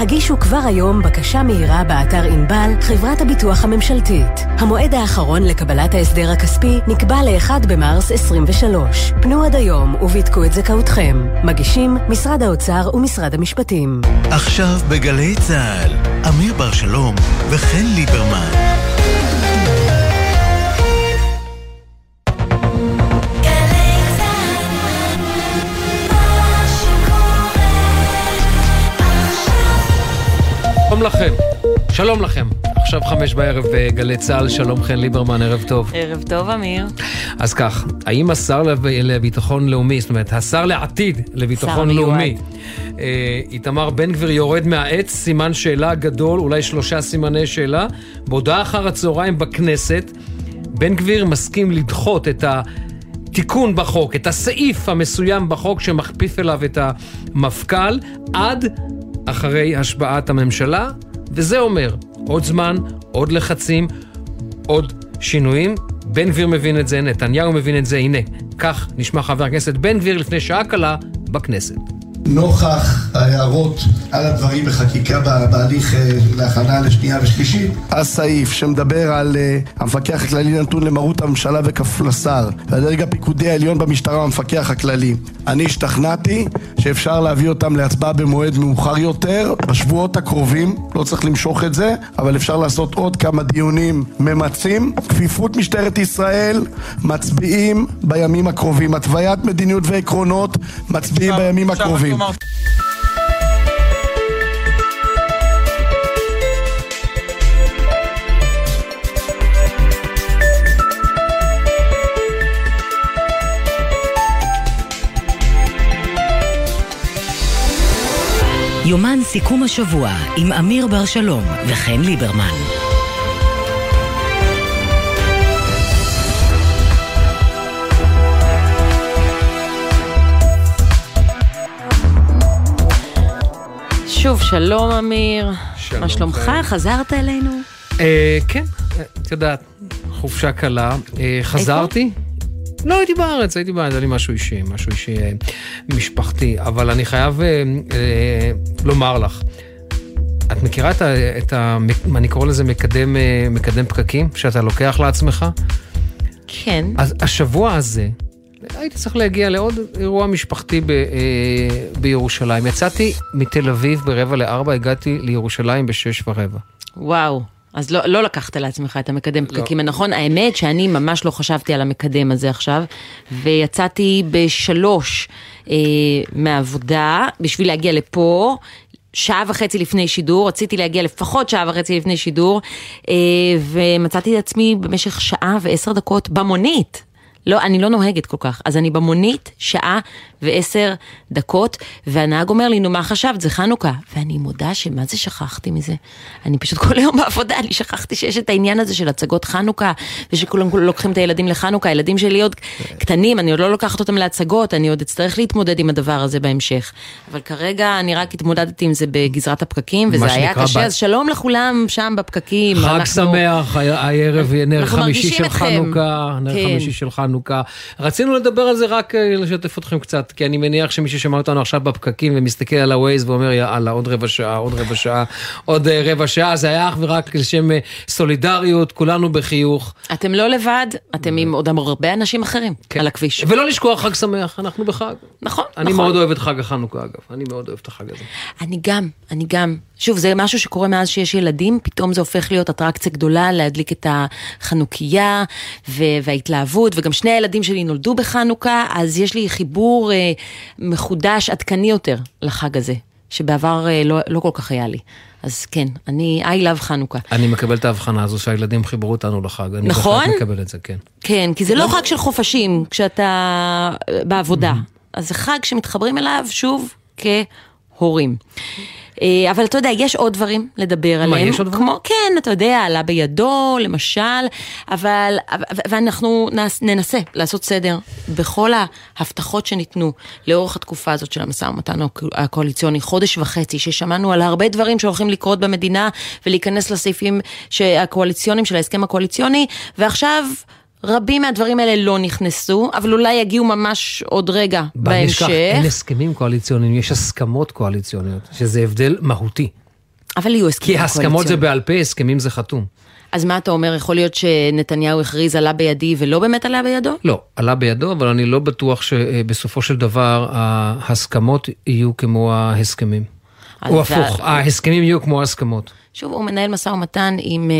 הגישו כבר היום בקשה מהירה באתר ענבל, חברת הביטוח הממשלתית. המועד האחרון לקבלת ההסדר הכספי נקבע ל-1 במרס 23. פנו עד היום ובדקו את זכאותכם. מגישים משרד האוצר ומשרד המשפטים. עכשיו בגלי צה"ל, אמיר בר שלום וחן ליברמן. שלום לכם, שלום לכם. עכשיו חמש בערב בגלי צה"ל, שלום חן ליברמן, ערב טוב. ערב טוב, אמיר. אז כך, האם השר לב... לביטחון לאומי, זאת אומרת, השר לעתיד לביטחון לאומי, אה, איתמר בן גביר יורד מהעץ, סימן שאלה גדול, אולי שלושה סימני שאלה, בהודעה אחר הצהריים בכנסת, בן גביר מסכים לדחות את ה... תיקון בחוק, את הסעיף המסוים בחוק שמכפיף אליו את המפכ"ל, עד אחרי השבעת הממשלה, וזה אומר עוד זמן, עוד לחצים, עוד שינויים. בן גביר מבין את זה, נתניהו מבין את זה, הנה, כך נשמע חבר הכנסת בן גביר לפני שעה קלה בכנסת. נוכח ההערות על הדברים בחקיקה בהליך להכנה לשנייה ושלישית. הסעיף שמדבר על uh, המפקח הכללי נתון למרות הממשלה וכפוף לשר והדרג הפיקודי העליון במשטרה המפקח הכללי. אני השתכנעתי שאפשר להביא אותם להצבעה במועד מאוחר יותר בשבועות הקרובים, לא צריך למשוך את זה, אבל אפשר לעשות עוד כמה דיונים ממצים. כפיפות משטרת ישראל, מצביעים בימים הקרובים. התוויית מדיניות ועקרונות, מצביעים בימים הקרובים. יומן סיכום השבוע עם אמיר בר שלום וחן ליברמן. שוב, שלום אמיר. שלום, מה שלומך? חזרת אלינו? אה, כן, את יודעת, חופשה קלה. אה, חזרתי? לא, הייתי בארץ, הייתי בארץ, היה לי משהו אישי, משהו אישי אה, משפחתי, אבל אני חייב אה, אה, לומר לך, את מכירה את ה... את ה אני קורא לזה מקדם, אה, מקדם פקקים, שאתה לוקח לעצמך? כן. אז השבוע הזה, הייתי צריך להגיע לעוד אירוע משפחתי ב, אה, בירושלים. יצאתי מתל אביב ברבע לארבע, הגעתי לירושלים בשש ורבע. וואו. אז לא, לא לקחת לעצמך את המקדם פקקים הנכון. האמת שאני ממש לא חשבתי על המקדם הזה עכשיו, ויצאתי בשלוש אה, מהעבודה בשביל להגיע לפה. שעה וחצי לפני שידור, רציתי להגיע לפחות שעה וחצי לפני שידור, אה, ומצאתי את עצמי במשך שעה ועשר דקות במונית. לא, אני לא נוהגת כל כך, אז אני במונית שעה ועשר דקות, והנהג אומר לי, נו מה חשבת, זה חנוכה. ואני מודה שמה זה שכחתי מזה. אני פשוט כל היום בעבודה, אני שכחתי שיש את העניין הזה של הצגות חנוכה, ושכולם לוקחים את הילדים לחנוכה, הילדים שלי עוד קטנים, אני עוד לא לוקחת אותם להצגות, אני עוד אצטרך להתמודד עם הדבר הזה בהמשך. אבל כרגע אני רק התמודדתי עם זה בגזרת הפקקים, וזה היה קשה, ב- אז שלום לכולם שם בפקקים. חג אנחנו- שמח, הערב נר חמישי של אתכם. חנוכה, נר כן. חמישי של חנוכה. רצינו לדבר על זה רק אה, לשתף אתכם קצת, כי אני מניח שמי ששמע אותנו עכשיו בפקקים ומסתכל על ה-Waze ואומר יאללה עוד רבע שעה, עוד רבע שעה, עוד אה, רבע שעה, זה היה אך ורק לשם אה, סולידריות, כולנו בחיוך. אתם לא לבד, אתם עם עוד הרבה אנשים אחרים כן. על הכביש. ולא לשכוח חג שמח, אנחנו בחג. נכון, אני נכון. מאוד אוהב את חג החנוכה אגב, אני מאוד אוהב את החג הזה. אני גם, אני גם. שוב, זה משהו שקורה מאז שיש ילדים, פתאום זה הופך להיות אטרקציה גדולה להדליק את החנוכיה וההתלהבות, וגם שני הילדים שלי נולדו בחנוכה, אז יש לי חיבור אה, מחודש, עדכני יותר לחג הזה, שבעבר אה, לא, לא כל כך היה לי. אז כן, אני, I love חנוכה. אני מקבל את ההבחנה הזו שהילדים חיברו אותנו לחג. אני נכון? בהחלט מקבל את זה, כן. כן, כי זה לא חג של חופשים כשאתה אה, בעבודה, אז זה חג שמתחברים אליו שוב כהורים. אה, אבל אתה יודע, יש עוד דברים לדבר עליהם. יש עוד דברים? כמו, כן, אתה יודע, עלה בידו, למשל, אבל, ואנחנו נס- ננסה לעשות סדר בכל ההבטחות שניתנו לאורך התקופה הזאת של המשא ומתן הקו- הקואליציוני, חודש וחצי, ששמענו על הרבה דברים שהולכים לקרות במדינה ולהיכנס לסעיפים הקואליציוניים של ההסכם הקואליציוני, ועכשיו... רבים מהדברים האלה לא נכנסו, אבל אולי יגיעו ממש עוד רגע בל נשכח, בהמשך. אין הסכמים קואליציוניים, יש הסכמות קואליציוניות, שזה הבדל מהותי. אבל יהיו הסכמים כי הסכמות זה בעל פה, הסכמים זה חתום. אז מה אתה אומר, יכול להיות שנתניהו הכריז עלה בידי ולא באמת עלה בידו? לא, עלה בידו, אבל אני לא בטוח שבסופו של דבר ההסכמות יהיו כמו ההסכמים. או הפוך, ההסכמים יהיו כמו ההסכמות. שוב, הוא מנהל משא ומתן עם...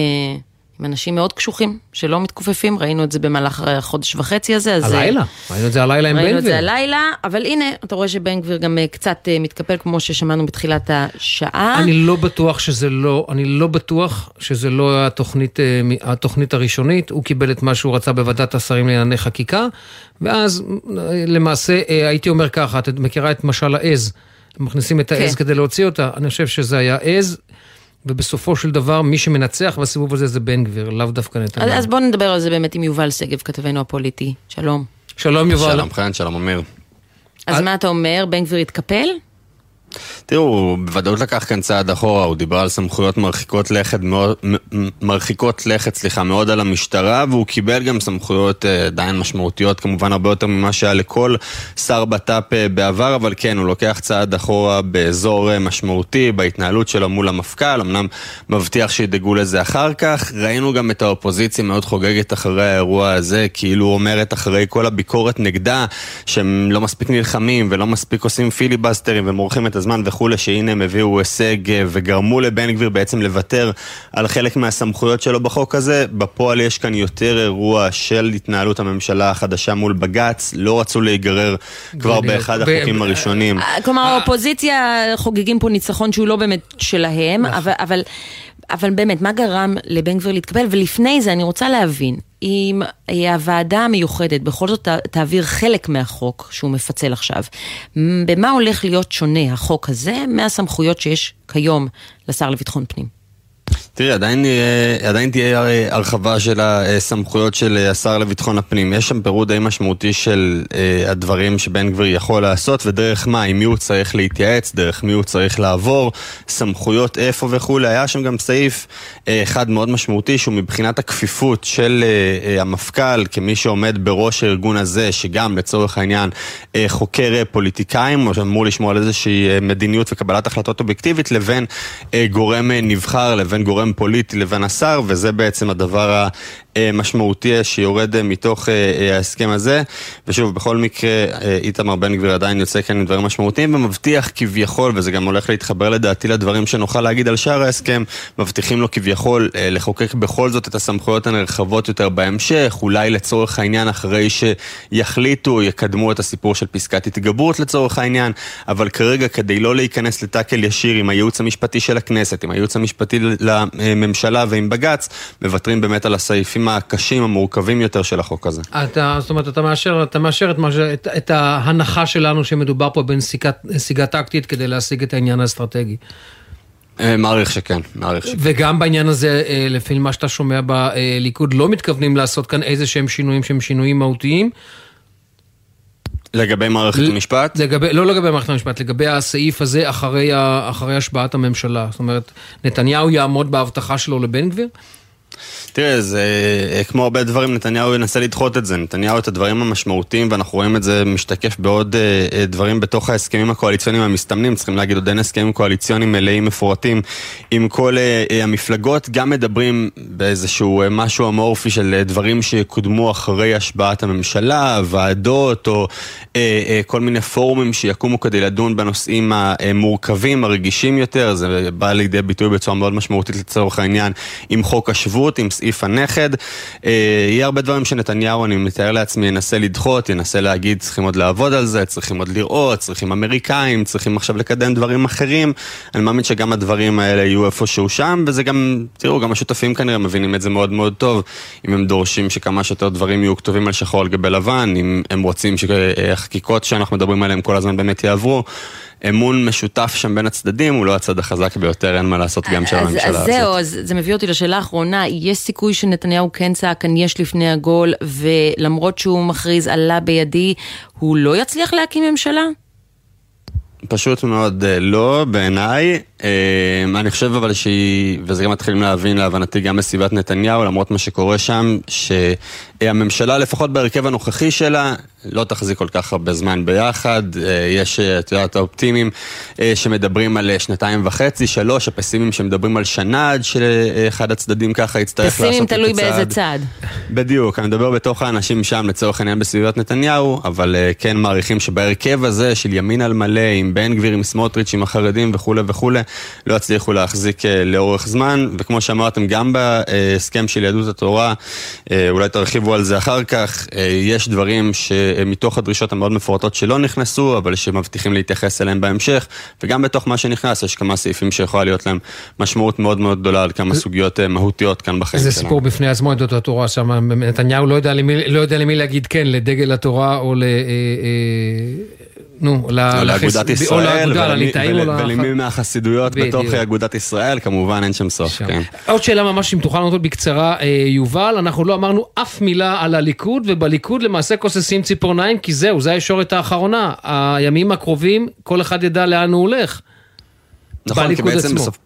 אה, עם אנשים מאוד קשוחים, שלא מתכופפים, ראינו את זה במהלך החודש וחצי הזה. אז... הלילה, ראינו את זה הלילה עם בן גביר. ראינו את זה הלילה, אבל הנה, אתה רואה שבן גביר גם אה, קצת אה, מתקפל, כמו ששמענו בתחילת השעה. אני לא בטוח שזה לא, אני לא בטוח שזה לא התוכנית, אה, התוכנית הראשונית, הוא קיבל את מה שהוא רצה בוועדת השרים לענייני חקיקה, ואז למעשה, הייתי אומר ככה, את מכירה את משל העז. מכניסים את העז כן. כדי להוציא אותה, אני חושב שזה היה עז, ובסופו של דבר, מי שמנצח בסיבוב הזה זה בן גביר, לאו דווקא נתניהו. אז, אז בואו נדבר על זה באמת עם יובל שגב, כתבנו הפוליטי. שלום. שלום יובל. שלום חן, שלום אמיר. אז על... מה אתה אומר, בן גביר התקפל? תראו, הוא בוודאות לקח כאן צעד אחורה, הוא דיבר על סמכויות מרחיקות לכת מאוד, מרחיקות לכת, סליחה, מאוד על המשטרה, והוא קיבל גם סמכויות אה, עדיין משמעותיות, כמובן הרבה יותר ממה שהיה לכל שר בט"פ אה, בעבר, אבל כן, הוא לוקח צעד אחורה באזור אה, משמעותי, בהתנהלות שלו מול המפכ"ל, אמנם מבטיח שידאגו לזה אחר כך. ראינו גם את האופוזיציה מאוד חוגגת אחרי האירוע הזה, כאילו אומרת אחרי כל הביקורת נגדה, שהם לא מספיק נלחמים ולא מספיק עושים פיליבסטרים ומורחים את הזמן וכולי, שהנה הם הביאו הישג אה, וגרמו לבן גביר בעצם לוותר על חלק מהסמכויות שלו בחוק הזה. בפועל יש כאן יותר אירוע של התנהלות הממשלה החדשה מול בג"ץ, לא רצו להיגרר כבר באחד החוקים הראשונים. אה, כלומר, האופוזיציה חוגגים פה ניצחון שהוא לא באמת שלהם, נכון. אבל... אבל... באמת, מה גרם לבן גביר להתקבל? ולפני זה אני רוצה להבין, אם הוועדה המיוחדת בכל זאת תעביר חלק מהחוק שהוא מפצל עכשיו, במה הולך להיות שונה החוק הזה מהסמכויות שיש כיום לשר לביטחון פנים? תראי, עדיין, עדיין תהיה הרחבה של הסמכויות של השר לביטחון הפנים. יש שם פירוט די משמעותי של הדברים שבן גביר יכול לעשות ודרך מה, עם מי הוא צריך להתייעץ, דרך מי הוא צריך לעבור, סמכויות איפה וכולי. היה שם גם סעיף אחד מאוד משמעותי שהוא מבחינת הכפיפות של המפכ"ל כמי שעומד בראש הארגון הזה, שגם לצורך העניין חוקר פוליטיקאים, או שאמור לשמור על איזושהי מדיניות וקבלת החלטות אובייקטיבית, לבין גורם נבחר, לבין גורם פוליטי לבין השר, וזה בעצם הדבר שיורד מתוך אה, אה, ההסכם הזה. ושוב, בכל מקרה, אה, איתמר בן גביר עדיין יוצא כאן עם דברים משמעותיים, ומבטיח כביכול, וזה גם הולך להתחבר לדעתי לדברים שנוכל להגיד על שאר ההסכם, מבטיחים לו כביכול לחוקק בכל זאת את הסמכויות הנרחבות יותר בהמשך, אולי לצורך העניין אחרי שיחליטו, יקדמו את הסיפור של פסקת התגברות לצורך העניין, אבל כרגע כדי לא להיכנס לטאקל ישיר עם הייעוץ המשפטי של הכנסת, עם הייעוץ המשפטי לממשלה ועם בג"ץ, מוותרים באמת על הסעיפים הקשים, המורכבים יותר של החוק הזה. אתה, זאת אומרת, אתה מאשר, אתה מאשר את, את, את ההנחה שלנו שמדובר פה בנסיגה טקטית כדי להשיג את העניין האסטרטגי. אה, מעריך שכן, מעריך שכן. וגם בעניין הזה, אה, לפי מה שאתה שומע בליכוד, לא מתכוונים לעשות כאן איזה שהם שינויים שהם שינויים מהותיים. לגבי מערכת המשפט? לגבי, לא לגבי מערכת המשפט, לגבי הסעיף הזה אחרי, אחרי השבעת הממשלה. זאת אומרת, נתניהו יעמוד בהבטחה שלו לבן גביר? תראה, זה אה, כמו הרבה דברים, נתניהו ינסה לדחות את זה. נתניהו את הדברים המשמעותיים, ואנחנו רואים את זה משתקף בעוד אה, אה, דברים בתוך ההסכמים הקואליציוניים המסתמנים. צריכים להגיד, עוד אין הסכמים קואליציוניים מלאים מפורטים עם כל המפלגות. גם מדברים באיזשהו משהו אמורפי של דברים שקודמו אחרי השבעת הממשלה, ועדות, או כל מיני פורומים שיקומו כדי לדון בנושאים המורכבים, הרגישים יותר. זה בא לידי ביטוי בצורה מאוד משמעותית לצורך העניין עם חוק השבות, עם סעיף הנכד. אה, יהיה הרבה דברים שנתניהו, אני מתאר לעצמי, ינסה לדחות, ינסה להגיד צריכים עוד לעבוד על זה, צריכים עוד לראות, צריכים אמריקאים, צריכים עכשיו לקדם דברים אחרים. אני מאמין שגם הדברים האלה יהיו איפשהו שם, וזה גם, תראו, גם השותפים כנראה מבינים את זה מאוד מאוד טוב. אם הם דורשים שכמה שיותר דברים יהיו כתובים על שחור על גבי לבן, אם הם רוצים שהחקיקות שאנחנו מדברים עליהן כל הזמן באמת יעברו. אמון משותף שם בין הצדדים הוא לא הצד החזק ביותר, אין מה לעשות גם של הממשלה הזאת. אז זהו, אז זה מביא אותי לשאלה האחרונה, יש סיכוי שנתניהו כן צעק כאן יש לפני הגול, ולמרות שהוא מכריז עלה בידי, הוא לא יצליח להקים ממשלה? פשוט מאוד אה, לא, בעיניי. אמ, אני חושב אבל שהיא, וזה גם מתחילים להבין להבנתי גם בסביבת נתניהו, למרות מה שקורה שם, שהממשלה לפחות בהרכב הנוכחי שלה לא תחזיק כל כך הרבה זמן ביחד. אה, יש, אה, את יודעת, האופטימיים אה, שמדברים על שנתיים וחצי, שלוש, הפסימים שמדברים על שנה עד שאחד הצדדים ככה יצטרך לעשות את הצעד. פסימים תלוי באיזה צד. בדיוק, אני מדבר בתוך האנשים שם לצורך העניין בסביבת נתניהו, אבל כן מעריכים שבהרכב הזה של ימין על מלא, עם בן גביר, עם סמוטריץ', עם החרדים וכולי וכולי, לא יצליחו להחזיק לאורך זמן, וכמו שאמרתם, גם בהסכם של יהדות התורה, אולי תרחיבו על זה אחר כך, יש דברים ש... מתוך הדרישות המאוד מפורטות שלא נכנסו, אבל שמבטיחים להתייחס אליהם בהמשך, וגם בתוך מה שנכנס יש כמה סעיפים שיכולה להיות להם משמעות מאוד מאוד גדולה על כמה סוגיות אה, מהותיות כאן בחיים שלנו. זה סיפור בפני עצמו, עדות התורה שם, נתניהו לא יודע למי, לא יודע למי להגיד כן, לדגל התורה או ל... אה, אה, נו, לאגודת ישראל, ולמי מהחסידויות בתוך אגודת ישראל, כמובן אין שם סוף, כן. עוד שאלה ממש, אם תוכל לענות בקצרה, אה, יובל, אנחנו לא אמרנו אף מילה על הליכוד, ובליכוד למעשה כוססים ציפורניים, כי זהו, זו הישורת האחרונה. הימים הקרובים, כל אחד ידע לאן הוא הולך. נכון, כי בעצם בסוף...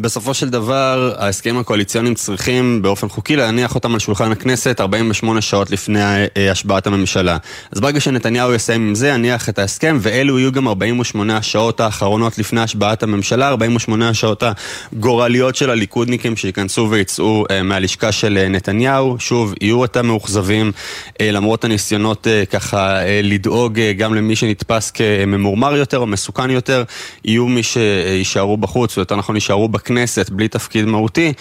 בסופו של דבר, ההסכמים הקואליציוניים צריכים באופן חוקי להניח אותם על שולחן הכנסת 48 שעות לפני אה, השבעת הממשלה. אז ברגע שנתניהו יסיים עם זה, יניח את ההסכם, ואלו יהיו גם 48 השעות האחרונות לפני השבעת הממשלה, 48 השעות הגורליות של הליכודניקים שייכנסו ויצאו אה, מהלשכה של אה, נתניהו. שוב, יהיו אותם מאוכזבים, למרות הניסיונות ככה לדאוג גם למי שנתפס כממורמר יותר או מסוכן יותר, יהיו מי שיישארו בחוץ, או יותר נכון יישארו בכנסת. בכנסת בלי תפקיד מהותי,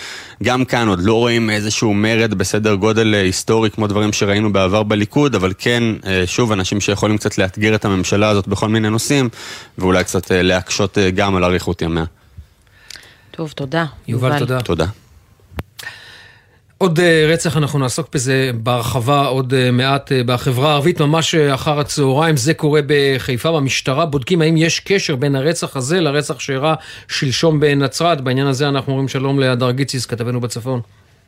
גם כאן עוד לא רואים איזשהו מרד בסדר גודל אה, היסטורי כמו דברים שראינו בעבר בליכוד, אבל כן, אה, שוב, אנשים שיכולים קצת לאתגר את הממשלה הזאת בכל מיני נושאים, ואולי קצת אה, להקשות גם על אריכות ימיה. טוב, תודה. יובל, תודה. תודה. עוד אה, רצח, אנחנו נעסוק בזה בהרחבה עוד אה, מעט אה, בחברה הערבית, ממש אחר הצהריים. זה קורה בחיפה, במשטרה בודקים האם יש קשר בין הרצח הזה לרצח שאירע שלשום בנצרת. בעניין הזה אנחנו אומרים שלום להדר גיציס, כתבנו בצפון.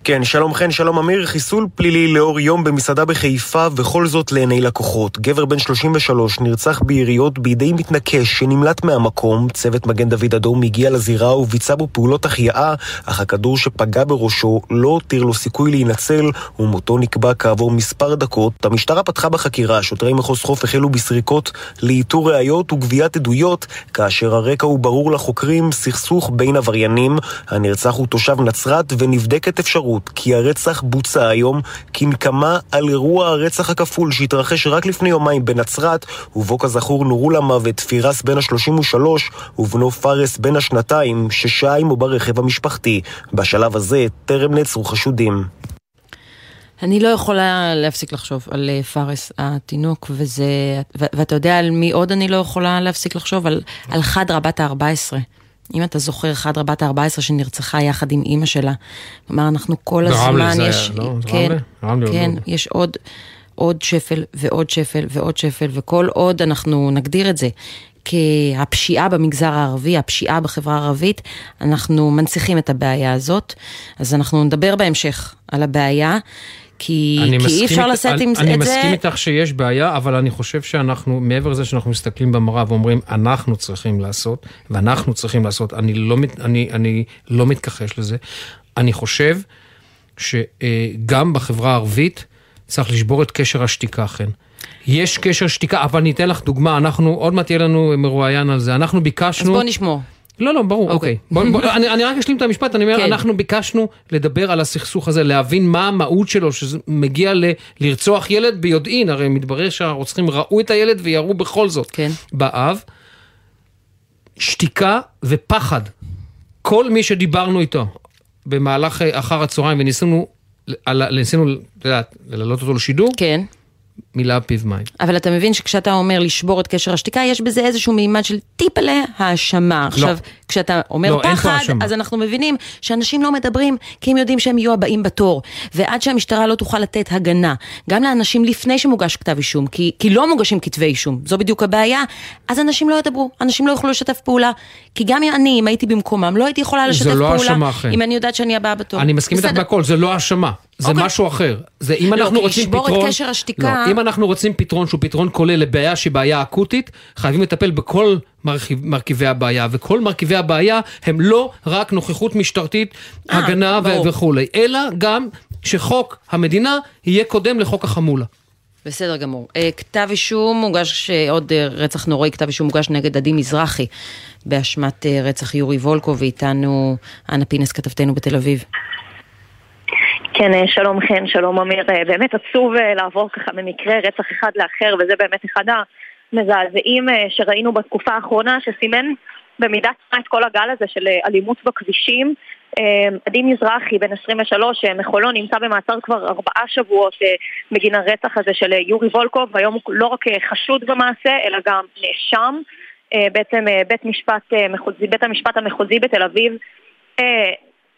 כן, שלום חן, שלום אמיר. חיסול פלילי לאור יום במסעדה בחיפה, וכל זאת לעיני לקוחות. גבר בן 33 נרצח ביריות בידי מתנקש שנמלט מהמקום. צוות מגן דוד אדום הגיע לזירה וביצע בו פעולות החייאה, אך הכדור שפגע בראשו לא הותיר לו סיכוי להינצל, ומותו נקבע כעבור מספר דקות. המשטרה פתחה בחקירה, שוטרי מחוז חוף החלו בסריקות לאיתור ראיות וגביית עדויות, כאשר הרקע הוא ברור לחוקרים, סכסוך בין עבריינים. הנרצח הוא תושב נצרת ונבדקת אפשרות האפשרות כי הרצח בוצע היום כנקמה על אירוע הרצח הכפול שהתרחש רק לפני יומיים בנצרת, ובו כזכור נורו למוות פירס בן ה-33 ובנו פארס בן השנתיים, ששהה עמו ברכב המשפחתי. בשלב הזה טרם נעצרו חשודים. אני לא יכולה להפסיק לחשוב על אה, פארס התינוק, וזה, ואתה יודע על מי עוד אני לא יכולה להפסיק לחשוב? על, על חדרה בת ה-14. אם אתה זוכר, חדרה בת ה-14 שנרצחה יחד עם אימא שלה. כלומר, אנחנו כל הזמן, זה יש... לא? כן, רמלה? כן, לא. יש עוד, עוד שפל ועוד שפל ועוד שפל, וכל עוד אנחנו נגדיר את זה כהפשיעה במגזר הערבי, הפשיעה בחברה הערבית, אנחנו מנציחים את הבעיה הזאת. אז אנחנו נדבר בהמשך על הבעיה. כי, כי אי אפשר לשאת עם אני את זה... אני מסכים איתך שיש בעיה, אבל אני חושב שאנחנו, מעבר לזה שאנחנו מסתכלים במראה ואומרים, אנחנו צריכים לעשות, ואנחנו צריכים לעשות, אני לא, אני, אני לא מתכחש לזה, אני חושב שגם בחברה הערבית צריך לשבור את קשר השתיקה, כן. יש קשר שתיקה, אבל אני אתן לך דוגמה, אנחנו, עוד מעט יהיה לנו מרואיין על זה, אנחנו ביקשנו... אז בוא נשמור. לא, לא, ברור, אוקיי. Okay. בוא, בוא, אני, אני רק אשלים את המשפט, אני אומר, כן. אנחנו ביקשנו לדבר על הסכסוך הזה, להבין מה המהות שלו, שזה מגיע ל, לרצוח ילד ביודעין, הרי מתברר שהרוצחים ראו את הילד וירו בכל זאת. כן. באב, שתיקה ופחד. כל מי שדיברנו איתו במהלך אחר הצהריים וניסינו, ניסינו, את יודעת, להעלות אותו לשידור, כן. מילא פיו מים. אבל אתה מבין שכשאתה אומר לשבור את קשר השתיקה, יש בזה איזשהו מימד של טיפלה האשמה. לא. עכשיו, כשאתה אומר לא, פחד, אז אנחנו מבינים שאנשים לא מדברים, כי הם יודעים שהם יהיו הבאים בתור. ועד שהמשטרה לא תוכל לתת הגנה, גם לאנשים לפני שמוגש כתב אישום, כי, כי לא מוגשים כתבי אישום, זו בדיוק הבעיה, אז אנשים לא ידברו, אנשים לא יוכלו לשתף פעולה. כי גם אני, אם הייתי במקומם, לא הייתי יכולה לשתף לא פעולה, האשמה, אם אני יודעת שאני הבאה בתור. אני מסכים איתך בהכל, זה לא האשמה. זה okay. אוקיי. משהו אחר. זה אם אנחנו לא, רוצים פתרון... לא, לשבור את קשר השתיקה... לא, אם אנחנו רוצים פתרון שהוא פתרון כולל לבעיה שהיא בעיה אקוטית, חייבים לטפל בכל מרכיב, מרכיבי הבעיה, וכל מרכיבי הבעיה הם לא רק נוכחות משטרתית, 아, הגנה ו- וכולי, אלא גם שחוק המדינה יהיה קודם לחוק החמולה. בסדר גמור. כתב אישום מוגש, עוד רצח נוראי, כתב אישום מוגש נגד עדי מזרחי באשמת רצח יורי וולקו, ואיתנו אנה פינס, כתבתנו בתל אביב. כן, שלום חן, שלום אמיר. באמת עצוב לעבור ככה ממקרה רצח אחד לאחר, וזה באמת אחד המזעזעים שראינו בתקופה האחרונה, שסימן במידה את כל הגל הזה של אלימות בכבישים. עדי מזרחי, בן 23, מחולון, נמצא במעצר כבר ארבעה שבועות בגין הרצח הזה של יורי וולקוב, והיום הוא לא רק חשוד במעשה, אלא גם נאשם. בעצם בית, משפט, בית המשפט המחוזי בתל אביב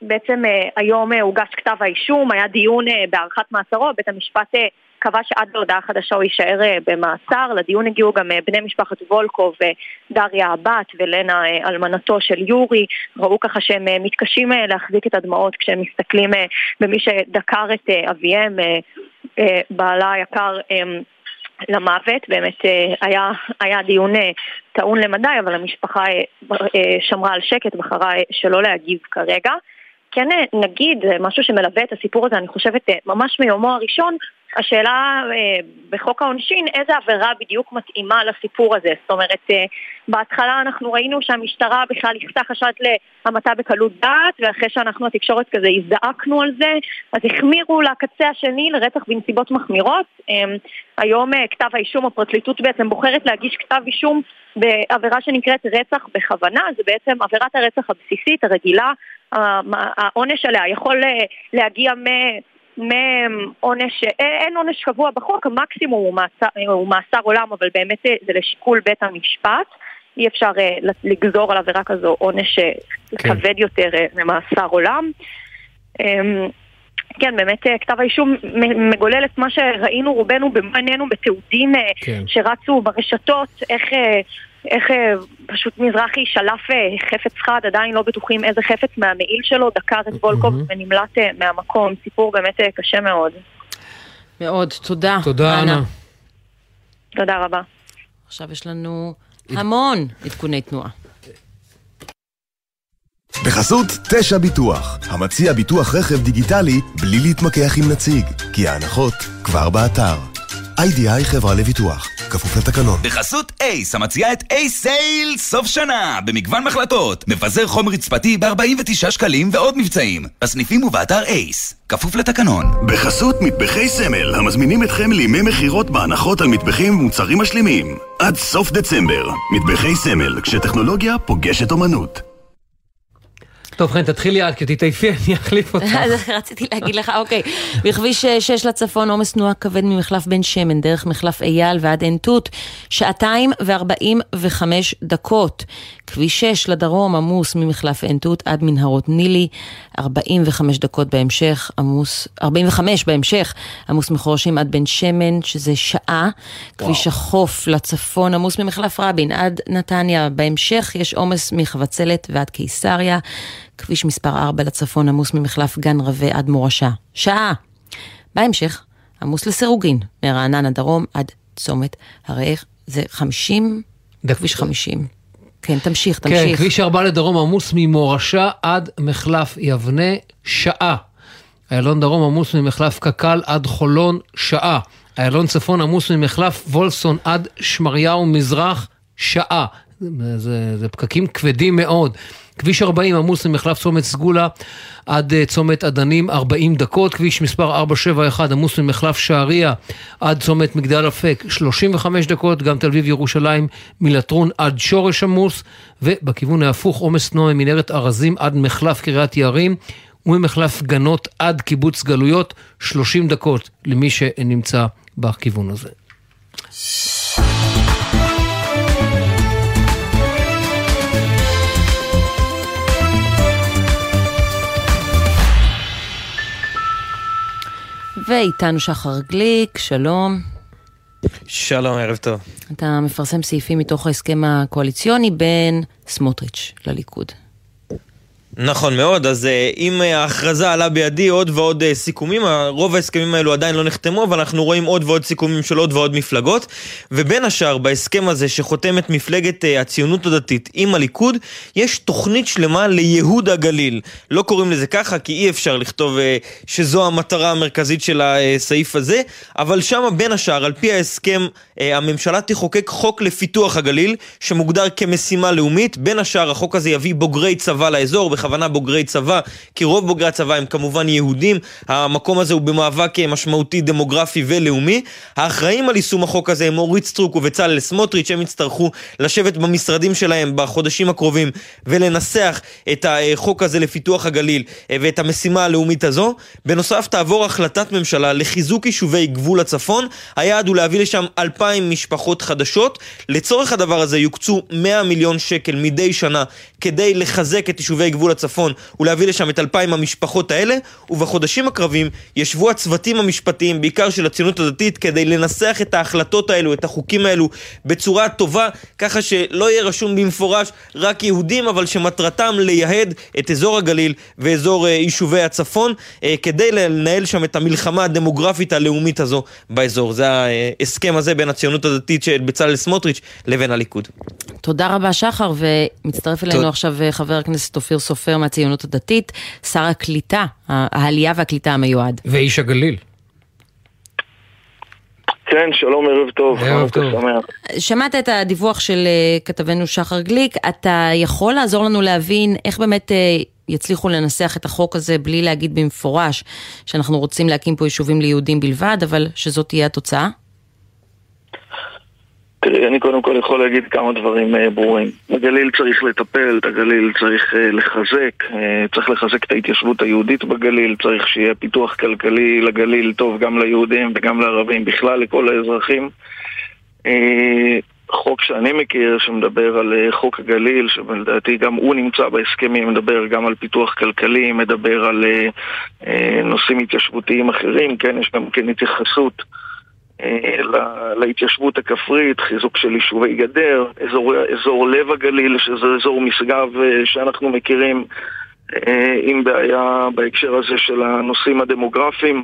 בעצם היום הוגש כתב האישום, היה דיון בהארכת מעצרו, בית המשפט קבע שעד להודעה חדשה הוא יישאר במעצר. לדיון הגיעו גם בני משפחת וולקוב, דריה הבת ולנה אלמנתו של יורי. ראו ככה שהם מתקשים להחזיק את הדמעות כשהם מסתכלים במי שדקר את אביהם, בעלה היקר. למוות, באמת היה, היה דיון טעון למדי, אבל המשפחה שמרה על שקט, בחרה שלא להגיב כרגע. כן נגיד, משהו שמלווה את הסיפור הזה, אני חושבת, ממש מיומו הראשון, השאלה בחוק העונשין, איזה עבירה בדיוק מתאימה לסיפור הזה. זאת אומרת, בהתחלה אנחנו ראינו שהמשטרה בכלל ייחסה חשד להמתה בקלות דעת, ואחרי שאנחנו התקשורת כזה הזדעקנו על זה, אז החמירו לקצה השני לרצח בנסיבות מחמירות. היום כתב האישום, הפרקליטות בעצם בוחרת להגיש כתב אישום בעבירה שנקראת רצח בכוונה, זה בעצם עבירת הרצח הבסיסית, הרגילה, העונש עליה יכול להגיע מ... מעונש, אין עונש קבוע בחוק, המקסימום הוא מאסר, הוא מאסר עולם, אבל באמת זה לשיקול בית המשפט. אי אפשר לגזור על עבירה כזו עונש כן. כבד יותר ממאסר עולם. כן, באמת כתב האישום מגולל את מה שראינו רובנו במו עינינו בתיעודים כן. שרצו ברשתות, איך איך פשוט מזרחי שלף חפץ חד, עדיין לא בטוחים איזה חפץ מהמעיל שלו, דקר את וולקוב ונמלט מהמקום. סיפור באמת קשה מאוד. מאוד. תודה. תודה, אנה. תודה רבה. עכשיו יש לנו המון עדכוני תנועה. בחסות תשע ביטוח, המציע ביטוח רכב דיגיטלי בלי להתמקח עם נציג, כי ההנחות כבר באתר. איי-די-איי חברה לביטוח, כפוף לתקנון. בחסות אייס, המציעה את אייס סייל סוף שנה, במגוון מחלטות. מפזר חום רצפתי ב-49 שקלים ועוד מבצעים. בסניפים ובאתר אייס, כפוף לתקנון. בחסות מטבחי סמל, המזמינים אתכם לימי מכירות בהנחות על מטבחים ומוצרים משלימים. עד סוף דצמבר, מטבחי סמל, כשטכנולוגיה פוגשת אומנות. טוב, חן, תתחילי את, כי תתעייפי, אני אחליף אותך. רציתי להגיד לך, אוקיי. בכביש 6 לצפון, עומס תנועה כבד ממחלף בן שמן, דרך מחלף אייל ועד עין תות, שעתיים וארבעים וחמש דקות. כביש 6 לדרום, עמוס ממחלף עין תות עד מנהרות נילי, 45 דקות בהמשך, עמוס, 45 בהמשך, עמוס מחורשים עד בן שמן, שזה שעה. כביש החוף לצפון, עמוס ממחלף רבין עד נתניה. בהמשך יש עומס מחבצלת ועד קיסריה. כביש מספר 4 לצפון עמוס ממחלף גן רווה עד מורשה. שעה. בהמשך, עמוס לסירוגין, מרעננה דרום עד צומת הרי זה 50, כביש 50. כן, תמשיך, תמשיך. כן, כביש 4 לדרום עמוס ממורשה עד מחלף יבנה, שעה. איילון דרום עמוס ממחלף קק"ל עד חולון, שעה. איילון צפון עמוס ממחלף וולסון עד שמריהו מזרח, שעה. זה, זה פקקים כבדים מאוד. כביש 40 עמוס ממחלף צומת סגולה עד צומת עדנים 40 דקות, כביש מספר 471 עמוס ממחלף שעריה עד צומת מגדל אפק 35 דקות, גם תל אביב ירושלים מלטרון עד שורש עמוס, ובכיוון ההפוך עומס תנועה ממנהרת ארזים עד מחלף קריית יערים. וממחלף גנות עד קיבוץ גלויות 30 דקות למי שנמצא בכיוון הזה. ואיתנו שחר גליק, שלום. שלום, ערב טוב. אתה מפרסם סעיפים מתוך ההסכם הקואליציוני בין סמוטריץ' לליכוד. נכון מאוד, אז אם ההכרזה עלה בידי עוד ועוד סיכומים, רוב ההסכמים האלו עדיין לא נחתמו, אבל אנחנו רואים עוד ועוד סיכומים של עוד ועוד מפלגות, ובין השאר בהסכם הזה שחותמת מפלגת הציונות הדתית עם הליכוד, יש תוכנית שלמה לייהוד הגליל. לא קוראים לזה ככה, כי אי אפשר לכתוב שזו המטרה המרכזית של הסעיף הזה, אבל שמה בין השאר, על פי ההסכם, הממשלה תחוקק חוק לפיתוח הגליל, שמוגדר כמשימה לאומית, בין השאר החוק הזה יביא בוגרי צבא לאזור, בכוונה בוגרי צבא, כי רוב בוגרי הצבא הם כמובן יהודים, המקום הזה הוא במאבק משמעותי דמוגרפי ולאומי. האחראים על יישום החוק הזה הם אורית סטרוק ובצלאל סמוטריץ', הם יצטרכו לשבת במשרדים שלהם בחודשים הקרובים ולנסח את החוק הזה לפיתוח הגליל ואת המשימה הלאומית הזו. בנוסף תעבור החלטת ממשלה לחיזוק יישובי גבול הצפון, היעד הוא להביא לשם אלפיים משפחות חדשות. לצורך הדבר הזה יוקצו 100 מיליון שקל מדי שנה כדי לחזק את יישובי גבול הצפון ולהביא לשם את אלפיים המשפחות האלה, ובחודשים הקרבים ישבו הצוותים המשפטיים, בעיקר של הציונות הדתית, כדי לנסח את ההחלטות האלו, את החוקים האלו, בצורה טובה, ככה שלא יהיה רשום במפורש רק יהודים, אבל שמטרתם לייהד את אזור הגליל ואזור יישובי הצפון, כדי לנהל שם את המלחמה הדמוגרפית הלאומית הזו באזור. זה ההסכם הזה בין הציונות הדתית של בצלאל סמוטריץ' לבין הליכוד. תודה רבה שחר, ומצטרף אלינו עכשיו חבר הכנסת אופיר סופר מהציונות הדתית, שר הקליטה, העלייה והקליטה המיועד. ואיש הגליל. כן, שלום, ערב טוב. ערב טוב. שמעת את הדיווח של כתבנו שחר גליק, אתה יכול לעזור לנו להבין איך באמת יצליחו לנסח את החוק הזה בלי להגיד במפורש שאנחנו רוצים להקים פה יישובים ליהודים בלבד, אבל שזאת תהיה התוצאה? תראי, אני קודם כל יכול להגיד כמה דברים ברורים. הגליל צריך לטפל, את הגליל צריך לחזק, צריך לחזק את ההתיישבות היהודית בגליל, צריך שיהיה פיתוח כלכלי לגליל טוב גם ליהודים וגם לערבים, בכלל לכל האזרחים. חוק שאני מכיר שמדבר על חוק הגליל, שלדעתי גם הוא נמצא בהסכמים, מדבר גם על פיתוח כלכלי, מדבר על נושאים התיישבותיים אחרים, כן, יש גם כן התייחסות. להתיישבות הכפרית, חיזוק של יישובי גדר, אזור, אזור לב הגליל, שזה אזור משגב שאנחנו מכירים עם בעיה בהקשר הזה של הנושאים הדמוגרפיים.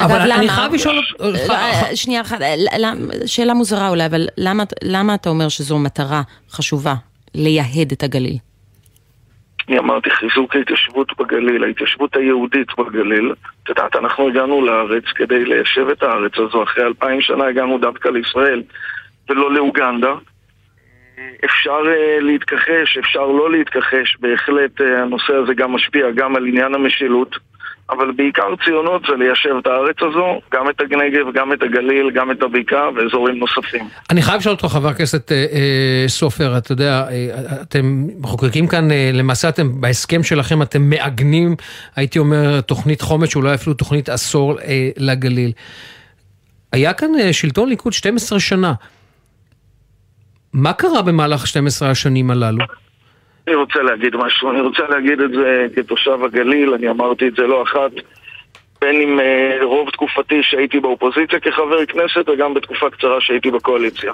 אבל אני חייב לשאול אותך... שנייה אחת, שאלה מוזרה אולי, אבל למה אתה אומר שזו מטרה חשובה, לייהד את הגליל? אני אמרתי חיזוק ההתיישבות בגליל, ההתיישבות היהודית בגליל. את יודעת, אנחנו הגענו לארץ כדי ליישב את הארץ הזו. אחרי אלפיים שנה הגענו דווקא לישראל ולא לאוגנדה. אפשר uh, להתכחש, אפשר לא להתכחש, בהחלט uh, הנושא הזה גם משפיע גם על עניין המשילות. אבל בעיקר ציונות זה ליישב את הארץ הזו, גם את הנגב, גם את הגליל, גם את הבקעה ואזורים נוספים. אני חייב לשאול אותך, חבר הכנסת אה, אה, סופר, אתה יודע, אה, אתם מחוקקים כאן, אה, למעשה אתם, בהסכם שלכם אתם מעגנים, הייתי אומר, תוכנית חומש, אולי אפילו תוכנית עשור אה, לגליל. היה כאן אה, שלטון ליכוד 12 שנה. מה קרה במהלך 12 השנים הללו? אני רוצה להגיד משהו, אני רוצה להגיד את זה כתושב הגליל, אני אמרתי את זה לא אחת, בין אם uh, רוב תקופתי שהייתי באופוזיציה כחבר כנסת וגם בתקופה קצרה שהייתי בקואליציה.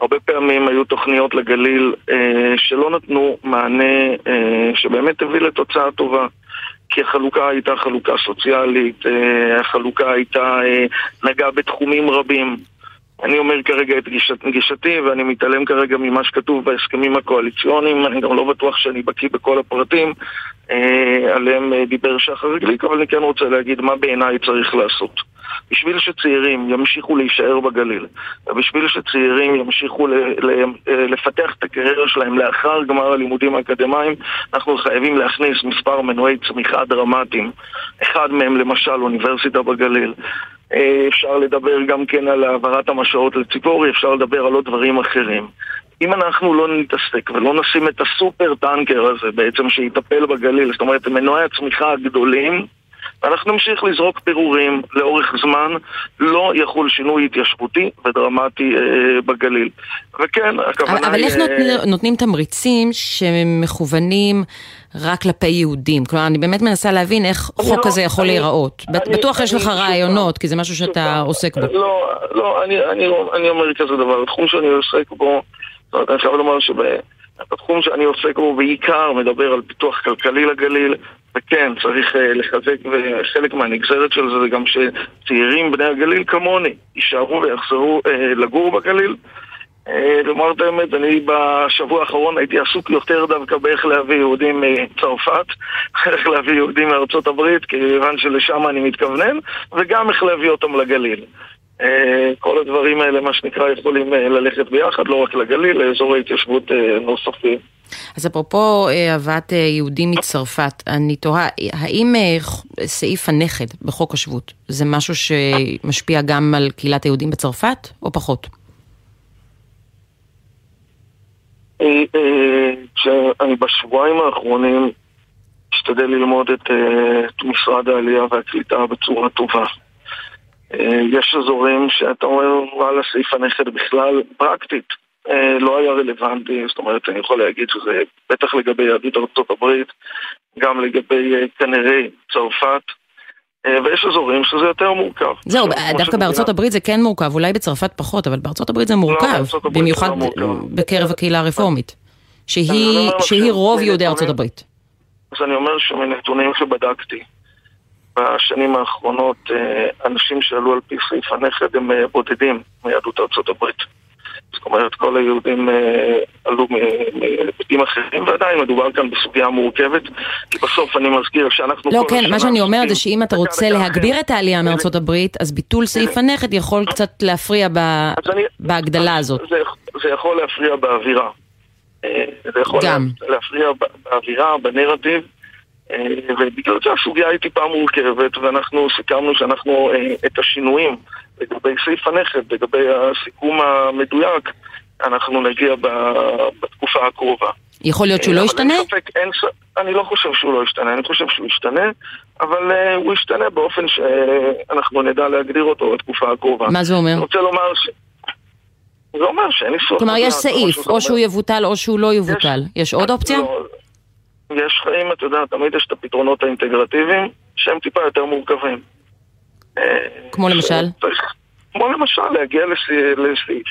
הרבה פעמים היו תוכניות לגליל uh, שלא נתנו מענה uh, שבאמת הביא לתוצאה טובה. כי החלוקה הייתה חלוקה סוציאלית, uh, החלוקה הייתה, uh, נגעה בתחומים רבים. אני אומר כרגע את גישת, גישתי ואני מתעלם כרגע ממה שכתוב בהסכמים הקואליציוניים, אני גם לא בטוח שאני בקיא בכל הפרטים אה, עליהם אה, דיבר שחר גליק, אבל אני כן רוצה להגיד מה בעיניי צריך לעשות. בשביל שצעירים ימשיכו להישאר בגליל, ובשביל שצעירים ימשיכו ל, ל, אה, לפתח את הקריירה שלהם לאחר גמר הלימודים האקדמיים, אנחנו חייבים להכניס מספר מנועי צמיחה דרמטיים. אחד מהם למשל אוניברסיטה בגליל. אפשר לדבר גם כן על העברת המשעות לציפורי, אפשר לדבר על עוד דברים אחרים. אם אנחנו לא נתעסק ולא נשים את הסופר טנקר הזה בעצם שיטפל בגליל, זאת אומרת מנועי הצמיחה הגדולים, ואנחנו נמשיך לזרוק פירורים לאורך זמן, לא יחול שינוי התיישבותי ודרמטי אה, בגליל. וכן, הכוונה אבל, אבל איך אה... נותנים תמריצים שמכוונים רק כלפי יהודים? כלומר, אני באמת מנסה להבין איך חוק לא, כזה יכול אני, להיראות. אני, בטוח אני, יש לך רעיונות, כי זה משהו שאתה עוסק בו. לא, לא, אני, אני, אני אומר כזה דבר, התחום שאני עוסק בו, זאת אני חייב לומר שב... התחום שאני עוסק בו בעיקר מדבר על פיתוח כלכלי לגליל, וכן, צריך uh, לחזק, וחלק מהנגזרת של זה זה גם שצעירים בני הגליל כמוני יישארו ויחזרו uh, לגור בגליל. לומר את האמת, אני בשבוע האחרון הייתי עסוק יותר דווקא באיך להביא יהודים מצרפת, איך להביא יהודים מארצות הברית, כיוון שלשם אני מתכוונן, וגם איך להביא אותם לגליל. כל הדברים האלה, מה שנקרא, יכולים ללכת ביחד, לא רק לגליל, לאזורי התיישבות נוספים. אז אפרופו הבאת יהודים מצרפת, אני תוהה, האם סעיף הנכד בחוק השבות זה משהו שמשפיע גם על קהילת היהודים בצרפת, או פחות? שאני בשבועיים האחרונים משתדל ללמוד את משרד העלייה והקליטה בצורה טובה. יש אזורים שאתה אומר, וואלה, סעיף הנכד בכלל פרקטית לא היה רלוונטי, זאת אומרת, אני יכול להגיד שזה בטח לגבי יהדות ארצות הברית, גם לגבי כנראה צרפת. ויש אזורים שזה יותר מורכב. זהו, דווקא בארצות הברית זה כן מורכב, אולי בצרפת פחות, אבל בארצות הברית זה מורכב, במיוחד בקרב הקהילה הרפורמית, שהיא רוב יהודי ארצות הברית. אז אני אומר שמנתונים שבדקתי בשנים האחרונות, אנשים שעלו על פי סעיף הנכד הם בודדים מיהדות ארצות הברית. זאת אומרת, כל היהודים עלו מבתים אחרים, ועדיין מדובר כאן בסוגיה מורכבת, כי בסוף אני מזכיר שאנחנו... לא, כן, מה שאני אומרת זה שאם אתה רוצה להגביר את העלייה מארצות הברית, אז ביטול סעיף הנכד יכול קצת להפריע בהגדלה הזאת. זה יכול להפריע באווירה. זה יכול להפריע באווירה, בנרטיב. ובגלל זה הסוגיה היא טיפה מורכבת, ואנחנו סיכמנו שאנחנו את השינויים לגבי סעיף הנכד, לגבי הסיכום המדויק, אנחנו נגיע בתקופה הקרובה. יכול להיות שהוא לא ישתנה? אני לא חושב שהוא לא ישתנה, אני חושב שהוא ישתנה, אבל הוא ישתנה באופן שאנחנו נדע להגדיר אותו בתקופה הקרובה. מה זה אומר? אני רוצה לומר ש... זה אומר שאין ניסוח. כלומר, יש סעיף, או שהוא יבוטל או שהוא לא יבוטל. יש עוד אופציה? יש חיים, אתה יודע, תמיד יש את הפתרונות האינטגרטיביים, שהם טיפה יותר מורכבים. כמו למשל? כמו למשל להגיע לסעיף,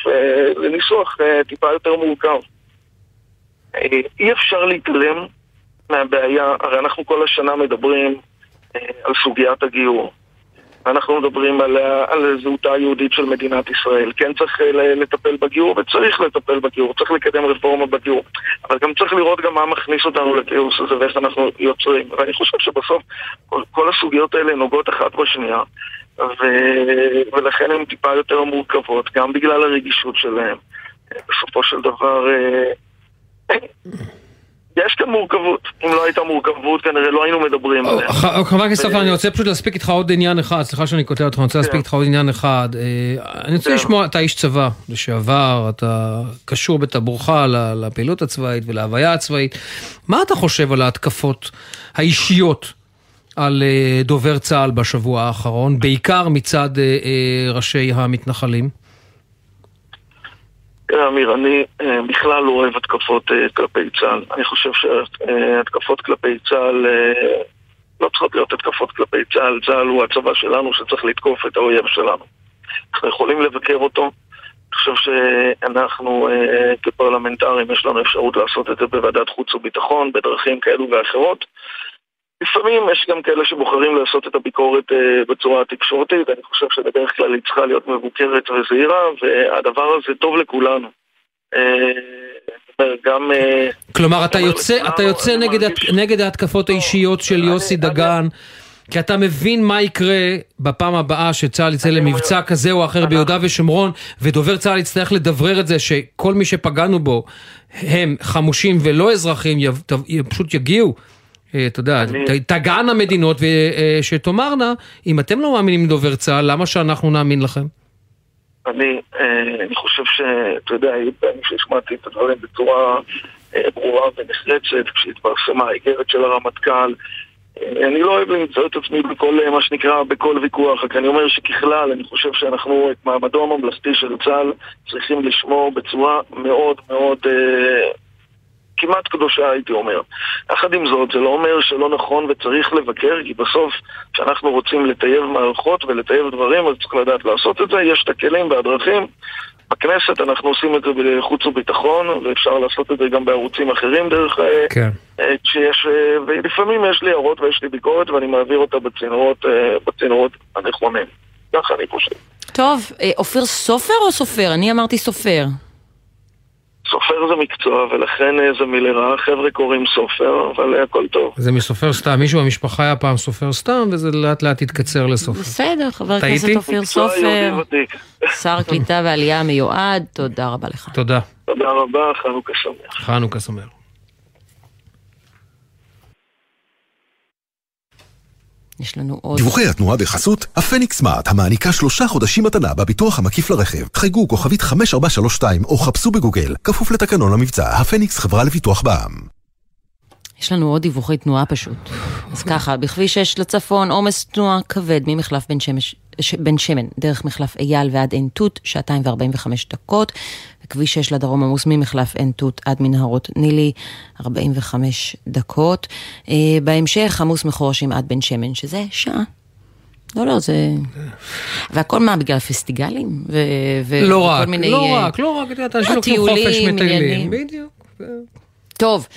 לניסוח טיפה יותר מורכב. אי אפשר להתעלם מהבעיה, הרי אנחנו כל השנה מדברים על סוגיית הגיור. אנחנו מדברים על, על זהותה היהודית של מדינת ישראל. כן צריך לטפל בגיור, וצריך לטפל בגיור, צריך לקדם רפורמה בגיור. אבל גם צריך לראות גם מה מכניס אותנו לכאוס הזה ואיך אנחנו יוצרים. ואני חושב שבסוף כל, כל הסוגיות האלה נוגעות אחת בשנייה, ו... ולכן הן טיפה יותר מורכבות, גם בגלל הרגישות שלהן. בסופו של דבר... יש כאן מורכבות. אם לא הייתה מורכבות, כנראה לא היינו מדברים עליה. חבר הכנסת סופר, אני רוצה פשוט להספיק איתך עוד עניין אחד, סליחה שאני קוטע אותך, אני רוצה להספיק איתך עוד עניין אחד. אני רוצה לשמוע, אתה איש צבא לשעבר, אתה קשור בטבורך לפעילות הצבאית ולהוויה הצבאית. מה אתה חושב על ההתקפות האישיות על דובר צה"ל בשבוע האחרון, בעיקר מצד ראשי המתנחלים? תראה אמיר, אני בכלל לא אוהב התקפות כלפי צה"ל. אני חושב שהתקפות כלפי צה"ל לא צריכות להיות התקפות כלפי צה"ל. צה"ל הוא הצבא שלנו שצריך לתקוף את האויב שלנו. אנחנו יכולים לבקר אותו. אני חושב שאנחנו כפרלמנטרים יש לנו אפשרות לעשות את זה בוועדת חוץ וביטחון, בדרכים כאלו ואחרות. לפעמים יש גם כאלה שבוחרים לעשות את הביקורת בצורה התקשורתית, אני חושב שבדרך כלל היא צריכה להיות מבוקרת וזהירה, והדבר הזה טוב לכולנו. גם... כלומר, אתה יוצא, אתה יוצא נגד, נגד ההתקפות האישיות של יוסי דגן, כי אתה מבין מה יקרה בפעם הבאה שצה"ל יצא למבצע כזה או אחר ביהודה ושומרון, ודובר צה"ל יצטרך לדברר את זה שכל מי שפגענו בו הם חמושים ולא אזרחים, פשוט יגיעו. אתה יודע, תגענה מדינות שתאמרנה, אם אתם לא מאמינים לדובר צה"ל, למה שאנחנו נאמין לכם? אני, אני חושב שאתה יודע, היו פעמים שהשמעתי את הדברים בצורה ברורה ונחרצת, כשהתפרסמה האיגרת של הרמטכ"ל. אני לא אוהב למצוא את עצמי בכל, מה שנקרא, בכל ויכוח, רק אני אומר שככלל, אני חושב שאנחנו את מעמדו הממלכתי של צה"ל צריכים לשמור בצורה מאוד מאוד... כמעט קדושה הייתי אומר. יחד עם זאת, זה לא אומר שלא נכון וצריך לבקר, כי בסוף כשאנחנו רוצים לטייב מערכות ולטייב דברים, אז צריך לדעת לעשות את זה, יש את הכלים והדרכים, בכנסת, אנחנו עושים את זה בחוץ וביטחון, ואפשר לעשות את זה גם בערוצים אחרים דרך... אה, כן. שיש, ולפעמים יש לי הערות ויש לי ביקורת ואני מעביר אותה בצינורות, בצינורות הנכונים. ככה אני חושב. טוב, אופיר סופר או סופר? אני אמרתי סופר. סופר זה מקצוע, ולכן אה, זה מלרע, חבר'ה קוראים סופר, אבל אה, הכל טוב. זה מסופר סת"ם, מישהו במשפחה היה פעם סופר סת"ם, וזה לאט לאט התקצר לסופר. בסדר, חבר הכנסת אופיר סופר, שר קליטה ועלייה המיועד, תודה רבה לך. תודה. תודה רבה, חנוכה שמח. חנוכה שמח. יש לנו עוד... דיווחי התנועה בחסות הפניקס סמארט, המעניקה שלושה חודשים מתנה בביטוח המקיף לרכב. חייגו כוכבית 5432 או חפשו בגוגל, כפוף לתקנון המבצע, הפניקס חברה לביטוח בע"מ. יש לנו עוד דיווחי תנועה פשוט. אז ככה, בכביש 6 לצפון, עומס תנועה כבד ממחלף בן, שמש, בן שמן, דרך מחלף אייל ועד עין תות, שעתיים וארבעים וחמש דקות. כביש 6 לדרום עמוס ממחלף עין תות עד מנהרות נילי, 45 דקות. אה, בהמשך עמוס מחורשים עד בן שמן, שזה שעה. לא, לא, זה... והכל מה, בגלל פסטיגלים? ו... ו... לא רק, מיני... לא אה, רק, לא רק, את יודעת, אנשים לוקחים חופש מטיילים. בדיוק. טוב,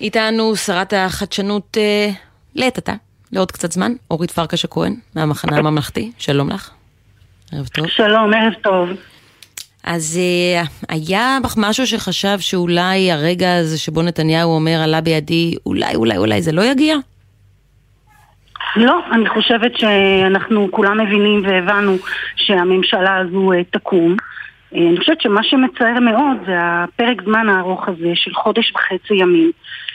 איתנו שרת החדשנות אה, לעת עתה, לעוד קצת זמן, אורית פרקש הכהן, מהמחנה הממלכתי, שלום לך. ערב טוב. שלום, ערב טוב. אז uh, היה בך משהו שחשב שאולי הרגע הזה שבו נתניהו אומר עלה בידי, אולי, אולי, אולי זה לא יגיע? לא, אני חושבת שאנחנו כולם מבינים והבנו שהממשלה הזו uh, תקום. Uh, אני חושבת שמה שמצער מאוד זה הפרק זמן הארוך הזה של חודש וחצי ימים.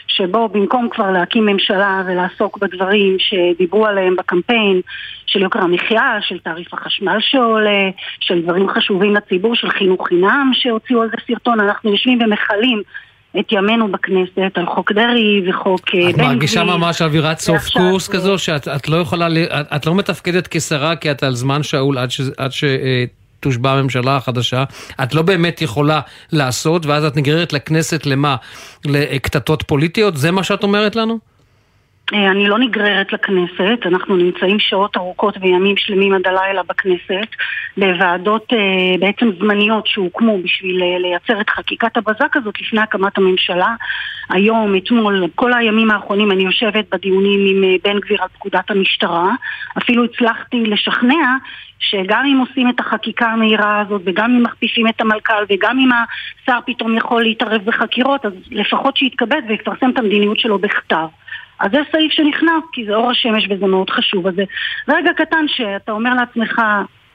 שבו במקום כבר להקים ממשלה ולעסוק בדברים שדיברו עליהם בקמפיין, של יוקר המחיה, של תעריף החשמל שעולה, של דברים חשובים לציבור, של חינוך חינם שהוציאו על זה סרטון, אנחנו יושבים ומכלים את ימינו בכנסת על חוק דרעי וחוק אה, בן גביר. את מרגישה ממש אווירת סוף קורס כזו, שאת לא יכולה, את לא מתפקדת כשרה כי את על זמן שאול עד, ש, עד ש, אה, תושבע הממשלה החדשה, את לא באמת יכולה לעשות, ואז את נגררת לכנסת למה? לקטטות פוליטיות? זה מה שאת אומרת לנו? אה, אני לא נגררת לכנסת, אנחנו נמצאים שעות ארוכות וימים שלמים עד הלילה בכנסת בוועדות אה, בעצם זמניות שהוקמו בשביל אה, לייצר את חקיקת הבזק הזאת לפני הקמת הממשלה. היום, אתמול, כל הימים האחרונים אני יושבת בדיונים עם בן גביר על פקודת המשטרה. אפילו הצלחתי לשכנע שגם אם עושים את החקיקה המהירה הזאת וגם אם מכפיפים את המלכ"ל וגם אם השר פתאום יכול להתערב בחקירות, אז לפחות שיתכבד ויפרסם את המדיניות שלו בכתב. אז זה סעיף שנכנס, כי זה אור השמש וזה מאוד חשוב. אז זה רגע קטן שאתה אומר לעצמך,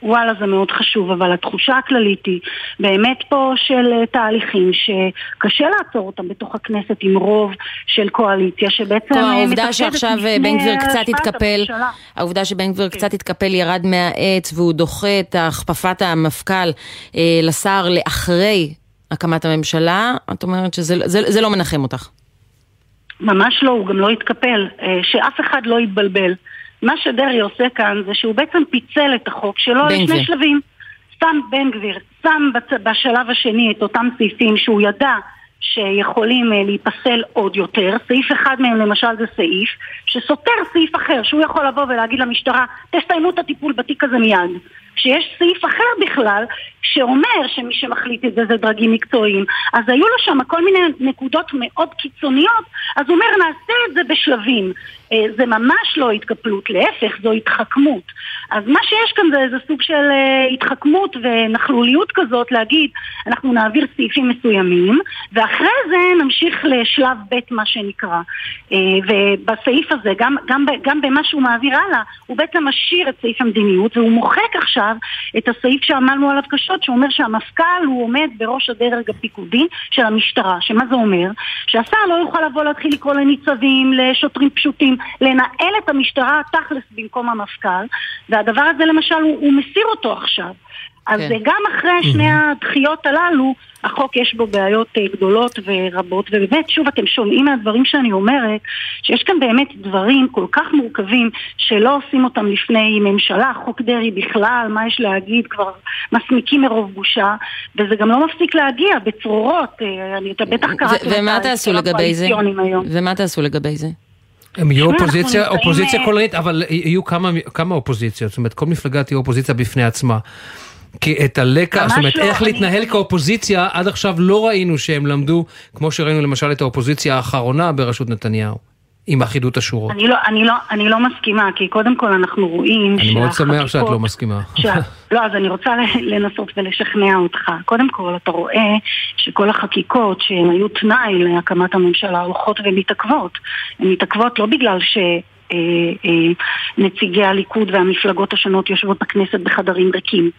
וואלה זה מאוד חשוב, אבל התחושה הכללית היא באמת פה של אה, תהליכים שקשה לעצור אותם בתוך הכנסת עם רוב של קואליציה, שבעצם... טוב, העובדה שעכשיו אה, בן גביר קצת התקפל, העובדה שבן גביר כן. קצת התקפל ירד מהעץ והוא דוחה את הכפפת המפכ"ל אה, לשר לאחרי הקמת הממשלה, את אומרת שזה זה, זה לא מנחם אותך. ממש לא, הוא גם לא התקפל, אה, שאף אחד לא יתבלבל. מה שדרעי עושה כאן זה שהוא בעצם פיצל את החוק שלו לשני שלבים. שם בן גביר, שם בשלב השני את אותם סעיפים שהוא ידע שיכולים אה, להיפסל עוד יותר. סעיף אחד מהם למשל זה סעיף שסותר סעיף אחר, שהוא יכול לבוא ולהגיד למשטרה, תסיימו את הטיפול בתיק הזה מיד. שיש סעיף אחר בכלל שאומר שמי שמחליט את זה זה דרגים מקצועיים. אז היו לו שם כל מיני נקודות מאוד קיצוניות, אז הוא אומר נעשה את זה בשלבים. אה, זה ממש לא התקפלות, להפך, זו התחכמות. אז מה שיש כאן זה איזה סוג של אה, התחכמות ונכלוליות כזאת להגיד אנחנו נעביר סעיפים מסוימים ואחרי זה נמשיך לשלב ב' מה שנקרא. אה, ובסעיף הזה, גם, גם, גם במה שהוא מעביר הלאה, הוא בעצם משאיר את סעיף המדיניות והוא מוחק עכשיו את הסעיף שעמלנו עליו קשות שאומר שהמפכ"ל הוא עומד בראש הדרג הפיקודי של המשטרה. שמה זה אומר? שהשר לא יוכל לבוא להתחיל לקרוא לניצבים, לשוטרים פשוטים, לנהל את המשטרה תכלס במקום המפכ"ל, והדבר הזה למשל הוא, הוא מסיר אותו עכשיו. אז כן. גם אחרי שני הדחיות הללו, החוק יש בו בעיות אה, גדולות ורבות, ובאמת, שוב, אתם שומעים מהדברים שאני אומרת, שיש כאן באמת דברים כל כך מורכבים שלא עושים אותם לפני ממשלה, חוק דרעי בכלל, מה יש להגיד, כבר מסמיקים מרוב בושה, וזה גם לא מפסיק להגיע בצרורות, אה, אני, אתה בטח קראת את ומה תעשו לגבי זה? ומה תעשו לגבי זה? הם יהיו אופוזיציה, אופוזיציה קולנית, אבל יהיו כמה, כמה אופוזיציות, זאת אומרת כל מפלגה תהיה אופוזיציה בפני עצמה. כי את הלקח, זאת אומרת, לא, איך אני... להתנהל כאופוזיציה, עד עכשיו לא ראינו שהם למדו, כמו שראינו למשל את האופוזיציה האחרונה בראשות נתניהו. עם אחידות השורות. אני לא, אני, לא, אני לא מסכימה, כי קודם כל אנחנו רואים אני מאוד שמח שאת לא מסכימה. שה, לא, אז אני רוצה לנסות ולשכנע אותך. קודם כל, אתה רואה שכל החקיקות שהן היו תנאי להקמת הממשלה הולכות ומתעכבות. הן מתעכבות לא בגלל ש... אה, אה, נציגי הליכוד והמפלגות השונות יושבות בכנסת בחדרים ריקים.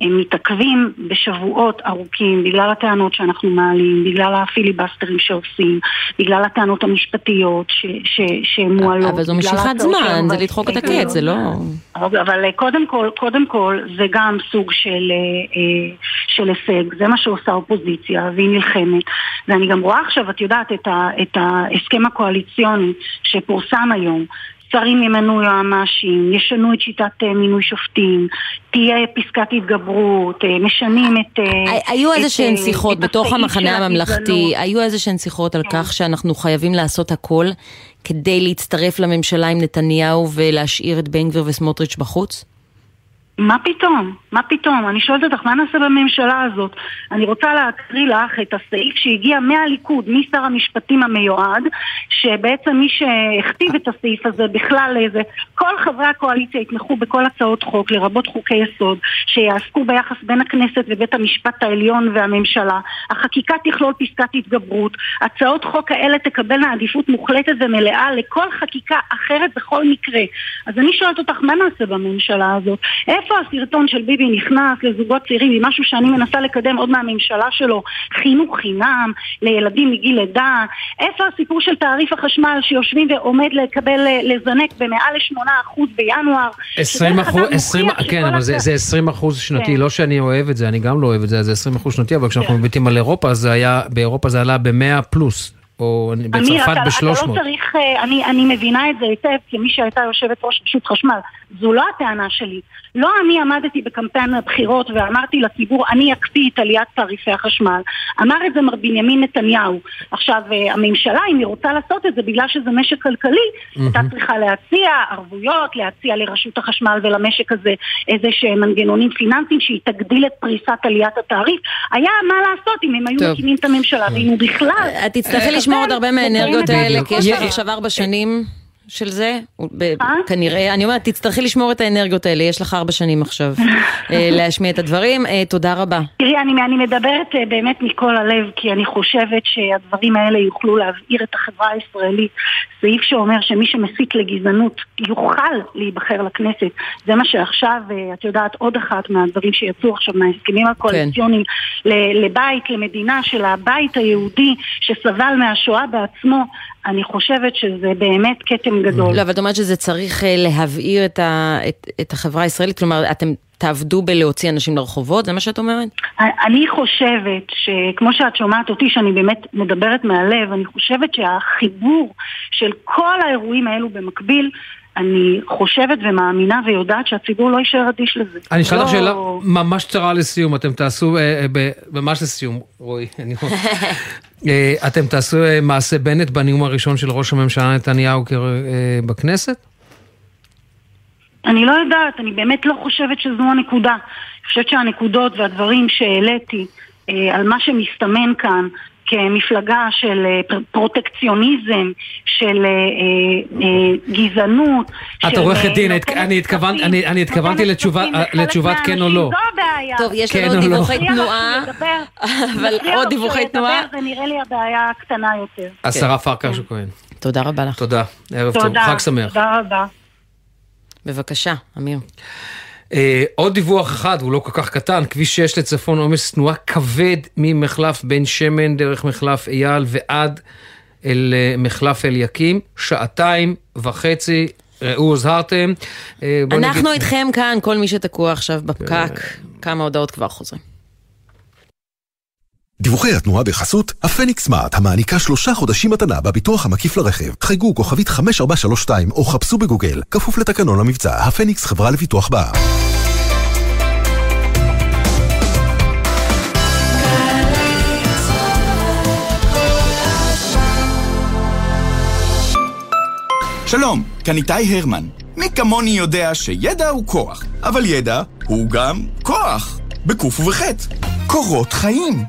הם מתעכבים בשבועות ארוכים בגלל הטענות שאנחנו מעלים, בגלל הפיליבסטרים שעושים, בגלל הטענות המשפטיות שמועלות. אבל זו משיכת זמן, זה לדחוק את הקץ, זה לא... אבל אה, קודם כל, קודם כל זה גם סוג של, אה, של הישג, זה מה שעושה אופוזיציה, והיא נלחמת. ואני גם רואה עכשיו, את יודעת, את ההסכם הקואליציוני שפורסם היום, שרים ימנו יועמ"שים, ישנו את שיטת אה, מינוי שופטים, תהיה פסקת התגברות, אה, משנים את... אה, היו איזה שהן שיחות בתוך המחנה הממלכתי, היו איזה שהן שיחות על כן. כך שאנחנו חייבים לעשות הכל כדי להצטרף לממשלה עם נתניהו ולהשאיר את בן גביר וסמוטריץ' בחוץ? מה פתאום? מה פתאום? אני שואלת אותך, מה נעשה בממשלה הזאת? אני רוצה להקריא לך את הסעיף שהגיע מהליכוד, משר המשפטים המיועד, שבעצם מי שהכתיב את הסעיף הזה בכלל איזה... כל חברי הקואליציה יתמכו בכל הצעות חוק, לרבות חוקי יסוד, שיעסקו ביחס בין הכנסת ובית המשפט העליון והממשלה. החקיקה תכלול פסקת התגברות. הצעות חוק האלה תקבלנה עדיפות מוחלטת ומלאה לכל חקיקה אחרת בכל מקרה. אז אני שואלת אותך, מה נעשה בממשלה הזאת? איפה הסרטון של ביבי נכנס לזוגות צעירים עם משהו שאני מנסה לקדם עוד מהממשלה שלו, חינוך חינם לילדים מגיל לידה? איפה הסיפור של תעריף החשמל שיושבים ועומד לקבל, לזנק במעל ל-8% בינואר? 20 אחוז, 20, כן, אבל זה, זה 20 אחוז שנתי, כן. לא שאני אוהב את זה, אני גם לא אוהב את זה, זה 20 אחוז שנתי, אבל כשאנחנו כן. מביטים על אירופה, זה היה, באירופה זה עלה ב-100 פלוס. או בצרפת ב-300. אתה לא צריך, אה, אני, אני מבינה את זה היטב כמי שהייתה יושבת ראש רשות חשמל. זו לא הטענה שלי. לא אני עמדתי בקמפיין הבחירות ואמרתי לציבור, אני אקפיא את עליית תעריפי החשמל. אמר את זה מר בנימין נתניהו. עכשיו, אה, הממשלה, אם היא רוצה לעשות את זה בגלל שזה משק כלכלי, הייתה צריכה להציע ערבויות, להציע לרשות החשמל ולמשק הזה איזה שהם מנגנונים פיננסיים שהיא תגדיל את פריסת עליית התעריף. היה מה לעשות אם הם היו מקימים את הממשלה, ואם הוא בכלל... את תצטרכי לשמור עוד הרבה מהאנרגיות האלה, כי יש לך עכשיו ארבע שנים. של זה? אה? כנראה, אני אומרת, תצטרכי לשמור את האנרגיות האלה, יש לך ארבע שנים עכשיו אה, להשמיע את הדברים. אה, תודה רבה. תראי, אני, אני מדברת באמת מכל הלב, כי אני חושבת שהדברים האלה יוכלו להבעיר את החברה הישראלית. סעיף שאומר שמי שמסית לגזענות יוכל להיבחר לכנסת. זה מה שעכשיו, את יודעת, עוד אחת מהדברים שיצאו עכשיו מההסכמים הקואליציוניים כן. לבית, למדינה של הבית היהודי שסבל מהשואה בעצמו. אני חושבת שזה באמת כתם גדול. לא, אבל את אומרת שזה צריך אה, להבעיר את, ה, את, את החברה הישראלית? כלומר, אתם תעבדו בלהוציא אנשים לרחובות? זה מה שאת אומרת? אני חושבת שכמו שאת שומעת אותי, שאני באמת מדברת מהלב, אני חושבת שהחיבור של כל האירועים האלו במקביל אני חושבת ומאמינה ויודעת שהציבור לא יישאר אדיש לזה. אני אשאל לך לא... שאלה ממש קצרה לסיום, אתם תעשו, אה, אה, ממש לסיום, רועי, אה, אתם תעשו מעשה בנט בנאום הראשון של ראש הממשלה נתניהו בכנסת? אני לא יודעת, אני באמת לא חושבת שזו הנקודה. אני חושבת שהנקודות והדברים שהעליתי על מה שמסתמן כאן כמפלגה של אה, פרוטקציוניזם, של אה, אה, גזענות. את עורכת דין, אני התכוונתי לתשובת כן או לא. זו הבעיה. טוב, יש לנו עוד דיווחי תנועה, אבל עוד דיווחי תנועה. זה נראה לי הבעיה הקטנה יותר. השרה פרקש הכהן. תודה רבה לך. תודה, ערב טוב, חג שמח. תודה רבה. בבקשה, אמיר. אה, עוד דיווח אחד, הוא לא כל כך קטן, כביש 6 לצפון עומס תנועה כבד ממחלף בן שמן דרך מחלף אייל ועד אל אה, מחלף אליקים, שעתיים וחצי. ראו, הוזהרתם. אה, אנחנו נגיד... איתכם כאן, כל מי שתקוע עכשיו בפקק, כמה הודעות כבר חוזרים. דיווחי התנועה בחסות הפניקס סמארט, המעניקה שלושה חודשים מתנה בביטוח המקיף לרכב. חייגו כוכבית 5432 או חפשו בגוגל, כפוף לתקנון המבצע, הפניקס חברה לביטוח בע"מ. שלום, כאן איתי הרמן. מי כמוני יודע שידע הוא כוח, אבל ידע הוא גם כוח. בקוף ובחטא. קורות חיים.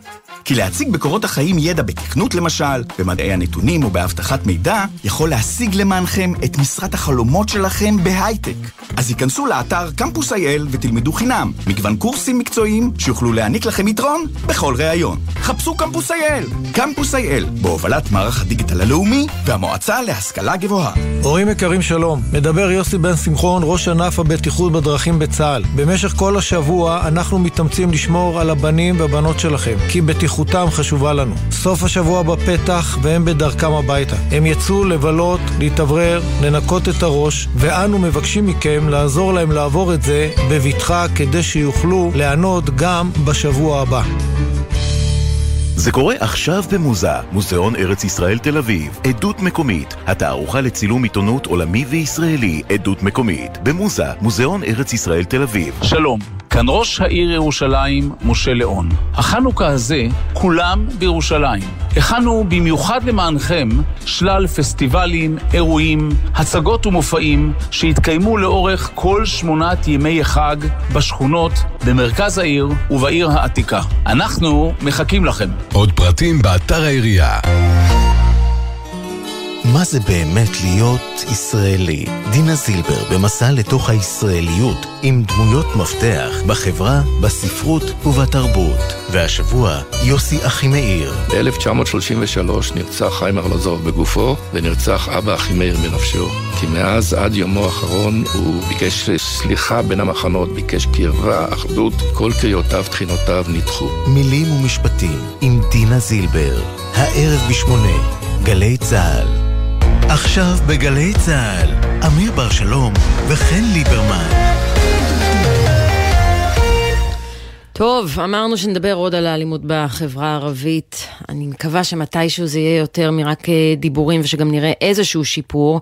כי להציג בקורות החיים ידע בתכנות למשל, במדעי הנתונים או באבטחת מידע, יכול להשיג למענכם את משרת החלומות שלכם בהייטק. אז היכנסו לאתר קמפוס אייל ותלמדו חינם. מגוון קורסים מקצועיים שיוכלו להעניק לכם יתרון בכל ראיון. חפשו קמפוס אייל. קמפוס אייל, בהובלת מערך הדיגיטל הלאומי והמועצה להשכלה גבוהה. הורים יקרים שלום, מדבר יוסי בן שמחון, ראש ענף הבטיחות בדרכים בצה"ל. במשך כל השבוע אנחנו מתאמצים לשמור על הבנים והבנות שלכם, כי בטיחותם חשובה לנו. סוף השבוע בפתח והם בדרכם הביתה. הם יצאו לבלות, להתאוורר, לנקות את הראש, ואנו מבקשים מכם לעזור להם לעבור את זה בבטחה כדי שיוכלו ליהנות גם בשבוע הבא. זה קורה עכשיו במוזה, מוזיאון ארץ ישראל תל אביב, עדות מקומית, התערוכה לצילום עיתונות עולמי וישראלי, עדות מקומית, במוזה, מוזיאון ארץ ישראל תל אביב. שלום, כאן ראש העיר ירושלים, משה ליאון. החנוכה הזה, כולם בירושלים. הכנו במיוחד למענכם שלל פסטיבלים, אירועים, הצגות ומופעים שהתקיימו לאורך כל שמונת ימי החג בשכונות, במרכז העיר ובעיר העתיקה. אנחנו מחכים לכם. עוד פרטים באתר העירייה. מה זה באמת להיות ישראלי? דינה זילבר במסע לתוך הישראליות עם דמויות מפתח בחברה, בספרות ובתרבות. והשבוע, יוסי אחימאיר. ב-1933 נרצח חיים ארלוזוב בגופו ונרצח אבא אחימאיר בנפשו. כי מאז עד יומו האחרון הוא ביקש סליחה בין המחנות, ביקש קרבה, אחדות, כל קריאותיו, תחינותיו נדחו. מילים ומשפטים עם דינה זילבר, הערב בשמונה, גלי צה"ל. עכשיו בגלי צה"ל, אמיר בר שלום וחן ליברמן. טוב, אמרנו שנדבר עוד על האלימות בחברה הערבית. אני מקווה שמתישהו זה יהיה יותר מרק אה, דיבורים ושגם נראה איזשהו שיפור.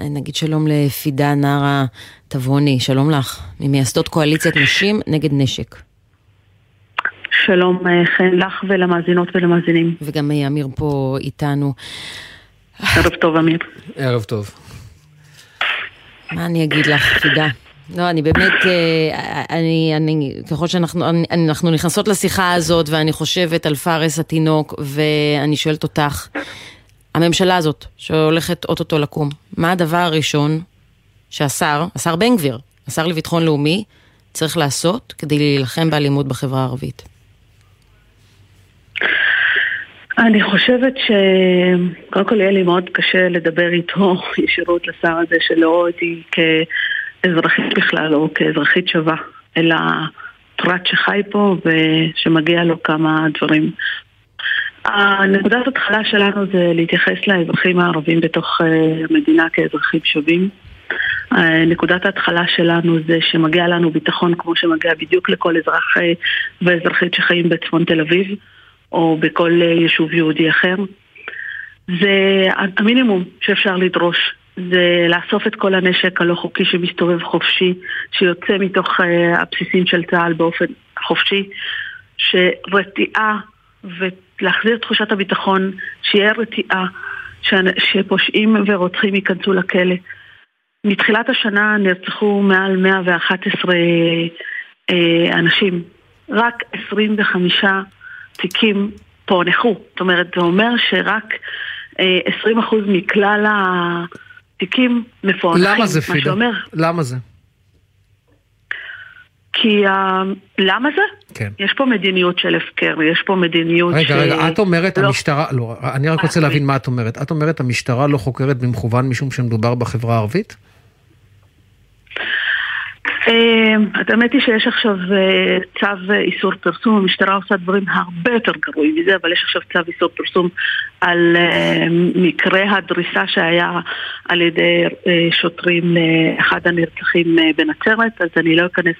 אה, נגיד שלום לפידה נארה תבוני, שלום לך, ממייסדות קואליציית נשים נגד נשק. שלום אה, חן לך ולמאזינות ולמאזינים. וגם אמיר פה איתנו. ערב טוב, אמיר. ערב טוב. מה אני אגיד לך, חידה? לא, אני באמת, אה, אני, אני, ככל שאנחנו אני, אנחנו נכנסות לשיחה הזאת ואני חושבת על פארס התינוק ואני שואלת אותך, הממשלה הזאת שהולכת אוטוטו לקום, מה הדבר הראשון שהשר, השר בן גביר, השר לביטחון לאומי, צריך לעשות כדי להילחם באלימות בחברה הערבית? אני חושבת שקודם כל יהיה לי מאוד קשה לדבר איתו ישירות לשר הזה שלא רואה אותי כאזרחית בכלל או כאזרחית שווה, אלא פרט שחי פה ושמגיע לו כמה דברים. הנקודת התחלה שלנו זה להתייחס לאזרחים הערבים בתוך המדינה כאזרחים שווים. נקודת ההתחלה שלנו זה שמגיע לנו ביטחון כמו שמגיע בדיוק לכל אזרח ואזרחית שחיים בצפון תל אביב. או בכל יישוב יהודי אחר. זה המינימום שאפשר לדרוש, זה לאסוף את כל הנשק הלא חוקי שמסתובב חופשי, שיוצא מתוך הבסיסים של צה"ל באופן חופשי, שרתיעה ולהחזיר את תחושת הביטחון, שיהיה רתיעה, שפושעים ורוצחים ייכנסו לכלא. מתחילת השנה נרצחו מעל 111 אנשים, רק 25 תיקים פוענחו. זאת אומרת, זה אומר שרק 20% מכלל התיקים מפוענחים. למה זה, פידה? שאומר... למה זה? כי ה... למה זה? כן. יש פה מדיניות של הפקר, יש פה מדיניות רגע, ש... רגע, רגע, את אומרת לא... המשטרה, לא, אני רק רוצה להבין מה את אומרת. את אומרת המשטרה לא חוקרת במכוון משום שמדובר בחברה הערבית? האמת היא שיש עכשיו צו איסור פרסום, המשטרה עושה דברים הרבה יותר גרועים מזה, אבל יש עכשיו צו איסור פרסום על מקרה הדריסה שהיה על ידי שוטרים לאחד הנרצחים בנצרת, אז אני לא אכנס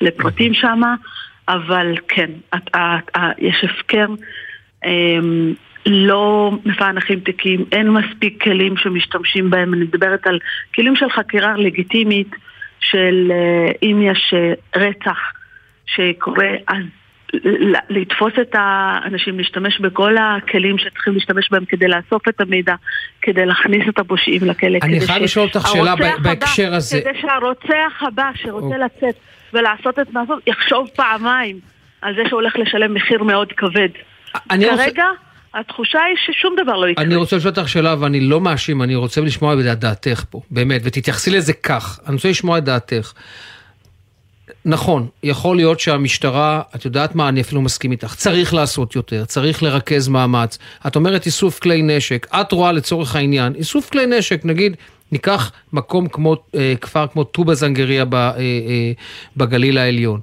לפרטים שם, אבל כן, יש הפקר. לא מפענחים תיקים, אין מספיק כלים שמשתמשים בהם, אני מדברת על כלים של חקירה לגיטימית של אם יש רצח שקורה, אז לתפוס את האנשים, להשתמש בכל הכלים שצריכים להשתמש בהם כדי לאסוף את המידע, כדי להכניס את הפושעים לכלא. אני חייב לשאול אותך שאלה בהקשר הזה. כדי שהרוצח הבא שרוצה או. לצאת ולעשות את מעשות, יחשוב פעמיים על זה שהוא הולך לשלם מחיר מאוד כבד. כרגע... רוצה... התחושה היא ששום דבר לא יקרה. אני רוצה לשאול אותך שאלה, ואני לא מאשים, אני רוצה לשמוע את דעתך פה, באמת, ותתייחסי לזה כך. אני רוצה לשמוע את דעתך. נכון, יכול להיות שהמשטרה, את יודעת מה, אני אפילו מסכים איתך, צריך לעשות יותר, צריך לרכז מאמץ. את אומרת איסוף כלי נשק, את רואה לצורך העניין, איסוף כלי נשק, נגיד, ניקח מקום כמו, אה, כפר כמו טובה זנגריה אה, אה, בגליל העליון.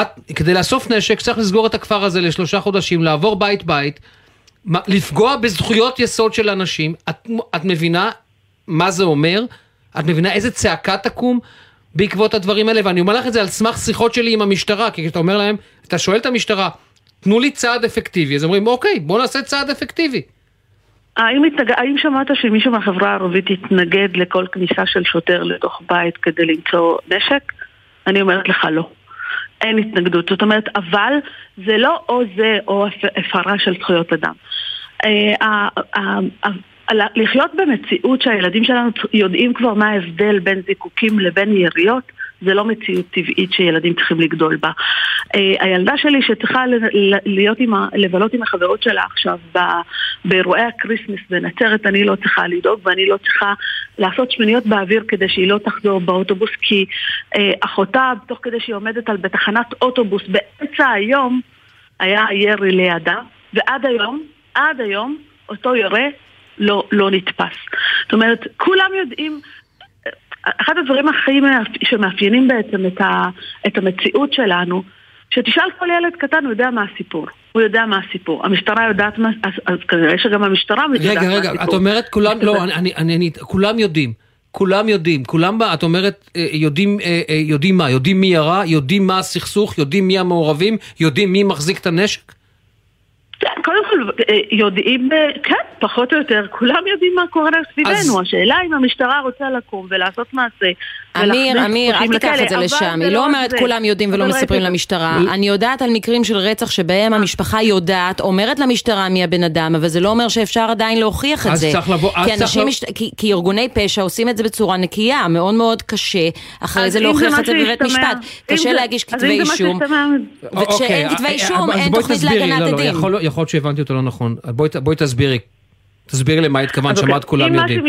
את, כדי לאסוף נשק צריך לסגור את הכפר הזה לשלושה חודשים, לעבור בית בית, לפגוע בזכויות יסוד של אנשים. את, את מבינה מה זה אומר? את מבינה איזה צעקה תקום? בעקבות הדברים האלה, ואני אומר לך את זה על סמך שיחות שלי עם המשטרה, כי אתה אומר להם, אתה שואל את המשטרה, תנו לי צעד אפקטיבי, אז אומרים, אוקיי, בוא נעשה צעד אפקטיבי. האם, התנג... האם שמעת שמישהו מהחברה הערבית התנגד לכל כניסה של שוטר לתוך בית כדי למצוא נשק? אני אומרת לך לא. אין התנגדות. זאת אומרת, אבל זה לא או זה או הפרה של זכויות אדם. אה, לחיות במציאות שהילדים שלנו יודעים כבר מה ההבדל בין זיקוקים לבין יריות, זה לא מציאות טבעית שילדים צריכים לגדול בה. Uh, הילדה שלי שצריכה להיות עם ה, לבלות עם החברות שלה עכשיו באירועי ה Christmas בנצרת, אני לא צריכה לדאוג ואני לא צריכה לעשות שמיניות באוויר כדי שהיא לא תחזור באוטובוס, כי uh, אחותה, תוך כדי שהיא עומדת על בתחנת אוטובוס באמצע היום, היה ירי לידה, ועד היום, עד היום, אותו יורה לא, לא נתפס. זאת אומרת, כולם יודעים, אחד הדברים הכי שמאפיינים בעצם את, ה, את המציאות שלנו, שתשאל כל ילד קטן, הוא יודע מה הסיפור. הוא יודע מה הסיפור. המשטרה יודעת מה, אז, אז כנראה שגם המשטרה יודעת מה הסיפור. רגע, רגע, את אומרת כולם, לא, אני, אני, אני, אני, כולם יודעים. כולם יודעים, כולם, את אומרת, אה, יודעים, אה, אה, יודעים מה? יודעים מי ירה, יודעים מה הסכסוך, יודעים מי המעורבים, יודעים מי מחזיק את הנשק? קודם כל אה, יודעים, אה, כן, פחות או יותר, כולם יודעים מה קורה סביבנו. אז... השאלה אם המשטרה רוצה לקום ולעשות מעשה. אמיר, אמיר, אל תיקח את זה לשם. היא לא אומרת כולם יודעים ולא מספרים למשטרה. אני יודעת על מקרים של רצח שבהם המשפחה יודעת, אומרת למשטרה מי הבן אדם, אבל זה לא אומר שאפשר עדיין להוכיח את זה. לבוא, אז צריך לבוא. כי ארגוני פשע עושים את זה בצורה נקייה, מאוד מאוד קשה, אחרי זה להוכיח את זה בבית משפט. קשה להגיש כתבי אישום. וכשאין אוקיי, כתבי אה, אישום, אין תוכנית להגנת לא, לא, עדים. יכול להיות שהבנתי אותו לא נכון. בואי תסבירי. תסבירי למה התכוונת, שמעת כולם יודעים.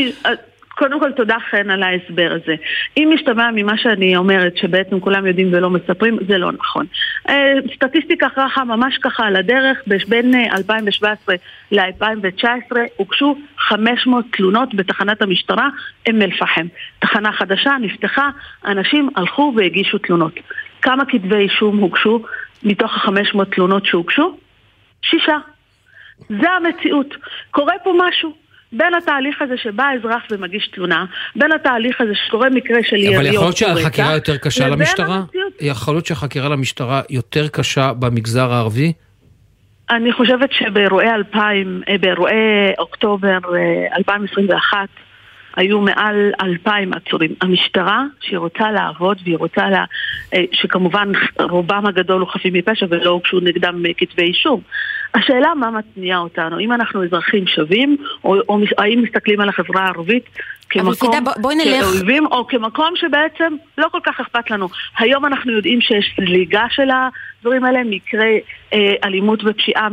קודם כל תודה חן על ההסבר הזה. אם משתמע ממה שאני אומרת שבעצם כולם יודעים ולא מספרים, זה לא נכון. אה, סטטיסטיקה ככה, ממש ככה על הדרך, בין 2017 ל-2019 הוגשו 500 תלונות בתחנת המשטרה אום אל-פחם. תחנה חדשה נפתחה, אנשים הלכו והגישו תלונות. כמה כתבי אישום הוגשו מתוך ה-500 תלונות שהוגשו? שישה. זה המציאות. קורה פה משהו. בין התהליך הזה שבא האזרח ומגיש תלונה, בין התהליך הזה שקורה מקרה של יריות אבל יכול להיות שהחקירה יותר קשה למשטרה? המציאות... יכול להיות שהחקירה למשטרה יותר קשה במגזר הערבי? אני חושבת שבאירועי 2000, אה, באירועי אוקטובר 2021, אה, היו מעל אלפיים עצורים. המשטרה, שהיא רוצה לעבוד והיא רוצה, לה, אה, שכמובן רובם הגדול הוא חפים מפשע ולא הוגשו נגדם כתבי אישום. השאלה מה מתניע אותנו, אם אנחנו אזרחים שווים, או, או האם מסתכלים על החברה הערבית כמקום של אויבים, או כמקום שבעצם לא כל כך אכפת לנו. היום אנחנו יודעים שיש זליגה של הדברים האלה, מקרי אה, אלימות ופשיעה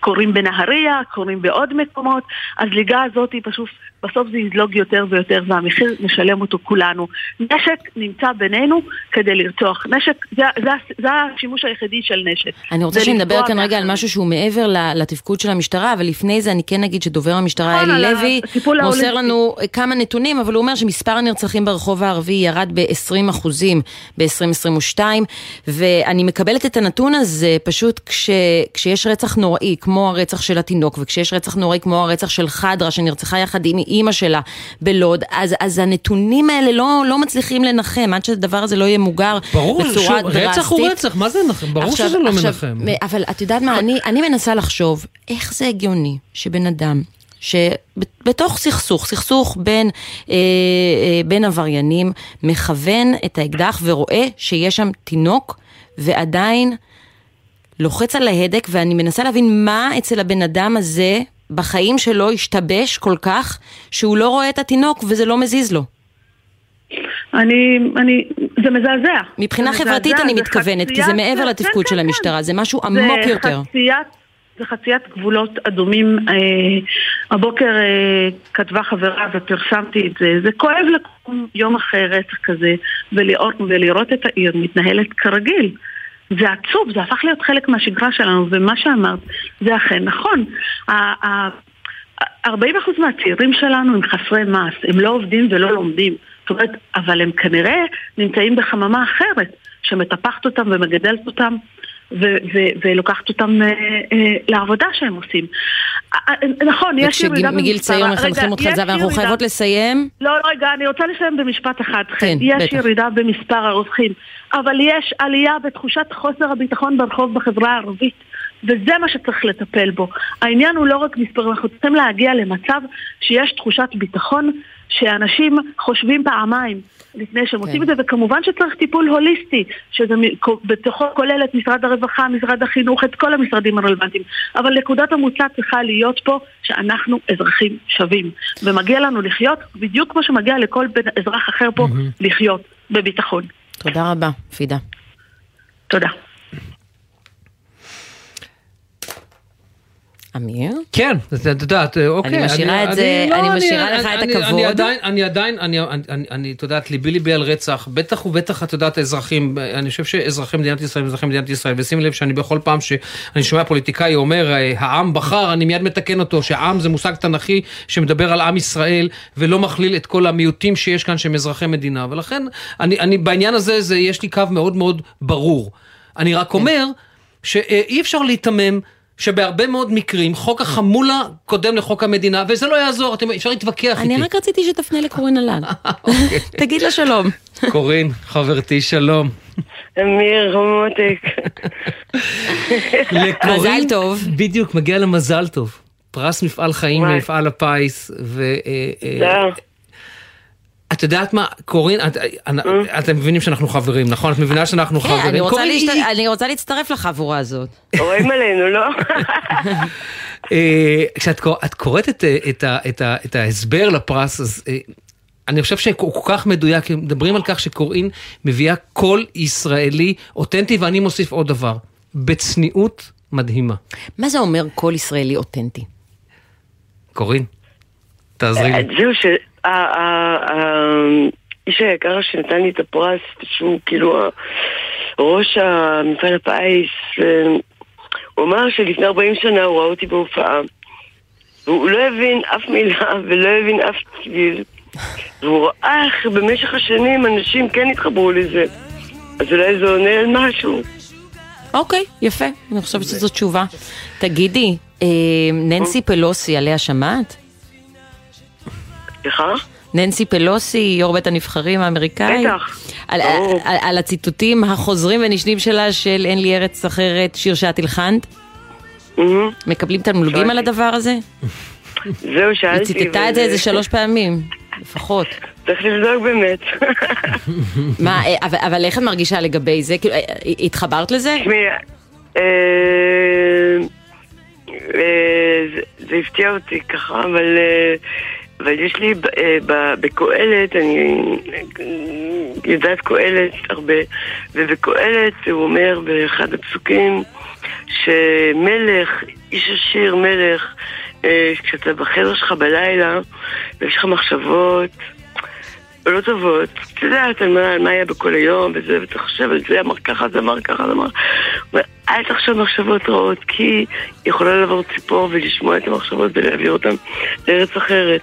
קורים בנהריה, קורים בעוד מקומות, הזליגה הזאת היא פשוט, בסוף זה יזלוג יותר ויותר, והמחיר נשלם אותו כולנו. נשק נמצא בינינו כדי לרצוח. נשק, זה, זה, זה השימוש היחידי של נשק. אני רוצה שנדבר כאן רגע על משהו שהוא מעבר לתפקוד של המשטרה, אבל לפני זה אני כן אגיד שדובר המשטרה נכון, אלי לוי מוסר לנו כמה נתונים, אבל הוא אומר שמספר הנרצחים ברחוב הערבי ירד ב-20 אחוזים ב-2022, ואני מקבלת את הנתון הזה פשוט כש, כשיש רצח נוראי, כמו הרצח של התינוק, וכשיש רצח נוראי כמו הרצח של חדרה, שנרצחה יחד עם אימא שלה בלוד, אז, אז הנתונים האלה לא, לא מצליחים לנחם, עד שהדבר הזה לא יהיה מוגר ברור, בצורה שוב, דרסטית. רצח הוא רצח, מה זה נחם? ברור עכשיו, שזה לא עכשיו, מנחם. אבל את יודעת מה, אני, אני מנסה לחשוב, איך זה הגיוני שבן אדם שבתוך סכסוך, סכסוך בין, אה, אה, בין עבריינים, מכוון את האקדח ורואה שיש שם תינוק ועדיין לוחץ על ההדק, ואני מנסה להבין מה אצל הבן אדם הזה בחיים שלו השתבש כל כך, שהוא לא רואה את התינוק וזה לא מזיז לו. אני, אני, זה מזעזע. מבחינה זה חברתית מזעזע, אני זה מתכוונת, כי זה מעבר כן, לתפקוד כן, של כן. המשטרה, זה משהו עמוק זה יותר. זה חציית גבולות אדומים. אה, הבוקר אה, כתבה חברה ופרסמתי את זה. זה כואב לקום יום אחרי רצח כזה ולראות, ולראות את העיר מתנהלת כרגיל. זה עצוב, זה הפך להיות חלק מהשגרה שלנו, ומה שאמרת זה אכן נכון. ה- ה- 40% מהצעירים שלנו הם חסרי מעש, הם לא עובדים ולא לומדים. זאת אומרת, אבל הם כנראה נמצאים בחממה אחרת, שמטפחת אותם ומגדלת אותם ו- ו- ולוקחת אותם אה, אה, לעבודה שהם עושים. אה, אה, נכון, יש ירידה במספר... וכשמגיל צעיר מחנכים אותך יש את זה, ואנחנו חייבות לסיים. לא, לא, רגע, אני רוצה לסיים במשפט אחד. כן, יש בטח. ירידה במספר הרוצחים, אבל יש עלייה בתחושת חוסר הביטחון ברחוב בחברה הערבית. וזה מה שצריך לטפל בו. העניין הוא לא רק מספר, אנחנו צריכים להגיע למצב שיש תחושת ביטחון, שאנשים חושבים פעמיים לפני שהם עושים את זה, וכמובן שצריך טיפול הוליסטי, שזה בתוכו כולל את משרד הרווחה, משרד החינוך, את כל המשרדים הרלוונטיים. אבל נקודת המוצא צריכה להיות פה שאנחנו אזרחים שווים, ומגיע לנו לחיות בדיוק כמו שמגיע לכל בן אזרח אחר פה לחיות בביטחון. תודה רבה, פידה. תודה. אמיר? כן, את יודעת, אוקיי. אני משאירה את זה- לא, אני משאירה לך את הכבוד. אני עדיין, אני עדיין, אני- את יודעת, ליבי ליבי על רצח, בטח ובטח, את יודעת, האזרחים, אני חושב שאזרחי מדינת ישראל, אזרחי מדינת ישראל, ושימי לב שאני בכל פעם שאני שומע פוליטיקאי אומר, אה, העם בחר, אני מיד מתקן אותו, שהעם זה מושג תנכי שמדבר על עם ישראל, ולא מכליל את כל המיעוטים שיש כאן שהם אזרחי מדינה, ולכן, אני, אני בעניין הזה, זה, יש לי קו מאוד מאוד ברור. אני רק אומר, שאי אפשר להיתמם. שבהרבה מאוד מקרים חוק החמולה קודם לחוק המדינה, וזה לא יעזור, אתם, אפשר להתווכח איתי. אני רק רציתי שתפנה לקורין אלאל. אוקיי. תגיד לה שלום. קורין, חברתי, שלום. אמיר, מותק. לקורין, מזל טוב. בדיוק, מגיע לה מזל טוב. פרס מפעל חיים. למפעל הפיס, ו... אה, אה, תודה. את יודעת מה, קורין, את- אה, אתם מבינים שאנחנו חברים, נכון? את מבינה שאנחנו כן, חברים. אני רוצה קורין, להשת- אני רוצה להצטרף לחבורה הזאת. רואים עלינו, לא? אה, כשאת קור- את קוראת את, אה, את, ההסבר לפרס, אז אני חושב שהוא כל כך מדויק, מדברים על כך שקורין מביאה קול ישראלי אותנטי, ואני מוסיף עוד דבר, בצניעות מדהימה. מה זה אומר קול ישראלי אותנטי? קורין, תעזרי לי. זהו, שהאיש היקר שנתן לי את הפרס, שהוא כאילו ראש המפעל הפיס, הוא אמר שלפני 40 שנה הוא ראה אותי בהופעה, והוא לא הבין אף מילה ולא הבין אף צליל, והוא ראה איך במשך השנים אנשים כן התחברו לזה. אז אולי זה עונה על משהו. אוקיי, יפה, אני חושבת שזו תשובה. תגידי, אה, ננסי פלוסי, עליה שמעת? סליחה? ננסי פלוסי, יו"ר בית הנבחרים האמריקאי? בטח, על, ברור. על, על הציטוטים החוזרים ונשנים שלה של אין לי ארץ אחרת, שיר שאת הלחנת? מקבלים תמלוגים על הדבר הזה? זהו, היא שאלתי. ציטטה את זה איזה שלוש פעמים, לפחות. צריך לבדוק באמת. מה, אה, אבל, אבל איך את מרגישה לגבי זה? כאילו, אה, אה, התחברת לזה? תשמעי, זה- הפתיע אותי ככה, אבל אבל יש לי אה, בקהלת, אני יודעת קהלת הרבה, ובקהלת הוא אומר באחד הפסוקים שמלך, איש עשיר מלך, אה, כשאתה בחדר שלך בלילה ויש לך מחשבות לא טובות, את יודעת על מה, היה בכל היום וזה, ואתה חושב על זה, אמר ככה, זה אמר ככה, זה אמר... אל תחשוב מחשבות רעות, כי יכולה לעבור ציפור ולשמוע את המחשבות ולהעביר אותן לארץ אחרת.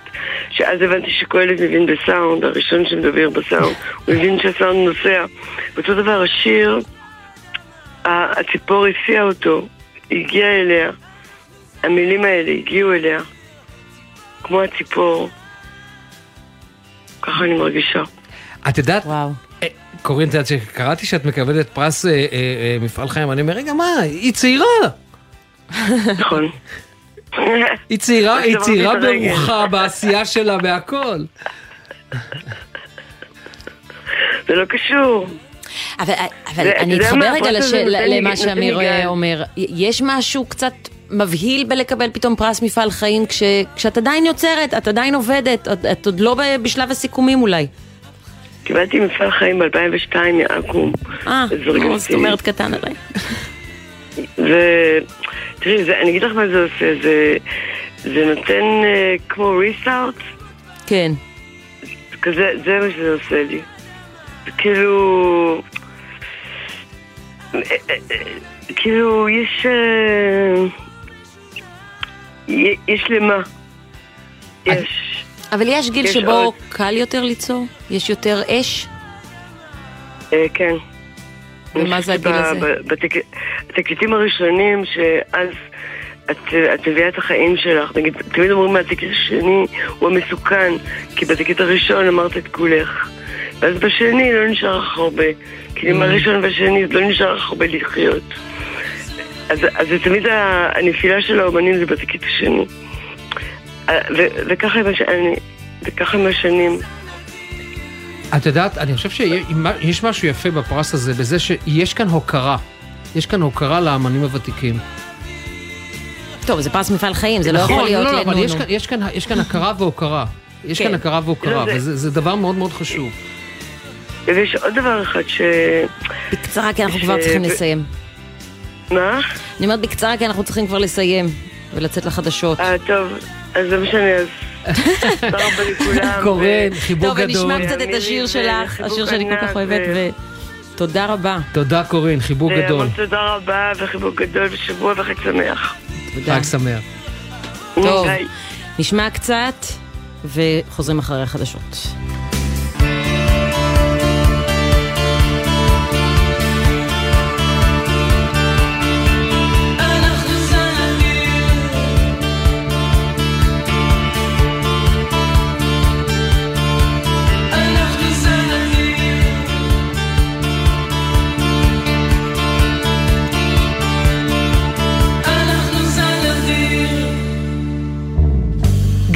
שאז הבנתי שקהלת מבין בסאונד, הראשון שמדבר בסאונד, הוא מבין שהסאונד נוסע. ואותו דבר, השיר, הציפור הסיעה אותו, הגיעה אליה, המילים האלה הגיעו אליה, כמו הציפור. ככה אני מרגישה. את יודעת, וואו. קורין, את יודעת שקראתי שאת מקבלת פרס אה, אה, אה, מפעל חיים, אני אומר, רגע, מה, היא צעירה. נכון. היא צעירה, היא צעירה. ברוחה בעשייה שלה בהכל. זה לא קשור. אבל, אבל אני אתחבר רגע לש... למה שאמיר אה, אומר. יש משהו קצת מבהיל בלקבל פתאום פרס מפעל חיים כש... כשאת עדיין יוצרת, את עדיין עובדת, את, את עוד לא בשלב הסיכומים אולי. קיבלתי מפעל חיים ב-2002 מעכו"ם. אה, זאת אומרת קטן עליי. ותראי, אני אגיד לך מה זה עושה, זה, זה נותן uh, כמו ריסטארט. כן. כזה, זה מה שזה עושה לי. כאילו... כאילו, יש... יש למה. יש. אבל יש גיל שבו קל יותר ליצור? יש יותר אש? כן. ומה זה הגיל הזה? בתקליטים הראשונים, שאז את, את מביאה את החיים שלך. נגיד, תמיד אומרים מהתקליט השני הוא המסוכן, כי בתקליט הראשון אמרת את כולך. ואז בשני לא נשאר לך הרבה. כי עם mm. הראשון והשני לא נשאר לך הרבה לחיות. אז, אז זה תמיד הנפילה של האומנים זה בתקליט השני. וככה עם השנים. את יודעת, אני חושב שיש משהו יפה בפרס הזה, בזה שיש כאן הוקרה. יש כאן הוקרה לאמנים הוותיקים. טוב, זה פרס מפעל חיים, זה לא יכול להיות לנונו. לא, לא, אבל יש כאן הכרה והוקרה. יש כאן כן. הכרה והוקרה, לא, וזה דבר מאוד מאוד חשוב. ויש עוד דבר אחד ש... בקצרה, כי אנחנו כבר צריכים לסיים. מה? אני אומרת בקצרה, כי אנחנו צריכים כבר לסיים, ולצאת לחדשות. אה, טוב, אז זה משנה, אז... תודה רבה לכולם. קורן, חיבוק גדול. טוב, ונשמע קצת את השיר שלך, השיר שאני כל כך אוהבת, ותודה רבה. תודה קורין, חיבוק גדול. תודה רבה, וחיבוק גדול, ושבוע וחג שמח. חג שמח. טוב, נשמע קצת, וחוזרים אחרי החדשות.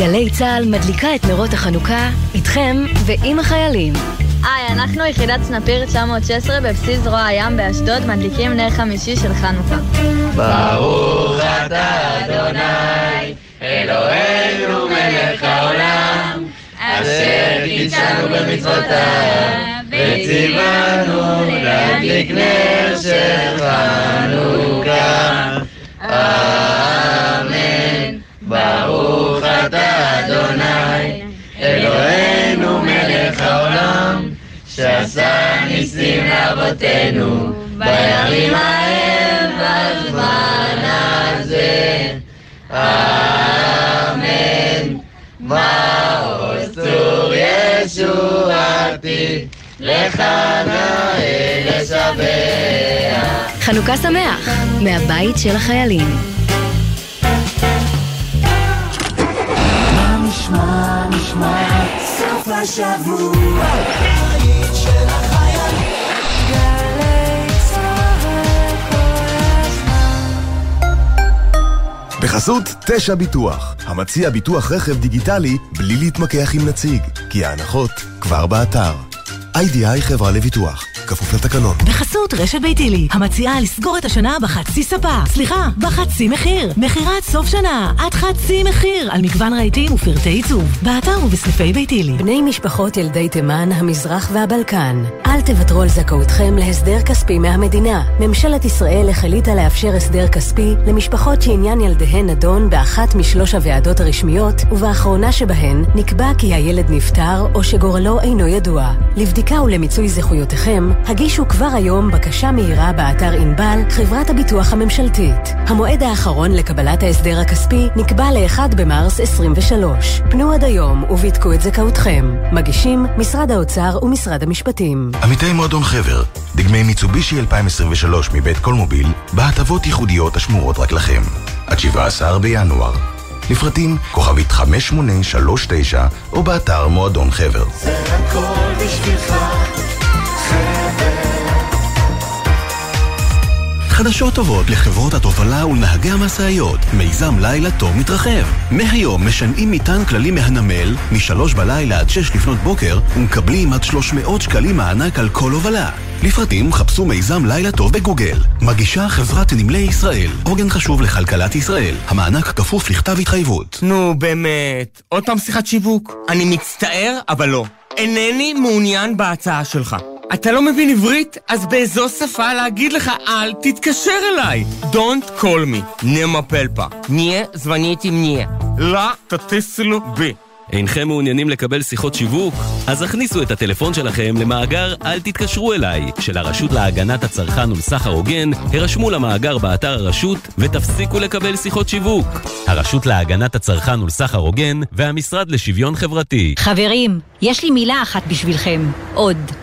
גלי צה"ל מדליקה את נרות החנוכה איתכם ועם החיילים. היי, אנחנו יחידת סנפיר 916 בבסיס זרוע הים באשדוד מדליקים נר חמישי של חנוכה. ברוך אתה אדוני, אלוהינו מלך העולם, אשר קידשנו במצוותיו, וציוונו להדליק נר של חנוכה. אמן. ברוך שעשה ניסים לאבותינו, בימים ההם בזמן הזה. אמן. מעוז צור ישועתי, לך נאה לשבח. חנוכה שמח, מהבית של החיילים. נשמע, נשמע, סוף השבוע, בחסות תשע ביטוח, המציע ביטוח רכב דיגיטלי בלי להתמקח עם נציג, כי ההנחות כבר באתר. איי-די-איי חברה לביטוח. כפוף לתקנון. בחסות רשת ביתילי, המציעה לסגור את השנה בחצי ספה. סליחה, בחצי מחיר. מכירת סוף שנה, עד חצי מחיר, על מגוון רהיטים ופרטי עיצוב. באתר ובסניפי ביתילי. בני משפחות ילדי תימן, המזרח והבלקן. אל תוותרו על זכאותכם להסדר כספי מהמדינה. ממשלת ישראל החליטה לאפשר הסדר כספי למשפחות שעניין ילדיהן נדון באחת משלוש הוועדות הרשמיות, ובאחרונה שבהן נקבע כי הילד נפטר או שגורלו אינו ידוע. לבדיקה ולמיצוי זכויותיכם, הגישו כבר היום בקשה מהירה באתר ענבל, חברת הביטוח הממשלתית. המועד האחרון לקבלת ההסדר הכספי נקבע ל-1 במרס 23. פנו עד היום ובדקו את זכאותכם. מגישים משרד האוצר ומשרד המשפטים. עמיתי מועדון חבר, דגמי מיצובישי 2023 מבית קולמוביל, בהטבות ייחודיות השמורות רק לכם. עד 17 בינואר. לפרטים כוכבית 5839 או באתר מועדון חבר. זה הכל בשבילך חדשות טובות לחברות התובלה ולנהגי המשאיות. מיזם לילה טוב מתרחב. מהיום משנעים מטען כללי מהנמל, משלוש בלילה עד שש לפנות בוקר, ומקבלים עד 300 שקלים מענק על כל הובלה. לפרטים חפשו מיזם לילה טוב בגוגל. מגישה חברת נמלי ישראל. עוגן חשוב לכלכלת ישראל. המענק כפוף לכתב התחייבות. נו, באמת. עוד פעם שיחת שיווק? אני מצטער, אבל לא. אינני מעוניין בהצעה שלך. אתה לא מבין עברית? אז באיזו שפה להגיד לך אל תתקשר אליי. Don't call me. נמה פלפה. ניה זווניתי מניה. לא תטיסלו בי. אינכם מעוניינים לקבל שיחות שיווק? אז הכניסו את הטלפון שלכם למאגר "אל תתקשרו אליי" של הרשות להגנת הצרכן ולסחר הוגן, הרשמו למאגר באתר הרשות ותפסיקו לקבל שיחות שיווק. הרשות להגנת הצרכן ולסחר הוגן והמשרד לשוויון חברתי. חברים, יש לי מילה אחת בשבילכם. עוד.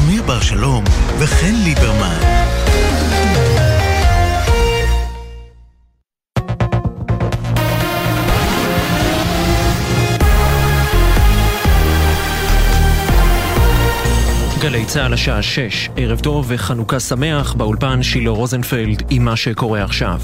אמיר בר שלום וחן ליברמן. גלי צה"ל השעה 6, ערב טוב וחנוכה שמח, באולפן שילה רוזנפלד עם מה שקורה עכשיו.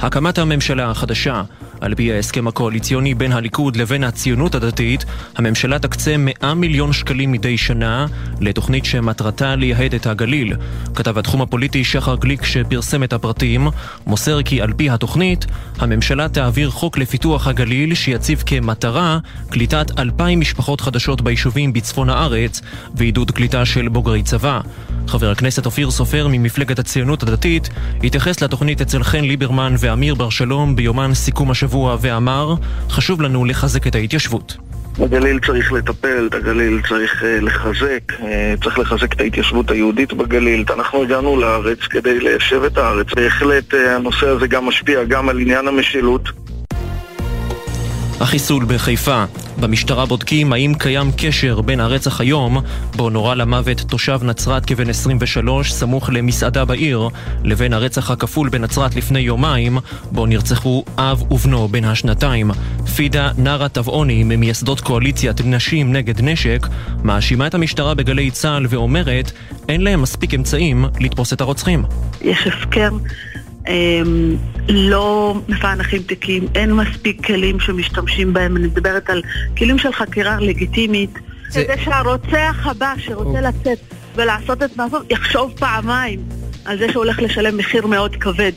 הקמת הממשלה החדשה על פי ההסכם הקואליציוני בין הליכוד לבין הציונות הדתית, הממשלה תקצה 100 מיליון שקלים מדי שנה לתוכנית שמטרתה לייהד את הגליל. כתב התחום הפוליטי שחר גליק שפרסם את הפרטים, מוסר כי על פי התוכנית, הממשלה תעביר חוק לפיתוח הגליל שיציב כמטרה קליטת 2,000 משפחות חדשות ביישובים בצפון הארץ ועידוד קליטה של בוגרי צבא. חבר הכנסת אופיר סופר ממפלגת הציונות הדתית התייחס לתוכנית אצל חן ליברמן ואמיר בר שלום ביומן סיכום השבוע ואמר חשוב לנו לחזק את ההתיישבות. בגליל צריך לטפל, את הגליל צריך uh, לחזק, uh, צריך לחזק את ההתיישבות היהודית בגליל. אנחנו הגענו לארץ כדי ליישב את הארץ. בהחלט uh, הנושא הזה גם משפיע גם על עניין המשילות. החיסול בחיפה. במשטרה בודקים האם קיים קשר בין הרצח היום, בו נורה למוות תושב נצרת כבן 23 סמוך למסעדה בעיר, לבין הרצח הכפול בנצרת לפני יומיים, בו נרצחו אב ובנו בן השנתיים. פידה נארה טבעוני, ממייסדות קואליציית נשים נגד נשק, מאשימה את המשטרה בגלי צה"ל ואומרת, אין להם מספיק אמצעים לתפוס את הרוצחים. יש הסכם לא מפענחים תיקים, אין מספיק כלים שמשתמשים בהם, אני מדברת על כלים של חקירה לגיטימית, זה... כדי שהרוצח הבא שרוצא לצאת ולעשות את מעשו יחשוב פעמיים על זה שהוא הולך לשלם מחיר מאוד כבד.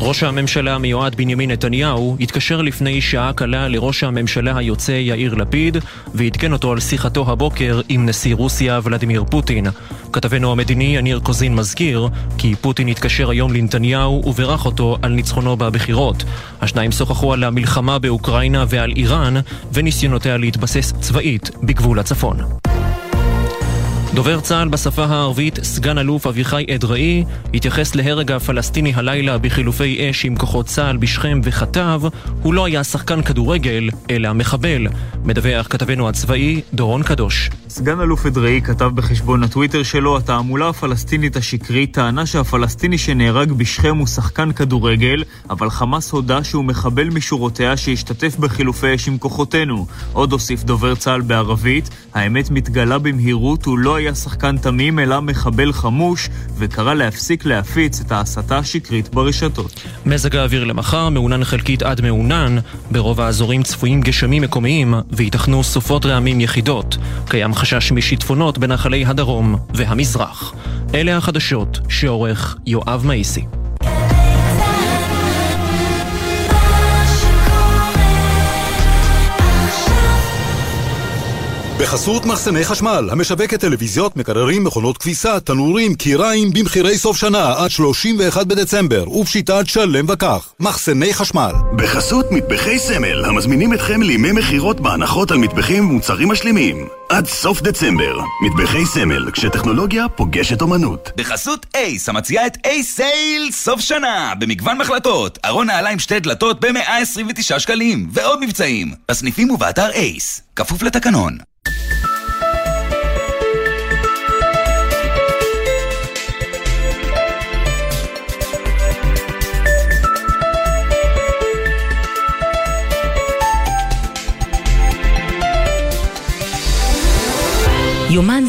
ראש הממשלה המיועד בנימין נתניהו התקשר לפני שעה קלה לראש הממשלה היוצא יאיר לפיד ועדכן אותו על שיחתו הבוקר עם נשיא רוסיה ולדימיר פוטין. כתבנו המדיני יניר קוזין מזכיר כי פוטין התקשר היום לנתניהו וברך אותו על ניצחונו בבחירות. השניים שוחחו על המלחמה באוקראינה ועל איראן וניסיונותיה להתבסס צבאית בגבול הצפון. דובר צה"ל בשפה הערבית, סגן אלוף אביחי אדראי, התייחס להרג הפלסטיני הלילה בחילופי אש עם כוחות צה"ל בשכם וכתב, הוא לא היה שחקן כדורגל, אלא מחבל. מדווח כתבנו הצבאי, דורון קדוש. סגן אלוף אדראי כתב בחשבון הטוויטר שלו, התעמולה הפלסטינית השקרית טענה שהפלסטיני שנהרג בשכם הוא שחקן כדורגל, אבל חמאס הודה שהוא מחבל משורותיה שהשתתף בחילופי אש עם כוחותינו. עוד הוסיף דובר צה"ל בערבית, האמת מתגלה במהירות, הוא לא היה שחקן תמים אלא מחבל חמוש, וקרא להפסיק להפיץ את ההסתה השקרית ברשתות. מזג האוויר למחר מעונן חלקית עד מעונן, ברוב האזורים צפויים גשמים מקומיים וייתכנו סופות רעמים יחידות. קיים חשש משיטפונות בנחלי הדרום והמזרח. אלה החדשות שעורך יואב מאיסי. בחסות מחסני חשמל, המשווקת טלוויזיות, מקררים, מכונות כביסה, תנורים, קיריים, במחירי סוף שנה עד 31 בדצמבר, ובשיטת שלם וכך. מחסני חשמל. בחסות מטבחי סמל, המזמינים אתכם לימי מכירות בהנחות על מטבחים ומוצרים משלימים. עד סוף דצמבר, מטבחי סמל, כשטכנולוגיה פוגשת אומנות. בחסות אייס, המציעה את אייס סייל סוף שנה, במגוון מחלטות, ארון נעליים שתי דלתות ב-129 שקלים, ועוד מבצעים, בסניפים ובאתר אייס, כפוף לתקנון.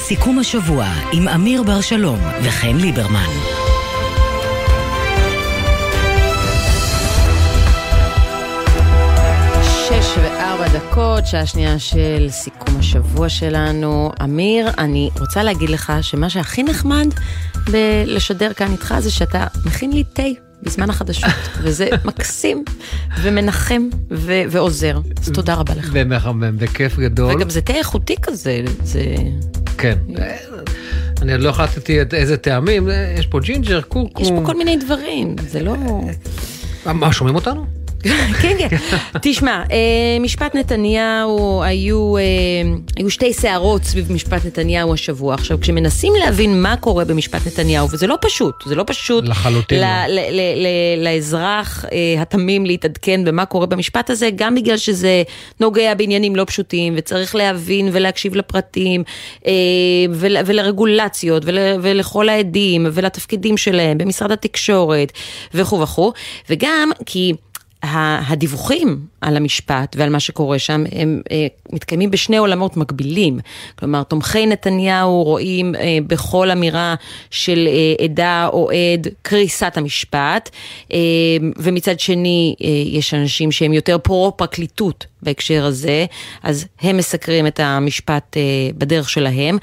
סיכום השבוע עם אמיר בר שלום וחן ליברמן. שש וארבע דקות, שעה שנייה של סיכום השבוע שלנו. אמיר, אני רוצה להגיד לך שמה שהכי נחמד בלשדר כאן איתך זה שאתה מכין לי תה בזמן החדשות, וזה מקסים ומנחם ו- ועוזר. אז תודה רבה לך. ומחמם, בכיף גדול. וגם זה תה איכותי כזה, זה... כן. אני עוד לא החלטתי את איזה טעמים, יש פה ג'ינג'ר, קורקום. יש פה כל מיני דברים, זה לא... מה, שומעים אותנו? כן, כן. תשמע, אה, משפט נתניהו, היו, אה, היו שתי סערות סביב משפט נתניהו השבוע. עכשיו, כשמנסים להבין מה קורה במשפט נתניהו, וזה לא פשוט, זה לא פשוט... לחלוטין. ל- ל- ל- ל- לאזרח אה, התמים להתעדכן במה קורה במשפט הזה, גם בגלל שזה נוגע בעניינים לא פשוטים, וצריך להבין ולהקשיב לפרטים, ול- ולרגולציות, ול- ולכל העדים, ולתפקידים שלהם במשרד התקשורת, וכו' וכו', וגם כי... הדיווחים על המשפט ועל מה שקורה שם הם אה, מתקיימים בשני עולמות מקבילים. כלומר, תומכי נתניהו רואים אה, בכל אמירה של אה, עדה או עד קריסת המשפט, ומצד שני יש אנשים שהם יותר פרו-פרקליטות בהקשר הזה, אז הם מסקרים את המשפט בדרך שלהם.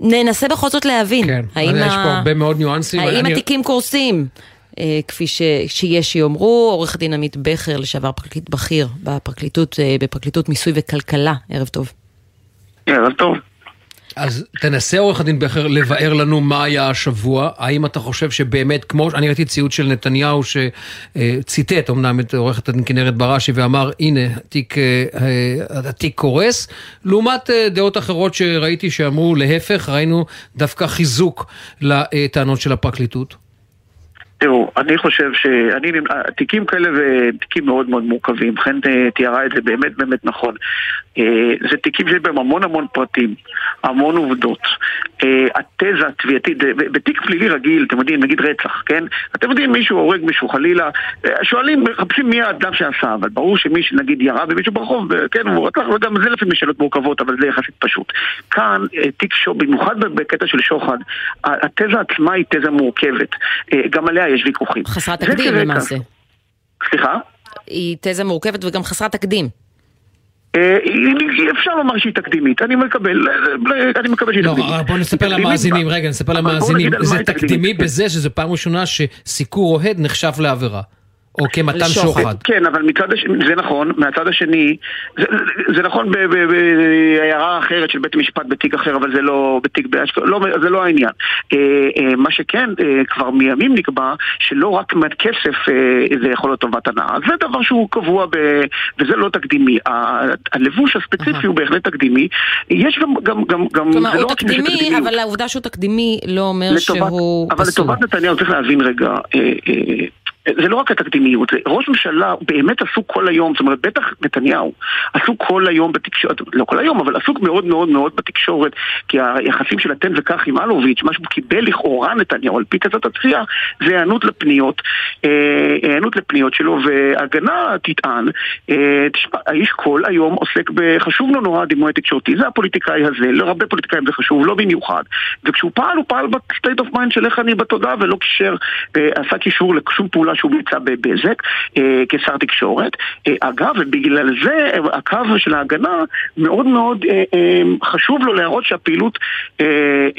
ננסה בכל זאת להבין. כן, האם יש פה הרבה מאוד ניואנסים. האם אני... התיקים קורסים? אה, כפי ש, שיש שיאמרו, עורך דין עמית בכר, לשעבר פרקליט בכיר בפרקליטות, אה, בפרקליטות מיסוי וכלכלה, ערב טוב. ערב טוב. אז תנסה עורך הדין בכר לבאר לנו מה היה השבוע, האם אתה חושב שבאמת, כמו, אני ראיתי ציוץ של נתניהו שציטט אמנם את עורכת הדין כנרת בראשי ואמר הנה התיק, אה, התיק קורס, לעומת דעות אחרות שראיתי שאמרו להפך, ראינו דווקא חיזוק לטענות של הפרקליטות. תראו, אני חושב שאני, תיקים כאלה ותיקים מאוד מאוד מורכבים, חן אה, תיארה את זה באמת באמת נכון. אה, זה תיקים שיש בהם המון המון פרטים, המון עובדות. אה, התזה התביעתית, בתיק פלילי רגיל, אתם יודעים, נגיד רצח, כן? אתם יודעים, מישהו הורג מישהו, חלילה, שואלים, מחפשים מי האדם שעשה, אבל ברור שמי שנגיד ירה במישהו ברחוב, כן, הוא רצח, וגם זה לפעמים שאלות מורכבות, אבל זה יחסית פשוט. כאן, תיק שוחד, במיוחד בקטע של שוחד, התזה עצמה היא תזה מורכבת. גם עליה יש ויכוחים. חסרת תקדים למעשה. סליחה? היא תזה מורכבת וגם חסרת תקדים. אה, אפשר לומר שהיא תקדימית, אני מקבל, אני מקבל שהיא תקדימית. לא, בוא נספר למאזינים, רגע, נספר למאזינים, זה תקדימי בזה שזה פעם ראשונה שסיקור אוהד נחשב לעבירה. או כמתן שוחד. כן, אבל מצד השני, זה נכון, מהצד השני, זה, זה נכון בהערה אחרת של בית המשפט בתיק אחר, אבל זה לא בתיק באשקלון, לא, זה לא העניין. אה, אה, מה שכן, אה, כבר מימים נקבע שלא רק מהכסף זה יכול להיות טובת הנאה. זה דבר שהוא קבוע ב... וזה לא תקדימי. הלבוש הספציפי הוא בהחלט תקדימי. יש גם, גם, גם, גם... כלומר, הוא לא תקדימי, אבל העובדה שהוא תקדימי לא אומר לטובת, שהוא אבל פסול. אבל לטובת נתניהו צריך להבין רגע, זה לא רק התקדימיות, ראש ממשלה באמת עסוק כל היום, זאת אומרת בטח נתניהו עסוק כל היום בתקשורת, לא כל היום, אבל עסוק מאוד מאוד מאוד בתקשורת כי היחסים של התן וכך עם אלוביץ', מה שהוא קיבל לכאורה נתניהו על פי תזת התחייה זה היענות לפניות, היענות לפניות שלו והגנה תטען, תשמע, האיש כל היום עוסק בחשוב לו נורא דימוי תקשורתי, זה הפוליטיקאי הזה, להרבה פוליטיקאים זה חשוב, לא במיוחד, וכשהוא פעל הוא פעל ב state of mind של איך אני בתודעה ולא קישר, עשה קישור לשום פעולה שהוא ביצע בבזק אה, כשר תקשורת. אה, אגב, ובגלל זה הקו של ההגנה מאוד מאוד אה, אה, חשוב לו להראות שהפעילות אה,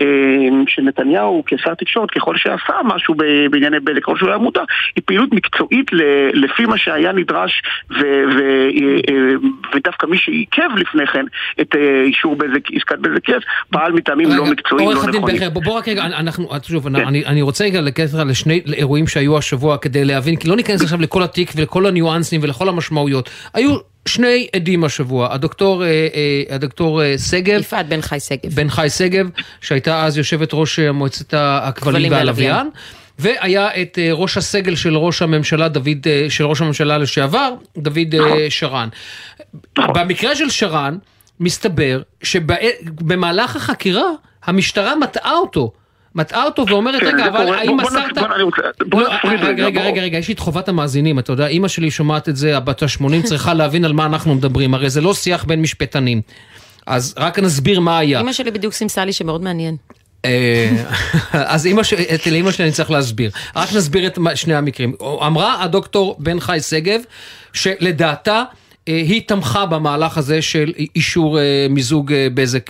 אה, של נתניהו כשר תקשורת, ככל שעשה משהו בענייני בזק, ככל שהוא היה מודע, היא פעילות מקצועית לפי מה שהיה נדרש ו, ו, אה, אה, ודווקא מי שעיכב לפני כן את אה, אישור בזק, עסקת בזק יס, פעל מטעמים לא מקצועיים, לא נכונים. עורך הדין בכר, בוא רק רגע, אנחנו, שוב, כן. אני, רוצה רגע לקצר לשני אירועים שהיו השבוע כדי להבין, כי לא ניכנס עכשיו לכל התיק ולכל הניואנסים ולכל המשמעויות. היו שני עדים השבוע, הדוקטור, הדוקטור שגב. יפעת בן חי שגב. בן חי שגב, שהייתה אז יושבת ראש מועצת הכבלים והלוויין. והיה את ראש הסגל של ראש הממשלה, דוד, של ראש הממשלה לשעבר, דוד שרן. במקרה של שרן, מסתבר שבמהלך החקירה המשטרה מטעה אותו. מטעה אותו ואומרת, רגע, אבל האם מסרת... רגע, רגע, רגע, רגע, יש לי את חובת המאזינים, אתה יודע, אימא שלי שומעת את זה, הבת ה-80 צריכה להבין על מה אנחנו מדברים, הרי זה לא שיח בין משפטנים. אז רק נסביר מה היה. אימא שלי בדיוק סימסה לי שמאוד מעניין. אז לאמא שלי אני צריך להסביר. רק נסביר את שני המקרים. אמרה הדוקטור בן חי שגב, שלדעתה היא תמכה במהלך הזה של אישור מיזוג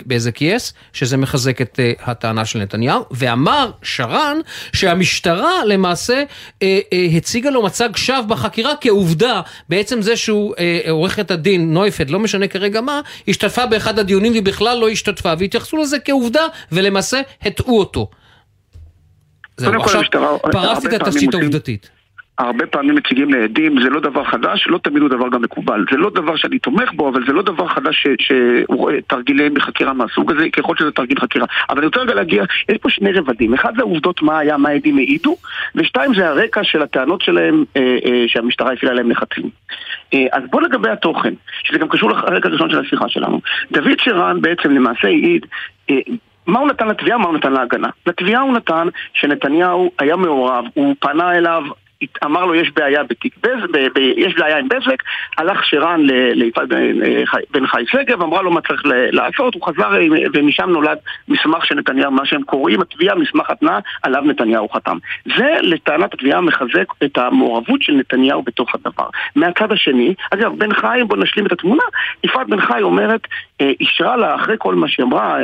בזק יס, שזה מחזק את הטענה של נתניהו, ואמר שרן שהמשטרה למעשה הציגה לו מצג שווא בחקירה כעובדה, בעצם זה שהוא עורכת הדין נויפד, לא משנה כרגע מה, השתתפה באחד הדיונים והיא בכלל לא השתתפה, והתייחסו לזה כעובדה, ולמעשה הטעו אותו. זהו, עכשיו פרסתי את התשתית העובדתית. הרבה פעמים מציגים לעדים, זה לא דבר חדש, לא תמיד הוא דבר גם מקובל. זה לא דבר שאני תומך בו, אבל זה לא דבר חדש שתרגילי בחקירה מהסוג הזה, ככל שזה תרגיל חקירה. אבל אני רוצה רגע להגיע, יש פה שני רבדים. אחד זה העובדות מה היה, מה העדים העידו, ושתיים זה הרקע של הטענות שלהם אה, אה, שהמשטרה הפעילה להם לחצים. אה, אז בוא לגבי התוכן, שזה גם קשור לרקע הראשון של השיחה שלנו. דוד שרן בעצם למעשה העיד אה, מה הוא נתן לתביעה, מה הוא נתן להגנה. לתביעה הוא נתן שנתניהו היה מעורב, הוא פנה אליו אמר לו יש בעיה בתיק בזק, יש בעיה עם בזק, הלך שרן ליפעת בן חי שגב, אמרה לו מה צריך לעשות, הוא חזר ומשם נולד מסמך של נתניהו, מה שהם קוראים התביעה, מסמך התנעה, עליו נתניהו חתם. זה לטענת התביעה מחזק את המעורבות של נתניהו בתוך הדבר. מהצד השני, אגב, בן חי, בוא נשלים את התמונה, יפעת בן חי אומרת, אישרה לה אחרי כל מה שהיא אמרה,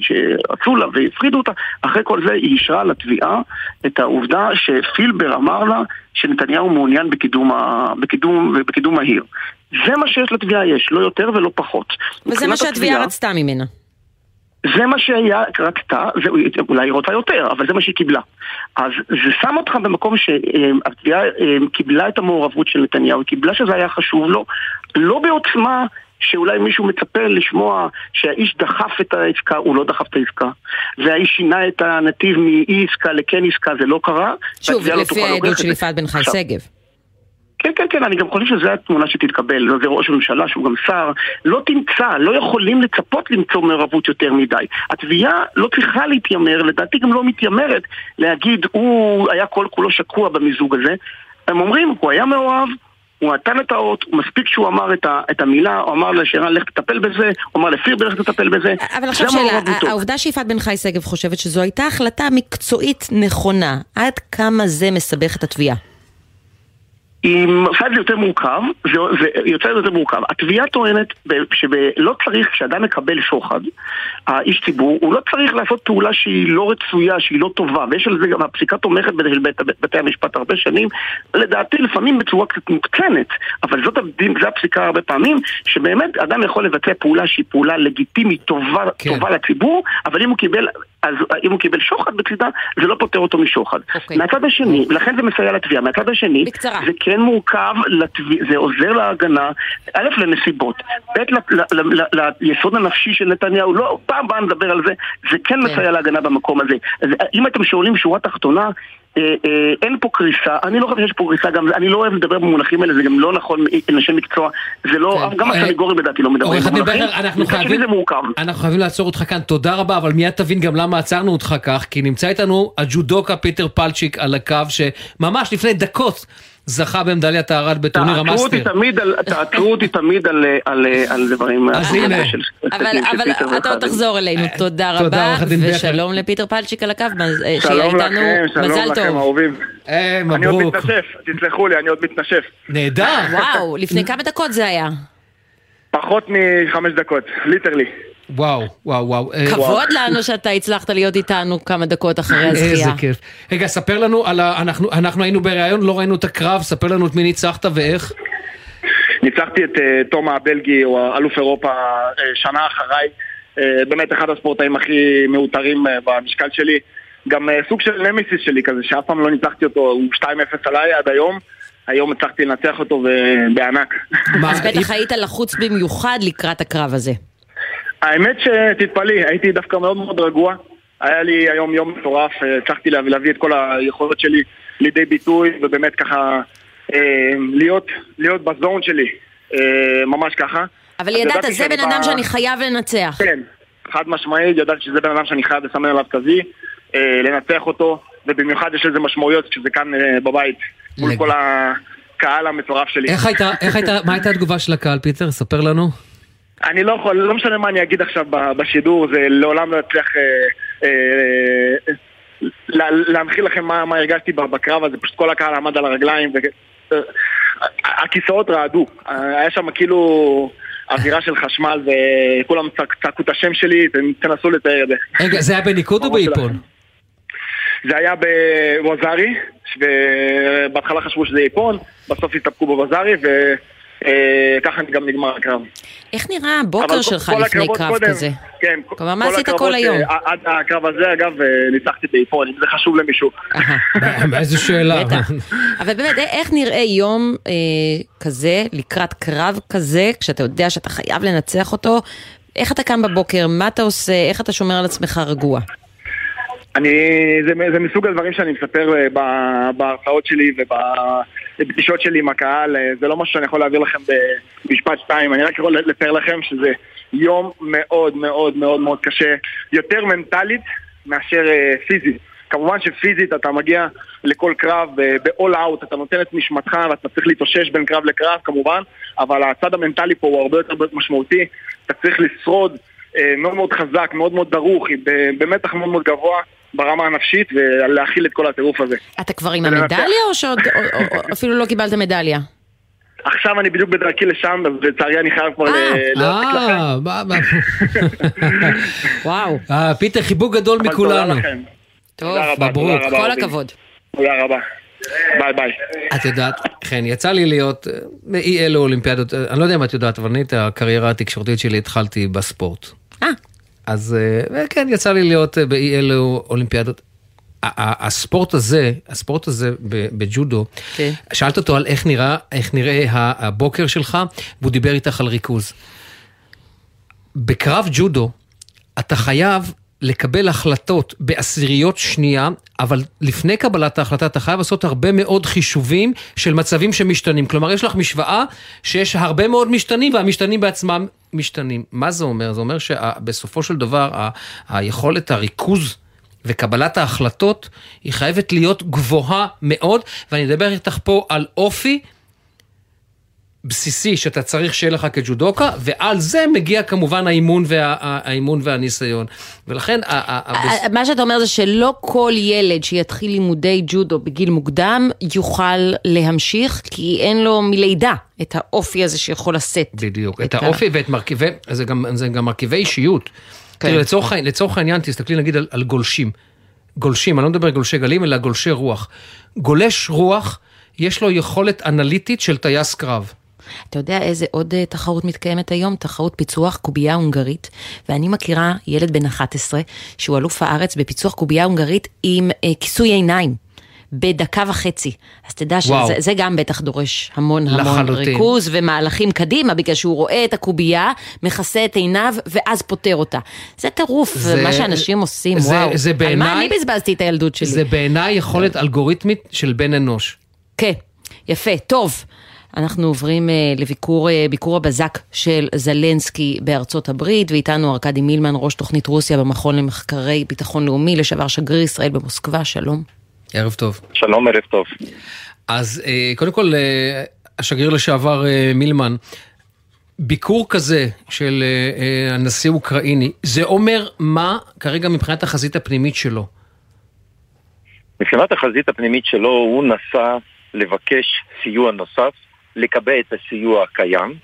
שעשו לה והפחידו אותה, אחרי כל זה היא אישרה לתביעה את העובדה שפילבר אמר לה שנתניהו מעוניין בקידום, ה... בקידום, בקידום מהיר. זה מה שיש לתביעה יש, לא יותר ולא פחות. וזה מה שהתביעה רצתה ממנה. זה מה שהיה רצתה, זה, אולי היא רוצה יותר, אבל זה מה שהיא קיבלה. אז זה שם אותך במקום שהתביעה קיבלה את המעורבות של נתניהו, היא קיבלה שזה היה חשוב לו, לא בעוצמה שאולי מישהו מצפה לשמוע שהאיש דחף את העסקה, הוא לא דחף את העסקה. והאיש שינה את הנתיב מאי עסקה לכן עסקה, זה לא קרה. שוב, לפי העדות של יפעת בן חי שגב. כן, כן, כן, אני גם חושב שזו התמונה שתתקבל, זה ראש הממשלה שהוא גם שר, לא תמצא, לא יכולים לצפות למצוא מעורבות יותר מדי. התביעה לא צריכה להתיימר, לדעתי גם לא מתיימרת, להגיד, הוא היה כל כולו שקוע במיזוג הזה. הם אומרים, הוא היה מעורב, הוא נתן את האות, מספיק שהוא אמר את, ה, את המילה, הוא אמר לשרן לך תטפל בזה, הוא אמר לפירבר לך תטפל בזה. אבל עכשיו שאלה, העובדה שיפעת בן חי שגב חושבת שזו הייתה החלטה מקצועית נכונה, עד כמה זה מסבך את התביעה? את זה יותר מורכב, זה, זה יוצא יותר מורכב. התביעה טוענת שלא צריך, כשאדם מקבל שוחד, האיש ציבור, הוא לא צריך לעשות פעולה שהיא לא רצויה, שהיא לא טובה, ויש על זה גם הפסיקה תומכת של בית, בתי המשפט הרבה שנים, לדעתי לפעמים בצורה קצת מוקצנת, אבל זאת זה הפסיקה הרבה פעמים, שבאמת אדם יכול לבצע פעולה שהיא פעולה לגיטימית, טובה, כן. טובה לציבור, אבל אם הוא קיבל אז אם הוא קיבל שוחד בצדה, זה לא פוטר אותו משוחד. Okay. אוקיי. מהצד השני, ולכן זה מסייע לתביעה, מהצד השני, בקצרה. זה כן מורכב, לתביע, זה עוזר להגנה, א', לנסיבות, ב', ליסוד הנפשי של נתניהו, לא, פעם באה נדבר על זה, זה כן okay. מסייע להגנה במקום הזה. אז אם אתם שואלים שורה תחתונה, אין פה קריסה, אני לא חושב שיש פה קריסה, גם אני לא אוהב לדבר במונחים האלה, זה גם לא נכון אנשי מקצוע, זה לא, כן. גם אה, הסנגורים לדעתי לא מדברים במונחים, אנחנו חייבים, אנחנו חייבים לעצור אותך כאן, תודה רבה, אבל מיד תבין גם למה עצרנו אותך כך, כי נמצא איתנו הג'ודוקה פיטר פלצ'יק על הקו, שממש לפני דקות זכה במדליית הארד בטורניר המאסטר. תעצרו אותי תמיד על דברים... אז הנה. אבל אתה עוד תחזור אלינו, תודה רבה, ושלום לפיטר פלצ'יק על הקו, שיהיה איתנו, מזל טוב. שלום לכם, אהובים. אני עוד מתנשף, תסלחו לי, אני עוד מתנשף. נהדר. וואו, לפני כמה דקות זה היה? פחות מחמש דקות, literally. וואו, וואו, וואו. כבוד לנו שאתה הצלחת להיות איתנו כמה דקות אחרי הזכייה. איזה כיף. רגע, ספר לנו על ה... אנחנו, אנחנו היינו בריאיון, לא ראינו את הקרב, ספר לנו את מי ניצחת ואיך. ניצחתי את uh, תומא הבלגי, הוא אלוף אירופה uh, שנה אחריי. Uh, באמת אחד הספורטאים הכי מאותרים uh, במשקל שלי. גם uh, סוג של נמיסיס שלי כזה, שאף פעם לא ניצחתי אותו, הוא 2-0 עליי עד היום. היום הצלחתי לנצח אותו בענק. אז בטח היית לחוץ במיוחד לקראת הקרב הזה. האמת שתתפלאי, הייתי דווקא מאוד מאוד רגוע. היה לי היום יום מטורף, הצלחתי להביא, להביא את כל היכולות שלי לידי ביטוי, ובאמת ככה אה, להיות, להיות בזון שלי, אה, ממש ככה. אבל ידעת, זה בן אדם שאני חייב לנצח. כן, חד משמעית, ידעתי שזה בן אדם שאני חייב לסמן עליו כזי, אה, לנצח אותו, ובמיוחד יש לזה משמעויות כשזה כאן אה, בבית, מול כל הקהל המטורף שלי. איך הייתה, איך הייתה, מה הייתה התגובה של הקהל, פיטר? ספר לנו. אני לא יכול, לא משנה מה אני אגיד עכשיו בשידור, זה לעולם לא יצליח אה, אה, להנחיל לכם מה, מה הרגשתי בקרב הזה, פשוט כל הקהל עמד על הרגליים, הכיסאות רעדו, היה שם כאילו אווירה של חשמל וכולם צעקו את השם שלי, תנסו לתאר את זה. רגע, זה היה בניקוד או באיפון? זה היה בווזארי, ובהתחלה חשבו שזה איפון, בסוף הסתפקו בווזארי, וככה גם נגמר הקרב. איך נראה הבוקר שלך לפני קרב קודם, כזה? כן, כלומר, מה עשית כל היום? אה, עד הקרב הזה, אגב, אה, ניצחתי באיפון, אם זה חשוב למישהו. איזו שאלה. אבל באמת, איך נראה יום אה, כזה, לקראת קרב כזה, כשאתה יודע שאתה חייב לנצח אותו? איך אתה קם בבוקר? מה אתה עושה? איך אתה שומר על עצמך רגוע? אני, זה, זה מסוג הדברים שאני מספר בהרצאות שלי ובפגישות שלי עם הקהל, זה לא משהו שאני יכול להעביר לכם במשפט שתיים, אני רק יכול לתאר לכם שזה יום מאוד מאוד מאוד מאוד קשה, יותר מנטלית מאשר פיזית. כמובן שפיזית אתה מגיע לכל קרב ב-all out, אתה נותן את נשמתך ואתה צריך להתאושש בין קרב לקרב כמובן, אבל הצד המנטלי פה הוא הרבה יותר משמעותי, אתה צריך לשרוד מאוד מאוד חזק, מאוד מאוד דרוך, במתח מאוד מאוד גבוה. ברמה הנפשית ולהכיל את כל הטירוף הזה. אתה כבר עם המדליה או שעוד אפילו לא קיבלת מדליה? עכשיו אני בדיוק בדרכי לשם, ולצערי אני חייב כבר להספיק לכם. וואו. פיטר, חיבוק גדול מכולנו. טוב, מברוק, כל הכבוד. תודה רבה. ביי ביי. את יודעת, חן, יצא לי להיות באי אלו אולימפיאדות, אני לא יודע אם את יודעת, אבל אני את הקריירה התקשורתית שלי התחלתי בספורט. אה. אז כן, יצא לי להיות באי אלו אולימפיאדות. הספורט הזה, הספורט הזה בג'ודו, כן. שאלת אותו על איך נראה, איך נראה הבוקר שלך, והוא דיבר איתך על ריכוז. בקרב ג'ודו, אתה חייב לקבל החלטות בעשיריות שנייה, אבל לפני קבלת ההחלטה אתה חייב לעשות הרבה מאוד חישובים של מצבים שמשתנים. כלומר, יש לך משוואה שיש הרבה מאוד משתנים, והמשתנים בעצמם משתנים. מה זה אומר? זה אומר שבסופו של דבר, ה- היכולת הריכוז וקבלת ההחלטות היא חייבת להיות גבוהה מאוד, ואני אדבר איתך פה על אופי בסיסי שאתה צריך שיהיה לך כג'ודוקה, ועל זה מגיע כמובן האימון, וה, האימון והניסיון. ולכן... מה שאתה אומר זה שלא כל ילד שיתחיל לימודי ג'ודו בגיל מוקדם יוכל להמשיך, כי אין לו מלידה את האופי הזה שיכול לשאת. בדיוק, את, את האופי ואת מרכיבי, זה גם, זה גם מרכיבי אישיות. כן. תראי, לצורך, לצורך העניין, תסתכלי נגיד על, על גולשים. גולשים, אני לא מדבר על גולשי גלים, אלא גולשי רוח. גולש רוח, יש לו יכולת אנליטית של טייס קרב. אתה יודע איזה עוד תחרות מתקיימת היום? תחרות פיצוח קובייה הונגרית, ואני מכירה ילד בן 11 שהוא אלוף הארץ בפיצוח קובייה הונגרית עם אה, כיסוי עיניים. בדקה וחצי. אז תדע שזה גם בטח דורש המון המון לחלוטין. ריכוז ומהלכים קדימה, בגלל שהוא רואה את הקובייה, מכסה את עיניו, ואז פותר אותה. זה טירוף, זה, מה שאנשים עושים, זה, וואו. זה בעיני, על מה אני בזבזתי את הילדות שלי? זה בעיניי יכולת אלגוריתמית של בן אנוש. כן, יפה, טוב. אנחנו עוברים uh, לביקור uh, ביקור הבזק של זלנסקי בארצות הברית, ואיתנו ארכדי מילמן, ראש תוכנית רוסיה במכון למחקרי ביטחון לאומי, לשעבר שגריר ישראל במוסקבה, שלום. ערב טוב. שלום, ערב טוב. אז uh, קודם כל, השגריר לשעבר מילמן, ביקור כזה של הנשיא האוקראיני, זה אומר מה כרגע מבחינת החזית הפנימית שלו? מבחינת החזית הפנימית שלו, הוא נסע לבקש סיוע נוסף לקבע את הסיוע הקיים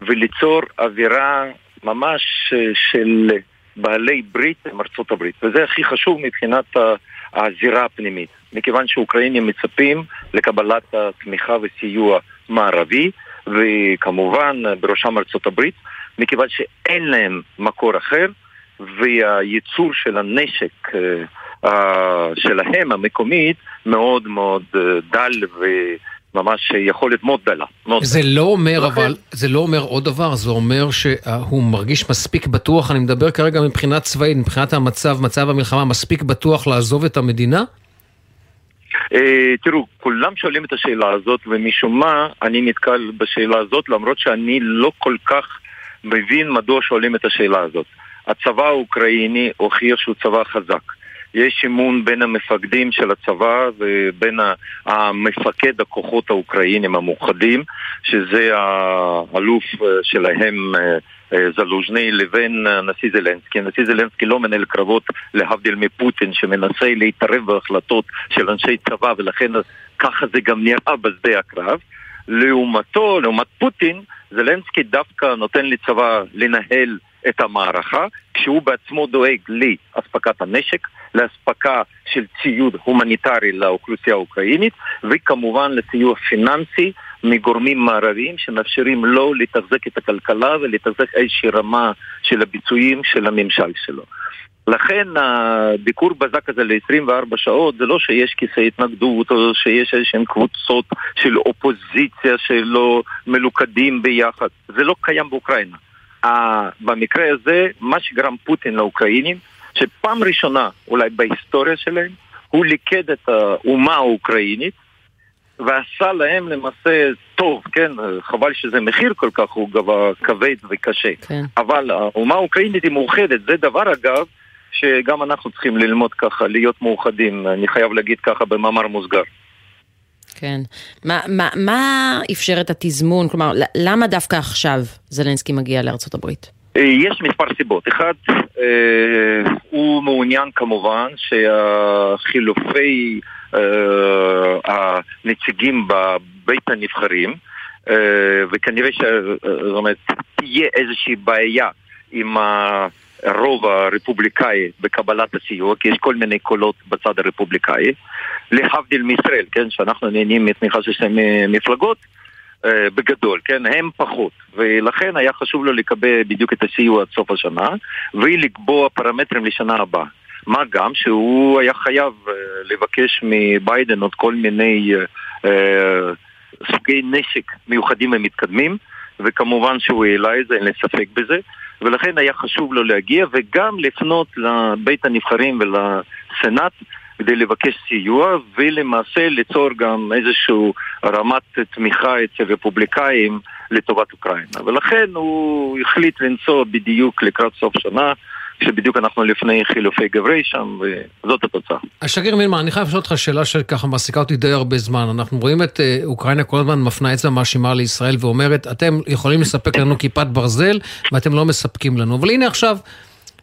וליצור אווירה ממש של בעלי ברית עם ארצות הברית. וזה הכי חשוב מבחינת הזירה הפנימית, מכיוון שאוקראינים מצפים לקבלת התמיכה וסיוע מערבי, וכמובן בראשם ארצות הברית, מכיוון שאין להם מקור אחר, והייצור של הנשק uh, שלהם, המקומית, מאוד מאוד דל ו... ממש יכולת מאוד דלה. זה לא אומר אבל, זה לא אומר עוד דבר, זה אומר שהוא מרגיש מספיק בטוח, אני מדבר כרגע מבחינה צבאית, מבחינת המצב, מצב המלחמה, מספיק בטוח לעזוב את המדינה? אה, תראו, כולם שואלים את השאלה הזאת, ומשום מה אני נתקל בשאלה הזאת, למרות שאני לא כל כך מבין מדוע שואלים את השאלה הזאת. הצבא האוקראיני הוכיח שהוא צבא חזק. יש אמון בין המפקדים של הצבא ובין המפקד הכוחות האוקראינים המאוחדים, שזה האלוף אה, שלהם אה, אה, זלוז'ני לבין הנשיא זלנסקי. הנשיא זלנסקי לא מנהל קרבות להבדיל מפוטין שמנסה להתערב בהחלטות של אנשי צבא ולכן ככה זה גם נראה בשדה הקרב. לעומתו, לעומת פוטין, זלנסקי דווקא נותן לצבא לנהל את המערכה, כשהוא בעצמו דואג לאספקת הנשק, לאספקה של ציוד הומניטרי לאוכלוסייה האוקראינית, וכמובן לסיוע פיננסי מגורמים מערביים שמאפשרים לו לתחזק את הכלכלה ולתחזק איזושהי רמה של הביצועים של הממשל שלו. לכן הביקור בזק הזה ל-24 שעות זה לא שיש כיסא התנגדות או שיש איזשהן קבוצות של אופוזיציה שלא מלוכדים ביחד, זה לא קיים באוקראינה. במקרה הזה, מה שגרם פוטין לאוקראינים, שפעם ראשונה אולי בהיסטוריה שלהם, הוא ליכד את האומה האוקראינית ועשה להם למעשה טוב, כן, חבל שזה מחיר כל כך הוא גבה כבד וקשה. כן. אבל האומה האוקראינית היא מאוחדת, זה דבר אגב שגם אנחנו צריכים ללמוד ככה, להיות מאוחדים, אני חייב להגיד ככה במאמר מוסגר. כן. מה, מה, מה אפשר את התזמון? כלומר, למה דווקא עכשיו זלנסקי מגיע לארצות הברית? אה, יש מספר סיבות. אחד, אה, הוא מעוניין כמובן שהחילופי אה, הנציגים בבית הנבחרים, אה, וכנראה שתהיה איזושהי בעיה עם הרוב הרפובליקאי בקבלת הסיוע, כי יש כל מיני קולות בצד הרפובליקאי, להבדיל מישראל, כן, שאנחנו נהנים מתמיכה של שתי מפלגות, אה, בגדול, כן, הם פחות, ולכן היה חשוב לו לקבל בדיוק את הסיוע עד סוף השנה, ולקבוע פרמטרים לשנה הבאה. מה גם שהוא היה חייב uh, לבקש מביידן עוד כל מיני uh, סוגי נשק מיוחדים ומתקדמים, וכמובן שהוא העלה את זה, אין לי ספק בזה, ולכן היה חשוב לו להגיע וגם לפנות לבית הנבחרים ולסנאט כדי לבקש סיוע ולמעשה ליצור גם איזושהי רמת תמיכה אצל רפובליקאים לטובת אוקראינה. ולכן הוא החליט לנסוע בדיוק לקראת סוף שנה שבדיוק אנחנו לפני חילופי גברי שם, וזאת התוצאה. השגריר מילמן, אני חייב לשאול אותך שאלה שככה מעסיקה אותי די הרבה זמן. אנחנו רואים את אה, אוקראינה כל הזמן מפנה אצבע מאשימה לישראל ואומרת, אתם יכולים לספק לנו כיפת ברזל ואתם לא מספקים לנו. אבל הנה עכשיו...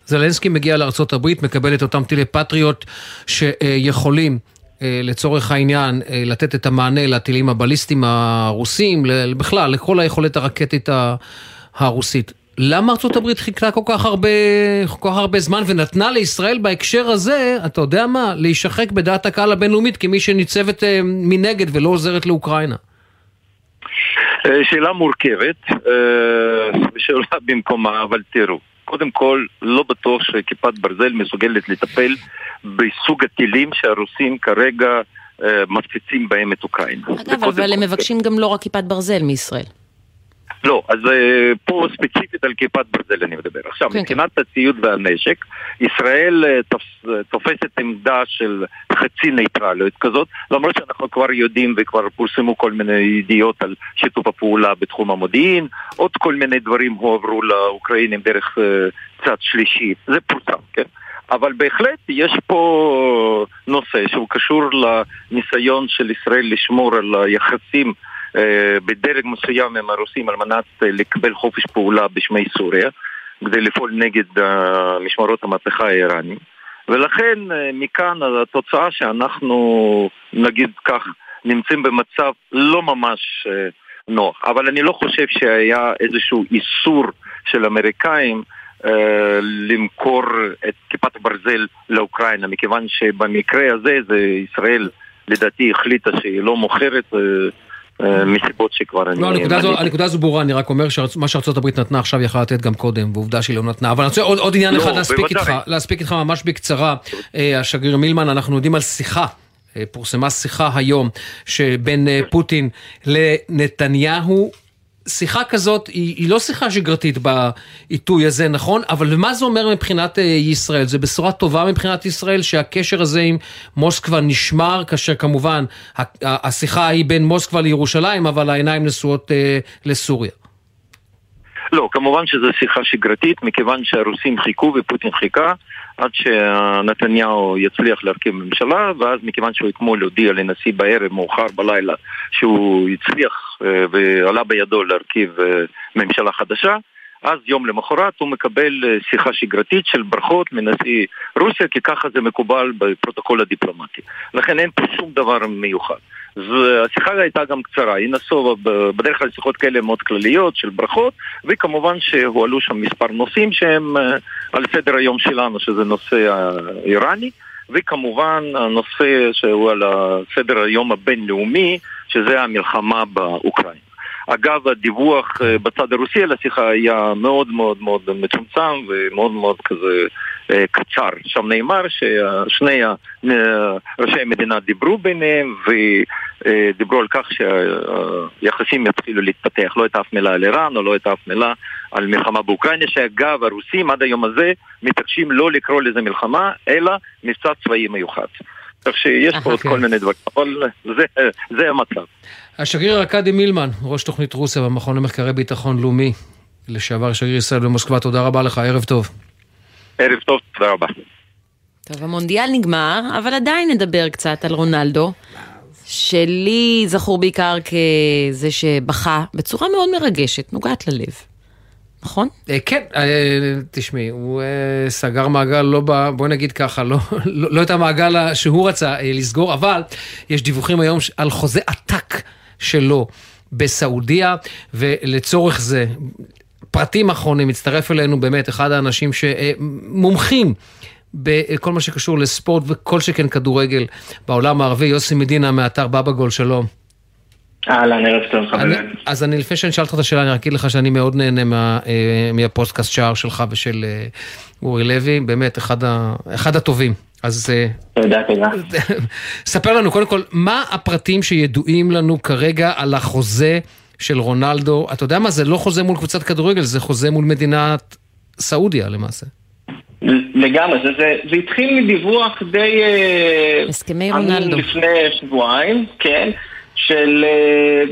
זלנסקי מגיע לארה"ב, מקבל את אותם טילי פטריוט שיכולים אה, לצורך העניין אה, לתת את המענה לטילים הבליסטיים הרוסים, בכלל, לכל היכולת הרקטית הרוסית. למה ארצות הברית חיכתה כל כך הרבה, כל כך הרבה זמן ונתנה לישראל בהקשר הזה, אתה יודע מה, להישחק בדעת הקהל הבינלאומית כמי שניצבת אה, מנגד ולא עוזרת לאוקראינה? שאלה מורכבת, ושאלה במקומה, אבל תראו. קודם כל, לא בטוח שכיפת ברזל מסוגלת לטפל בסוג הטילים שהרוסים כרגע אה, מפציצים בהם את אוקראינה. אגב, אבל הם מבקשים גם לא רק כיפת ברזל מישראל. לא, אז uh, פה ספציפית על כיפת ברזל אני מדבר. עכשיו, כן, מבחינת כן. הציוד והנשק, ישראל uh, תופס, uh, תופסת עמדה של חצי נייטרליות כזאת, למרות שאנחנו כבר יודעים וכבר פורסמו כל מיני ידיעות על שיתוף הפעולה בתחום המודיעין, עוד כל מיני דברים הועברו לאוקראינים דרך צד שלישי, זה פורסם, כן? אבל בהחלט יש פה נושא שהוא קשור לניסיון של ישראל לשמור על היחסים אה, בדרג מסוים עם הרוסים על מנת אה, לקבל חופש פעולה בשמי סוריה, כדי לפעול נגד אה, משמרות המהפכה האיראנים. ולכן מכאן התוצאה שאנחנו, נגיד כך, נמצאים במצב לא ממש נוח. אבל אני לא חושב שהיה איזשהו איסור של אמריקאים אה, למכור את כיפת ברזל לאוקראינה, מכיוון שבמקרה הזה זה ישראל לדעתי החליטה שהיא לא מוכרת אה, אה, מסיבות שכבר אני... לא, הנקודה הזו, הנקודה הזו ברורה, אני רק אומר שמה שארצות הברית נתנה עכשיו יכלה לתת גם קודם, ועובדה שהיא לא נתנה. אבל אני רוצה עוד, עוד עניין לא, אחד להספיק איתך, להספיק איתך ממש בקצרה. אה, השגריר מילמן, אנחנו יודעים על שיחה אה, פורסמה שיחה היום שבין אה, פוטין לנתניהו. שיחה כזאת היא, היא לא שיחה שגרתית בעיתוי הזה, נכון? אבל מה זה אומר מבחינת אה, ישראל? זו בשורה טובה מבחינת ישראל שהקשר הזה עם מוסקבה נשמר, כאשר כמובן השיחה היא בין מוסקבה לירושלים, אבל העיניים נשואות אה, לסוריה. לא, כמובן שזו שיחה שגרתית, מכיוון שהרוסים חיכו ופוטין חיכה עד שנתניהו יצליח להרכיב ממשלה, ואז מכיוון שהוא אתמול הודיע לנשיא בערב, מאוחר בלילה, שהוא הצליח אה, ועלה בידו להרכיב אה, ממשלה חדשה, אז יום למחרת הוא מקבל אה, שיחה שגרתית של ברכות מנשיא רוסיה, כי ככה זה מקובל בפרוטוקול הדיפלומטי. לכן אין פה שום דבר מיוחד. השיחה הייתה גם קצרה, היא נסובה בדרך כלל שיחות כאלה מאוד כלליות של ברכות, וכמובן שהועלו שם מספר נושאים שהם אה, על סדר היום שלנו, שזה נושא האיראני, וכמובן הנושא שהוא על סדר היום הבינלאומי, שזה המלחמה באוקראינה. אגב, הדיווח אה, בצד הרוסי על השיחה היה מאוד מאוד מאוד מצומצם ומאוד מאוד כזה אה, קצר. שם נאמר ששני ראשי המדינה דיברו ביניהם ודיברו על כך שהיחסים יתחילו להתפתח. לא הייתה אף מילה על איראן או לא הייתה אף מילה על מלחמה באוקראינה, שאגב, הרוסים עד היום הזה מתעקשים לא לקרוא לזה מלחמה, אלא מבצע צבאי מיוחד. כך שיש פה עוד כל מיני דברים, אבל זה, זה המצב. השגריר ארכדי מילמן, ראש תוכנית רוסיה במכון למחקרי ביטחון לאומי, לשעבר שגריר ישראל במוסקבה, תודה רבה לך, ערב טוב. ערב טוב, תודה רבה. טוב, המונדיאל נגמר, אבל עדיין נדבר קצת על רונלדו, שלי זכור בעיקר כזה שבכה בצורה מאוד מרגשת, נוגעת ללב. נכון? אה, כן, אה, תשמעי, הוא אה, סגר מעגל לא, בוא נגיד ככה, לא, לא, לא את המעגל שהוא רצה לסגור, אבל יש דיווחים היום על חוזה עתק שלו בסעודיה, ולצורך זה, פרטים אחרונים, מצטרף אלינו באמת אחד האנשים שמומחים. בכל מה שקשור לספורט וכל שכן כדורגל בעולם הערבי, יוסי מדינה מאתר בבא גול, שלום. אהלן, ערב טוב חברים. אז אני, לפני שאני אשאל אותך את השאלה, אני אגיד לך שאני מאוד נהנה מה, אה, מהפודקאסט שער שלך ושל אה, אורי לוי, באמת אחד, ה, אחד הטובים. אז... אה, תודה, תודה. ספר לנו קודם כל, מה הפרטים שידועים לנו כרגע על החוזה של רונלדו? אתה יודע מה, זה לא חוזה מול קבוצת כדורגל, זה חוזה מול מדינת סעודיה למעשה. לגמרי, זה, זה, זה התחיל מדיווח די... הסכמי רונלדו. לפני שבועיים, כן. של אה,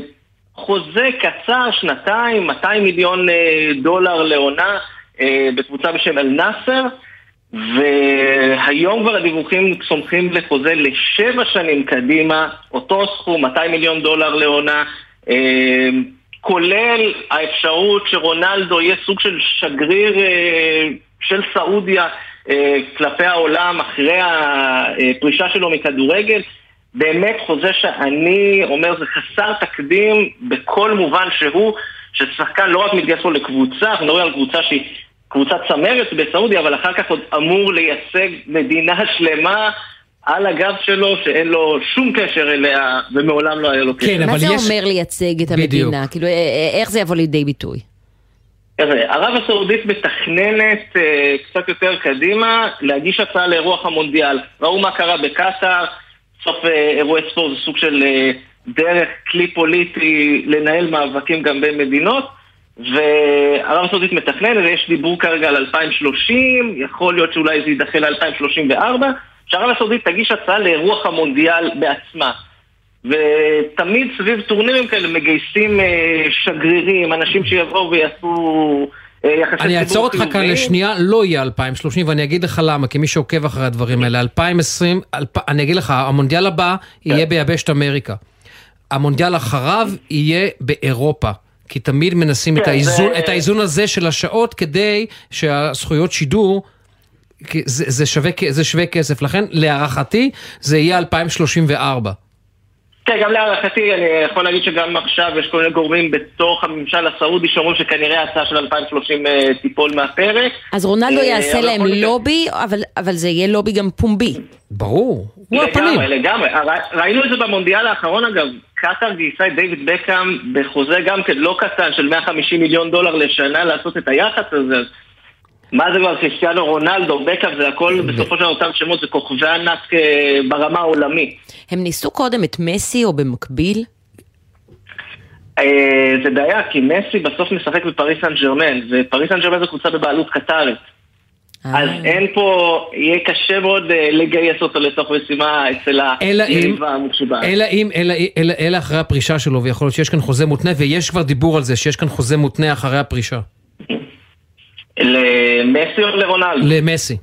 חוזה קצר, שנתיים, 200 מיליון אה, דולר לעונה אה, בקבוצה בשם אל-נאסר והיום כבר הדיווחים צומחים לחוזה לשבע שנים קדימה, אותו סכום, 200 מיליון דולר לעונה, כולל האפשרות שרונלדו יהיה סוג של שגריר של סעודיה כלפי העולם אחרי הפרישה שלו מכדורגל. באמת חוזה שאני אומר זה חסר תקדים בכל מובן שהוא, ששחקן לא רק מתגייס לו לקבוצה, אנחנו מדברים על קבוצה שהיא קבוצת צמרת בסעודיה, אבל אחר כך עוד אמור לייצג מדינה שלמה על הגב שלו, שאין לו שום קשר אליה, ומעולם לא היה לו קשר. כן, מה זה יש... אומר לייצג את המדינה? בדיוק. כאילו, אה, אה, איך זה יבוא לידי ביטוי? ערב הסעודית מתכננת אה, קצת יותר קדימה להגיש הצעה לאירוח המונדיאל. ראו מה קרה בקטאר, בסוף אה, אירועי ספורט זה סוג של אה, דרך, כלי פוליטי לנהל מאבקים גם בין מדינות וערב הסעודית מתכננת, יש דיבור כרגע על 2030, יכול להיות שאולי זה יידחה ל-2034 שערב הסעודית תגיש הצעה לאירוח המונדיאל בעצמה ותמיד סביב טורנירים כאלה מגייסים אה, שגרירים, אנשים שיבואו ויעשו אני אעצור אותך כאן לשנייה, לא יהיה 2030, ואני אגיד לך למה, כמי שעוקב אחרי הדברים האלה. 2020, אני אגיד לך, המונדיאל הבא יהיה כן. ביבשת אמריקה. המונדיאל אחריו יהיה באירופה. כי תמיד מנסים את, כן, האיזון, את האיזון הזה של השעות כדי שהזכויות שידור, זה, זה, שווה, זה שווה כסף. לכן, להערכתי, זה יהיה 2034. כן, גם להערכתי, אני יכול להגיד שגם עכשיו יש כל מיני גורמים בתוך הממשל הסעודי שאומרים שכנראה ההצעה של 2030 אה, תיפול מהפרק. אז רונלדו אה, יעשה להם לובי, אבל, אבל זה יהיה לובי גם פומבי. ברור, הוא הפנים. לגמרי, לגמרי. ראינו את זה במונדיאל האחרון אגב. קטאר גייסה את דיוויד בקאם בחוזה גם כן לא קטן של 150 מיליון דולר לשנה לעשות את היח"צ הזה. מה זה כבר קריסטיאנו רונלדו, בקאפ, זה הכל בסופו של אותם שמות, זה כוכבי ענק אה, ברמה העולמית. הם ניסו קודם את מסי או במקביל? אה, זה בעיה, כי מסי בסוף משחק בפריס סן ג'רמן, ופריס סן ג'רמן זו קבוצה בבעלות קטארית. אז אין פה, יהיה קשה מאוד אה, לגייס אותו לתוך משימה אצל היריבה המושבעת. אלא אם, אלא אחרי הפרישה שלו, ויכול להיות שיש כאן חוזה מותנה, ויש כבר דיבור על זה, שיש כאן חוזה מותנה אחרי הפרישה. למסי או לרונלדו? למסי.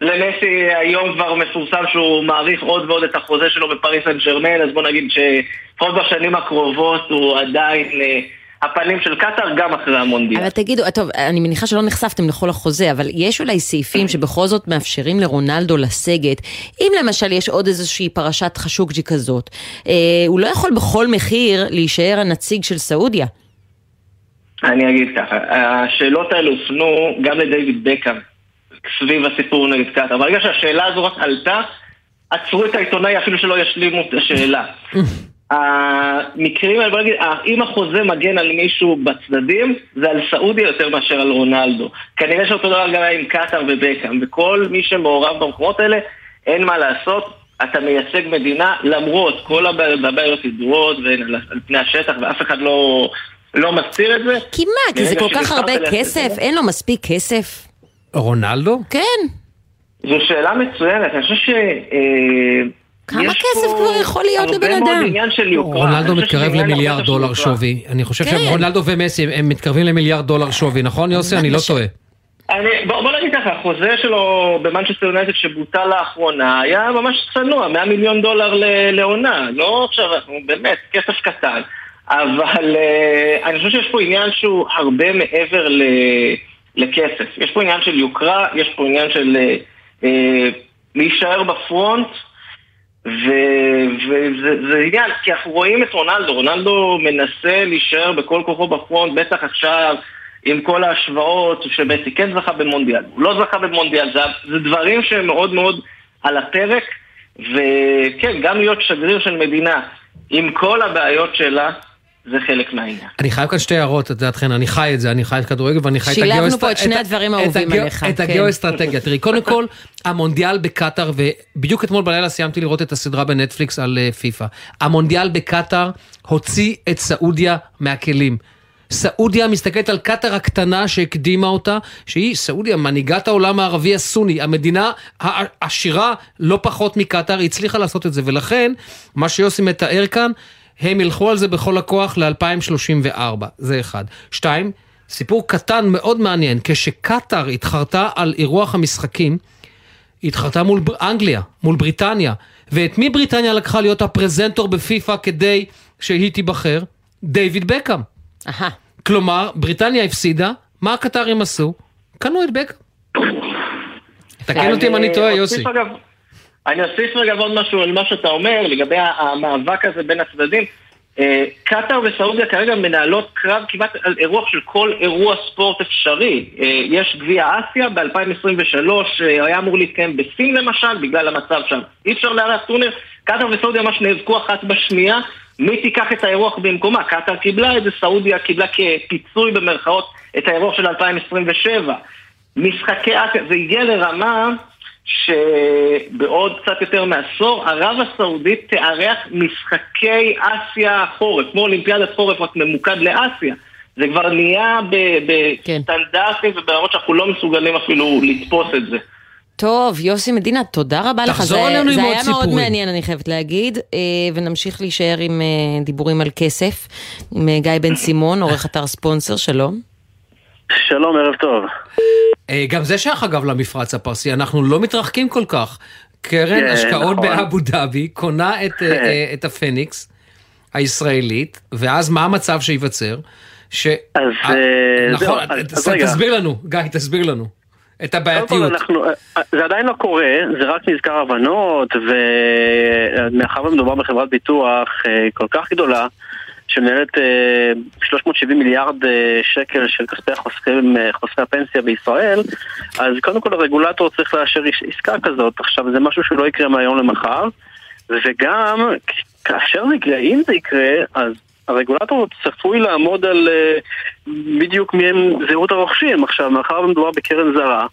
למסי היום כבר מפורסם שהוא מעריך עוד ועוד את החוזה שלו בפריס סן ג'רמן, אז בוא נגיד שלפחות בשנים הקרובות הוא עדיין אה, הפנים של קטאר גם אחרי המונדיאל. אבל תגידו, טוב, אני מניחה שלא נחשפתם לכל החוזה, אבל יש אולי סעיפים שבכל זאת מאפשרים לרונלדו לסגת. אם למשל יש עוד איזושהי פרשת חשוקג'י כזאת, אה, הוא לא יכול בכל מחיר להישאר הנציג של סעודיה. אני אגיד ככה, השאלות האלה הופנו גם לדיוויד בקאם סביב הסיפור נגד קטאר. ברגע שהשאלה הזו רק עלתה, עצרו את העיתונאי אפילו שלא ישלימו את השאלה. המקרים האלה, בוא נגיד, אם החוזה מגן על מישהו בצדדים, זה על סעודיה יותר מאשר על רונלדו. כנראה שאותו דבר גם היה עם קטאר ובקאם, וכל מי שמעורב במקומות האלה, אין מה לעשות, אתה מייצג מדינה למרות כל הבעיות ידועות והן על על פני השטח ואף אחד לא, לא מסתיר את זה. כי מה, כי זה כל כך הרבה כסף? אין לו מספיק כסף? רונלדו? כן. זו שאלה מצוינת, אני חושב ש... אה, כמה יש כסף כבר יכול להיות לבן אדם? רונלדו מתקרב למיליארד של דולר. שווי. אני חושב כן. שרונלדו ומסי הם- מתקרבים למיליארד דולר שווי, נכון יוסי? אני לא טועה. אני, בוא, נגיד ככה, החוזה שלו במנצ'סטר יונייטד שבוטל לאחרונה היה ממש צנוע, 100 מיליון דולר ל- לעונה, לא עכשיו, באמת, כסף קטן, אבל uh, אני חושב שיש פה עניין שהוא הרבה מעבר ל, לכסף. יש פה עניין של יוקרה, יש פה עניין של uh, להישאר בפרונט, וזה זה עניין, כי אנחנו רואים את רונלדו, רונלדו מנסה להישאר בכל כוחו בפרונט, בטח עכשיו עם כל ההשוואות שבסי כן זכה במונדיאל, הוא לא זכה במונדיאל, זה, זה דברים שהם מאוד מאוד על הפרק, וכן, גם להיות שגריר של מדינה עם כל הבעיות שלה, זה חלק מהעניין. אני חייב כאן שתי הערות, את יודעת חן, אני חי את זה, אני חי את כדורגל ואני חי את שילבנו הגיאו... פה את שני הדברים האהובים עליך, את כן. הגיאו-אסטרטגיה. תראי, קודם כל, המונדיאל בקטאר, ובדיוק אתמול בלילה סיימתי לראות את הסדרה בנטפליקס על אה, פיפא. המונדיאל בקטאר הוציא את סעודיה מהכלים. סעודיה מסתכלת על קטאר הקטנה שהקדימה אותה, שהיא סעודיה, מנהיגת העולם הערבי הסוני, המדינה העשירה לא פחות מקטאר, היא הצליחה לעשות את זה, ולכן, מה שיוסי מתאר כאן, הם ילכו על זה בכל הכוח ל-2034, זה אחד. שתיים, סיפור קטן מאוד מעניין, כשקטאר התחרתה על אירוח המשחקים, היא התחרתה מול אנגליה, מול בריטניה, ואת מי בריטניה לקחה להיות הפרזנטור בפיפ"א כדי שהיא תיבחר? דיוויד בקאם. כלומר, בריטניה הפסידה, מה הקטרים עשו? קנו את בקאם. תקן אותי אם אני טועה, יוסי. אגב, אני אוסיף רגע עוד משהו על מה שאתה אומר לגבי המאבק הזה בין הצדדים. אה, קטאר וסעודיה כרגע מנהלות קרב כמעט על אירוח של כל אירוע ספורט אפשרי. אה, יש גביע אסיה ב-2023, אה, היה אמור להתקיים בסין למשל, בגלל המצב שם. אי אפשר לארח טורניר. קטאר וסעודיה ממש נאבקו אחת בשנייה, מי תיקח את האירוח במקומה? קטאר קיבלה את זה, סעודיה קיבלה כפיצוי במרכאות את האירוח של 2027. משחקי אסיה, זה הגיע לרמה שבעוד קצת יותר מעשור ערב הסעודית תארח משחקי אסיה חורף, כמו אולימפיאדת חורף רק ממוקד לאסיה. זה כבר נהיה בסטנדרטים וברמות שאנחנו לא מסוגלים אפילו לתפוס את זה. טוב, יוסי מדינה, תודה רבה לך. תחזור זה- אלינו עם זה עוד היה מאוד סיפורים. מעניין, אני חייבת להגיד, אה, ונמשיך להישאר עם אה, דיבורים על כסף, עם אה, גיא בן סימון, עורך אתר ספונסר, שלום. שלום, ערב טוב. אה, גם זה שייך אגב למפרץ הפרסי, אנחנו לא מתרחקים כל כך. קרן כן, השקעות נכון. באבו דאבי קונה את, אה, אה, את הפניקס הישראלית, ואז מה המצב שייווצר? ש... אז, אה, נכון, אז- אז רגע. תסביר לנו, גיא, תסביר לנו. את הבעייתיות. אנחנו, זה עדיין לא קורה, זה רק מזכר הבנות, ומאחר ומדובר בחברת ביטוח כל כך גדולה, שמנהלת אה, 370 מיליארד אה, שקל של כספי החוסכים, אה, חוסכי הפנסיה בישראל, אז קודם כל הרגולטור צריך לאשר עס- עסקה כזאת. עכשיו, זה משהו שלא יקרה מהיום למחר, וגם כאשר זה יקרה, אם זה יקרה, אז הרגולטור צפוי לעמוד על בדיוק מי הם זהות הרוכשים. עכשיו, מאחר ומדובר בקרן זרה,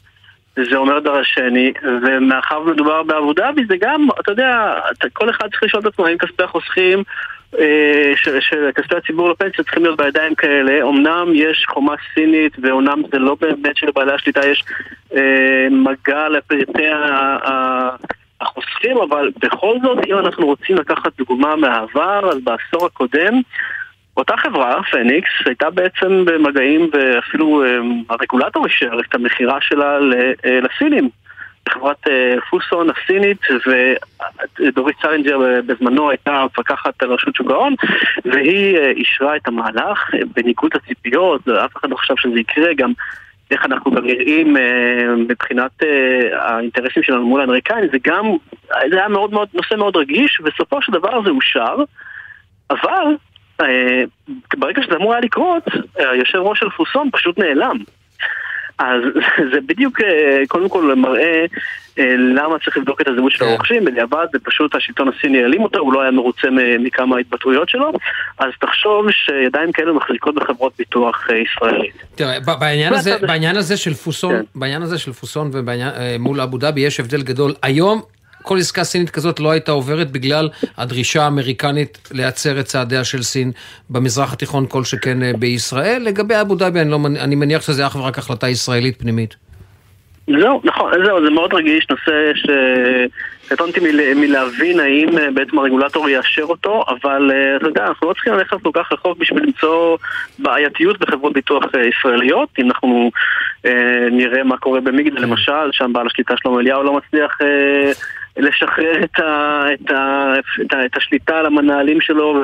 זה אומר דרשני, ומאחר ומדובר באבו דאבי, זה גם, אתה יודע, כל אחד צריך לשאול את עצמו האם כספי החוסכים אה, של כספי הציבור לפנסיה צריכים להיות בידיים כאלה. אמנם יש חומה סינית, ואומנם זה לא באמת שלבעלי השליטה יש אה, מגע לפרטי החוסכים, אבל בכל זאת, אם אנחנו רוצים לקחת דוגמה מהעבר, אז בעשור הקודם, אותה חברה, פניקס, הייתה בעצם במגעים, ואפילו אה, הרגולטור אישר את המכירה שלה לסינים. חברת אה, פוסון הסינית, ודורית סלינג'ר בזמנו הייתה מפקחת על רשות שוק ההון, והיא אה, אישרה את המהלך בניגוד לציפיות, אף אחד לא חשב שזה יקרה, גם איך אנחנו גם נראים מבחינת האינטרסים שלנו מול האמריקאים, זה גם, זה היה מאוד מאוד, נושא מאוד רגיש, ובסופו של דבר זה אושר, אבל אה, ברגע שזה אמור היה לקרות, היושב ראש של פוסון פשוט נעלם. אז זה בדיוק אה, קודם כל מראה אה, למה צריך לבדוק את הזהות של כן. הרוכשים, בדיעבד זה פשוט השלטון הסיני העלים אותו, הוא לא היה מרוצה מכמה התבטאויות שלו, אז תחשוב שידיים כאלה מחזיקות בחברות ביטוח ישראלית. תראה, בעניין הזה, בעניין הזה של פוסון, כן. בעניין הזה של פוסון ומול אבו דאבי יש הבדל גדול. היום כל עסקה סינית כזאת לא הייתה עוברת בגלל הדרישה האמריקנית להצר את צעדיה של סין במזרח התיכון כל שכן אה, בישראל. לגבי אבו דאבי, אני, לא, אני מניח שזה אך ורק החלטה ישראלית פנימית. זהו, נכון, זהו, זה מאוד רגיש, נושא שקטונתי מל, מלהבין האם אה, בעצם הרגולטור יאשר אותו, אבל אה, אתה יודע, אנחנו לא צריכים ללכת כל כך רחוק בשביל למצוא בעייתיות בחברות ביטוח ישראליות. אם אנחנו אה, נראה מה קורה במיגדל כן. למשל, שם בעל השליטה שלמה אליהו לא מצליח אה, לשחרר את, ה, את, ה, את, ה, את השליטה על המנהלים שלו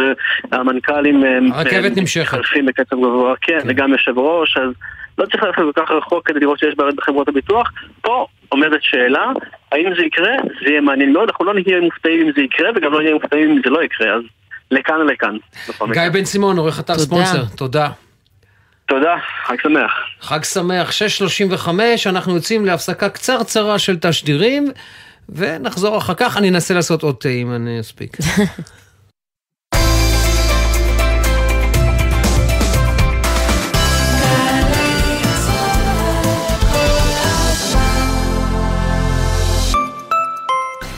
והמנכ"לים אה, הרכבת נמשכת. מתחלפים בקצב גבוה, כן, כן, וגם יושב ראש, אז לא צריך ללכת כל כך רחוק כדי לראות שיש בעיות בחברות הביטוח. פה עומדת שאלה, האם זה יקרה? זה יהיה מעניין מאוד, אנחנו לא נהיה מופתעים אם זה יקרה וגם לא נהיה מופתעים אם זה לא יקרה, אז לכאן ולכאן. גיא בן סימון, עורך אתר ספונסר, תודה. תודה, חג שמח. חג שמח, 6.35, אנחנו יוצאים להפסקה קצרצרה של תשדירים. ונחזור אחר כך, אני אנסה לעשות עוד תה אם אני אספיק.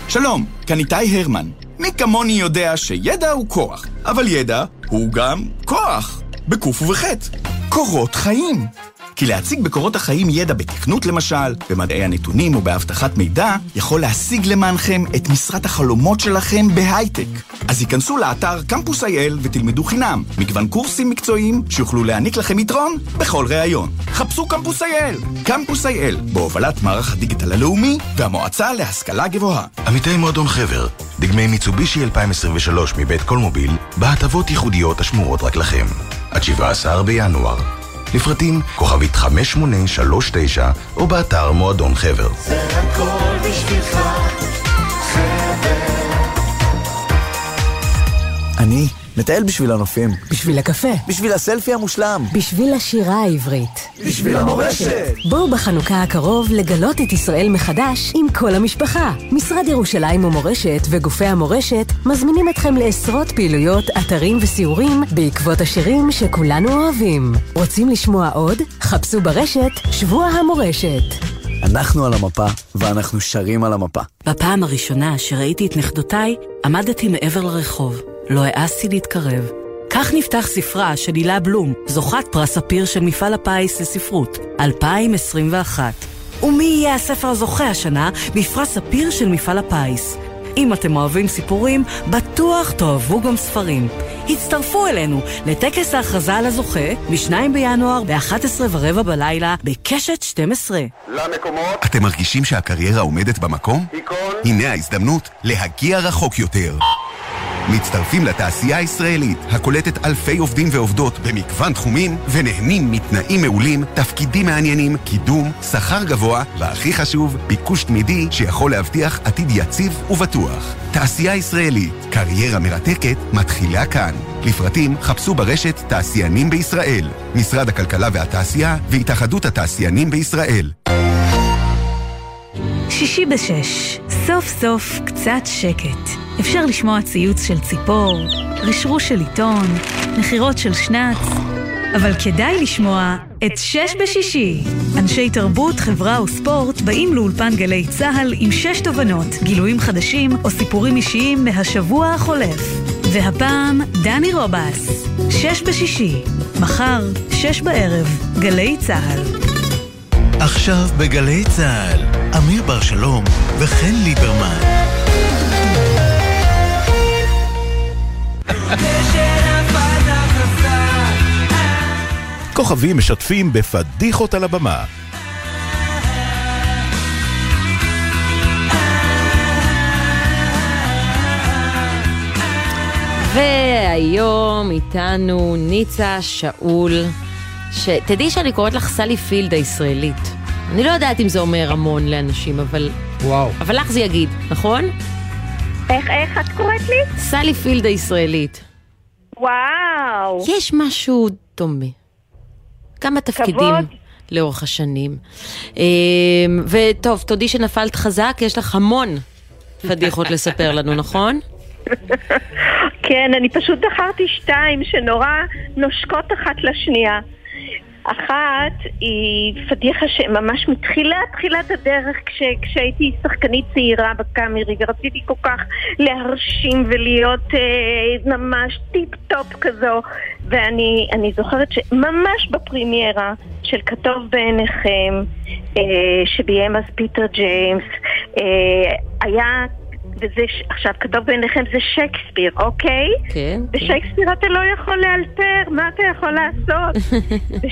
שלום, כאן איתי הרמן. מי כמוני יודע שידע הוא כוח, אבל ידע הוא גם כוח, בקוף ובחטא. קורות חיים. כי להציג בקורות החיים ידע בתכנות למשל, במדעי הנתונים או באבטחת מידע, יכול להשיג למענכם את משרת החלומות שלכם בהייטק. אז היכנסו לאתר קמפוס IL ותלמדו חינם, מגוון קורסים מקצועיים שיוכלו להעניק לכם יתרון בכל ראיון. חפשו קמפוס IL, קמפוס IL, בהובלת מערך הדיגיטל הלאומי והמועצה להשכלה גבוהה. עמיתי מועדון חבר, דגמי מיצובישי 2023 מבית קולמוביל, בהטבות ייחודיות השמורות רק לכם. עד 17 בינואר. לפרטים כוכבית 5839 או באתר מועדון חבר. זה הכל בשבילך, מטייל בשביל הנופים. בשביל הקפה. בשביל הסלפי המושלם. בשביל השירה העברית. בשביל המורשת. בואו בחנוכה הקרוב לגלות את ישראל מחדש עם כל המשפחה. משרד ירושלים ומורשת וגופי המורשת מזמינים אתכם לעשרות פעילויות, אתרים וסיורים בעקבות השירים שכולנו אוהבים. רוצים לשמוע עוד? חפשו ברשת שבוע המורשת. אנחנו על המפה, ואנחנו שרים על המפה. בפעם הראשונה שראיתי את נכדותיי, עמדתי מעבר לרחוב. לא העזתי להתקרב. כך נפתח ספרה של הילה בלום, זוכת פרס ספיר של מפעל הפיס לספרות, 2021. ומי יהיה הספר הזוכה השנה בפרס ספיר של מפעל הפיס? אם אתם אוהבים סיפורים, בטוח תאהבו גם ספרים. הצטרפו אלינו לטקס ההכרזה על הזוכה ב-2 בינואר ב-11 ורבע בלילה בקשת 12. למקומות. אתם מרגישים שהקריירה עומדת במקום? הנה ההזדמנות להגיע רחוק יותר. מצטרפים לתעשייה הישראלית, הקולטת אלפי עובדים ועובדות במגוון תחומים, ונהנים מתנאים מעולים, תפקידים מעניינים, קידום, שכר גבוה, והכי חשוב, ביקוש תמידי שיכול להבטיח עתיד יציב ובטוח. תעשייה ישראלית, קריירה מרתקת, מתחילה כאן. לפרטים חפשו ברשת תעשיינים בישראל, משרד הכלכלה והתעשייה והתאחדות התעשיינים בישראל. שישי בשש, סוף סוף קצת שקט. אפשר לשמוע ציוץ של ציפור, רשרוש של עיתון, נחירות של שנץ, אבל כדאי לשמוע את שש בשישי. אנשי תרבות, חברה וספורט באים לאולפן גלי צה"ל עם שש תובנות, גילויים חדשים או סיפורים אישיים מהשבוע החולף. והפעם, דני רובס. שש בשישי. מחר, שש בערב, גלי צה"ל. עכשיו בגלי צה"ל, אמיר בר שלום וחן ליברמן. כוכבים משתפים בפדיחות על הבמה. והיום איתנו ניצה שאול, שתדעי שאני קוראת לך סלי פילד הישראלית. אני לא יודעת אם זה אומר המון לאנשים, אבל... וואו. אבל לך זה יגיד, נכון? איך, איך את קוראת לי? סלי פילד הישראלית. וואו. יש משהו דומה. כמה תפקידים כבוד. לאורך השנים. אמ, וטוב, תודי שנפלת חזק, יש לך המון פדיחות לספר לנו, נכון? כן, אני פשוט בחרתי שתיים שנורא נושקות אחת לשנייה. אחת היא פדיחה שממש מתחילת תחילת הדרך כש, כשהייתי שחקנית צעירה בקאמרי ורציתי כל כך להרשים ולהיות אה, ממש tip top כזו. ואני אני זוכרת שממש בפרימיירה של כטוב בעיניכם אה, שביים אז פיטר ג'יימס אה, היה וזה, עכשיו, כתוב בעיניכם זה שייקספיר, אוקיי? כן. בשייקספיר אתה לא יכול לאלתר, מה אתה יכול לעשות?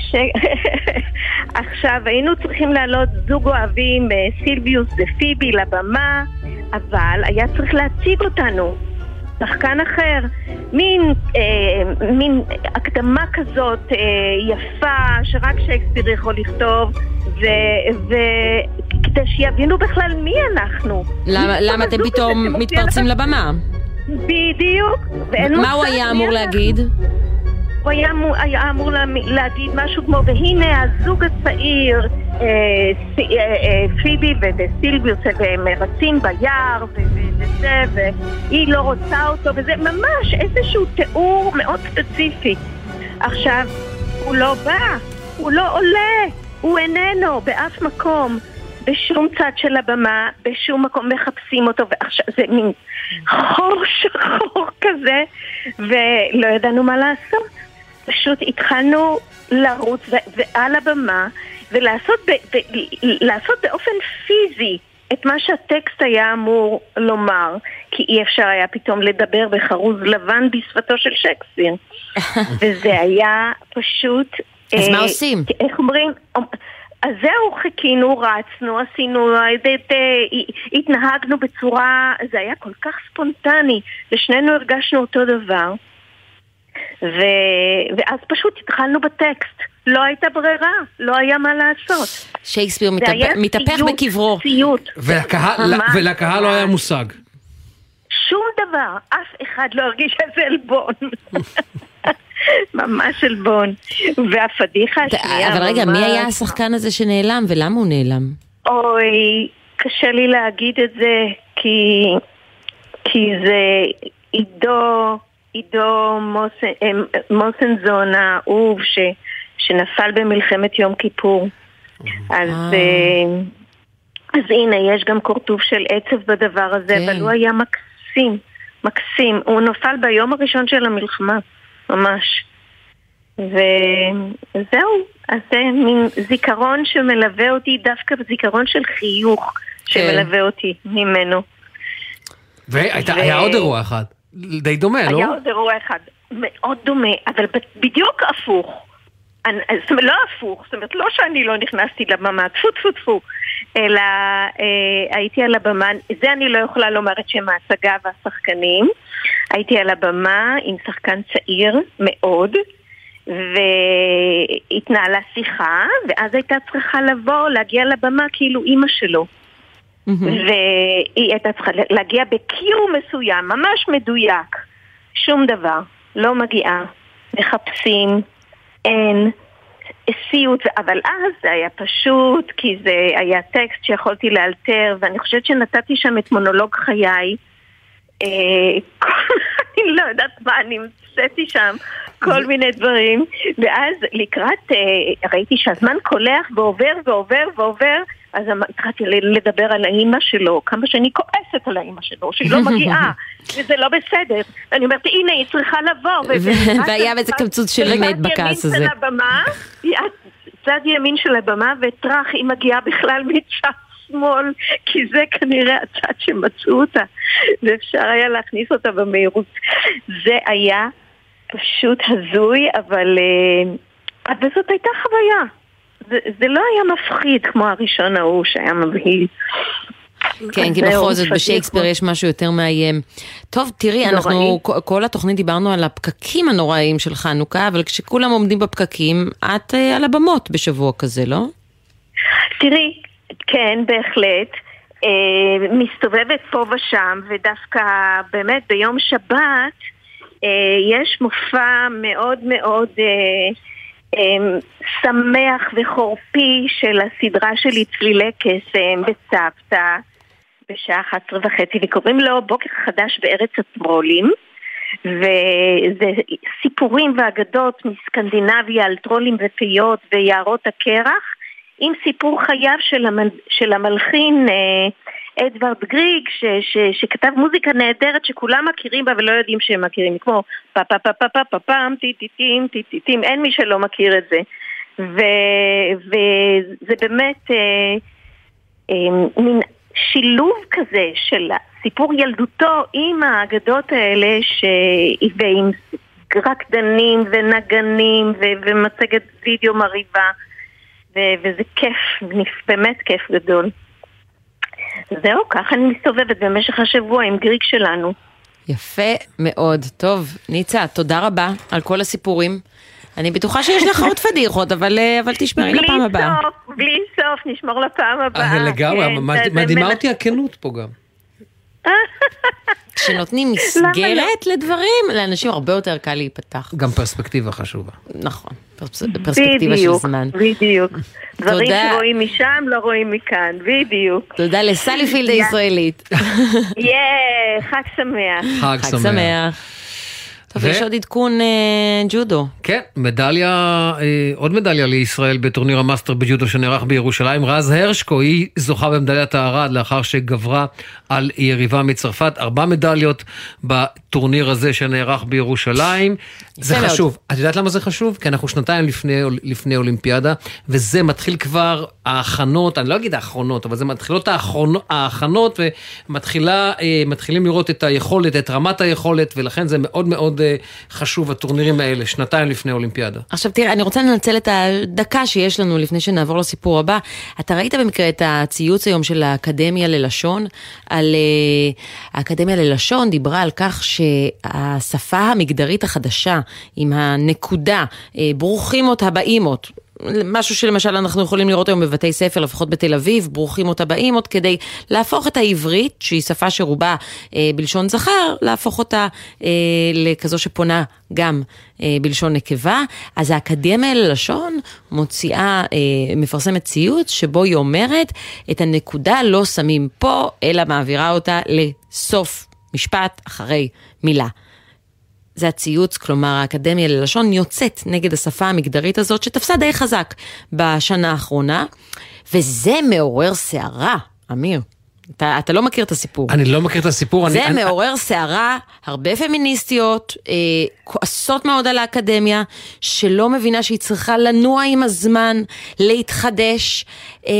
עכשיו, היינו צריכים להעלות זוג אוהבים, אה, סילביוס ופיבי לבמה, אבל היה צריך להציג אותנו. שחקן אחר, מין, אה, מין הקדמה כזאת אה, יפה שרק שייקספיר יכול לכתוב וכדי שיבינו בכלל מי אנחנו. למה, למה אתם פתאום מתפרצים לבמה? בדיוק. מה הוא היה אמור. להגיד? הוא היה, היה אמור לה- להגיד משהו כמו, והנה הזוג הצעיר, אה, סי- אה, אה, פיבי וסילביוס, והם רצים ביער וזה, והיא לא רוצה אותו, וזה ממש איזשהו תיאור מאוד ספציפי. עכשיו, הוא לא בא, הוא לא עולה, הוא איננו באף מקום. בשום צד של הבמה, בשום מקום מחפשים אותו, ועכשיו זה מין חור שחור כזה, ולא ידענו מה לעשות. פשוט התחלנו לרוץ ו- ועל הבמה ולעשות ב- ב- באופן פיזי את מה שהטקסט היה אמור לומר, כי אי אפשר היה פתאום לדבר בחרוז לבן בשפתו של שייקספיר. וזה היה פשוט... אז אה, מה עושים? איך אומרים? אז זהו, חיכינו, רצנו, עשינו, אה, התנהגנו בצורה, זה היה כל כך ספונטני, ושנינו הרגשנו אותו דבר. ו... ואז פשוט התחלנו בטקסט. לא הייתה ברירה, לא היה מה לעשות. שייקספיר מתהפך- בקברו. סיוט. ולקהל. ולקהל לא היה מושג. שום דבר, אף אחד לא הרגיש איזה עלבון. ממש עלבון. והפדיחה השנייה אבל רגע, מי היה השחקן הזה שנעלם ולמה הוא נעלם? אוי, קשה לי להגיד את זה, כי, כי זה עידו, עידו מוסן, אה, מוסנזון האהוב ש, שנפל במלחמת יום כיפור. אז, אה, אז הנה, יש גם קורטוב של עצב בדבר הזה, כן. אבל הוא היה מקסים, מקסים. הוא נפל ביום הראשון של המלחמה, ממש. וזהו, אז זה מין זיכרון שמלווה אותי, דווקא זיכרון של חיוך שמלווה אותי ממנו. והיה עוד אירוע אחד, די דומה, לא? היה עוד אירוע אחד מאוד דומה, אבל בדיוק הפוך. אני, זאת אומרת, לא הפוך, זאת אומרת, לא שאני לא נכנסתי לבמה, טפו טפו טפו, אלא אה, הייתי על הבמה, זה אני לא יכולה לומר את שם ההצגה והשחקנים, הייתי על הבמה עם שחקן צעיר מאוד, והתנהלה שיחה, ואז הייתה צריכה לבוא, להגיע לבמה כאילו אימא שלו. והיא הייתה צריכה להגיע בקיר מסוים, ממש מדויק. שום דבר, לא מגיעה. מחפשים, אין. סיוט, אבל אז זה היה פשוט, כי זה היה טקסט שיכולתי לאלתר, ואני חושבת שנתתי שם את מונולוג חיי. אה, אני לא יודעת מה, אני המצאתי שם כל מיני דברים, ואז לקראת, אה, ראיתי שהזמן קולח ועובר ועובר ועובר, אז התחלתי לדבר על האימא שלו, כמה שאני כועסת על האימא שלו, שהיא לא מגיעה, וזה לא בסדר. ואני אומרת, הנה, היא צריכה לבוא. והיה איזה קמצוץ של אמת בכעס הזה. צד ימין של הבמה, וטראח, היא מגיעה בכלל מצד שמאל, כי זה כנראה הצד שמצאו אותה, ואפשר היה להכניס אותה במהירות. זה היה פשוט הזוי, אבל... אבל זאת הייתה חוויה. זה, זה לא היה מפחיד כמו הראשון ההוא שהיה מבהיל. כן, כי בכל זאת בשייקספיר יש משהו יותר מאיים. טוב, תראי, אנחנו כל התוכנית דיברנו על הפקקים הנוראיים של חנוכה, אבל כשכולם עומדים בפקקים, את על הבמות בשבוע כזה, לא? תראי, כן, בהחלט. אה, מסתובבת פה ושם, ודווקא באמת ביום שבת אה, יש מופע מאוד מאוד... אה, שמח וחורפי של הסדרה שלי צלילי קסם בצוותא בשעה 11 וחצי וקוראים לו בוקר חדש בארץ הטרולים וזה סיפורים ואגדות מסקנדינביה על טרולים ופיות ויערות הקרח עם סיפור חייו של, המל, של המלחין אה, אדוארד גריג, ש, ש, שכתב מוזיקה נהדרת שכולם מכירים בה ולא יודעים שהם מכירים, כמו פה פה פה פה פה פה פעם טי טי טים טי טי טים, אין מי שלא מכיר את זה. ו, וזה באמת אה, אה, מין שילוב כזה של סיפור ילדותו עם האגדות האלה ש... ועם רקדנים ונגנים ו... ומצגת וידאו מרהיבה ו- וזה כיף, באמת כיף גדול. זהו, ככה אני מסתובבת במשך השבוע עם גריק שלנו. יפה מאוד. טוב, ניצה, תודה רבה על כל הסיפורים. אני בטוחה שיש לך עוד פדיחות, אבל, אה, אבל תשמרי לפעם הבאה. בלי סוף, בלי סוף, נשמור לפעם הבאה. אה, לגמרי, כן, מדהימה אותי הכנות פה גם. כשנותנים מסגרת לדברים, לאנשים הרבה יותר קל להיפתח. גם פרספקטיבה חשובה. נכון, פרספקטיבה של זמן. בדיוק, דברים שרואים משם לא רואים מכאן, בדיוק. תודה לסליפילד הישראלית. יאה, חג שמח. חג שמח. טוב, ו... יש עוד עדכון אה, ג'ודו. כן, מדליה, אה, עוד מדליה לישראל בטורניר המאסטר בג'ודו שנערך בירושלים. רז הרשקו, היא זוכה במדליית הארד לאחר שגברה על יריבה מצרפת. ארבע מדליות בטורניר הזה שנערך בירושלים. זה חשוב. את יודעת למה זה חשוב? כי אנחנו שנתיים לפני, לפני אולימפיאדה, וזה מתחיל כבר ההכנות, אני לא אגיד האחרונות, אבל זה מתחילות ההכנות, ומתחילים אה, לראות את היכולת, את רמת היכולת, ולכן זה מאוד מאוד אה, חשוב, הטורנירים האלה, שנתיים לפני אולימפיאדה. עכשיו תראה, אני רוצה לנצל את הדקה שיש לנו לפני שנעבור לסיפור הבא. אתה ראית במקרה את הציוץ היום של האקדמיה ללשון, על uh, האקדמיה ללשון דיברה על כך שהשפה המגדרית החדשה, עם הנקודה, uh, ברוכים אותה באימות, משהו שלמשל אנחנו יכולים לראות היום בבתי ספר, לפחות בתל אביב, ברוכים אותה באימות, כדי להפוך את העברית, שהיא שפה שרובה אה, בלשון זכר, להפוך אותה אה, לכזו שפונה גם אה, בלשון נקבה. אז האקדמיה ללשון מוציאה, אה, מפרסמת ציוץ, שבו היא אומרת, את הנקודה לא שמים פה, אלא מעבירה אותה לסוף משפט אחרי מילה. זה הציוץ, כלומר האקדמיה ללשון יוצאת נגד השפה המגדרית הזאת שתפסה די חזק בשנה האחרונה, וזה מעורר סערה, אמיר. אתה, אתה לא מכיר את הסיפור. אני לא מכיר את הסיפור. זה אני, מעורר. סערה, הרבה פמיניסטיות, אה, כועסות מאוד על האקדמיה, שלא מבינה שהיא צריכה לנוע עם הזמן, להתחדש, אה,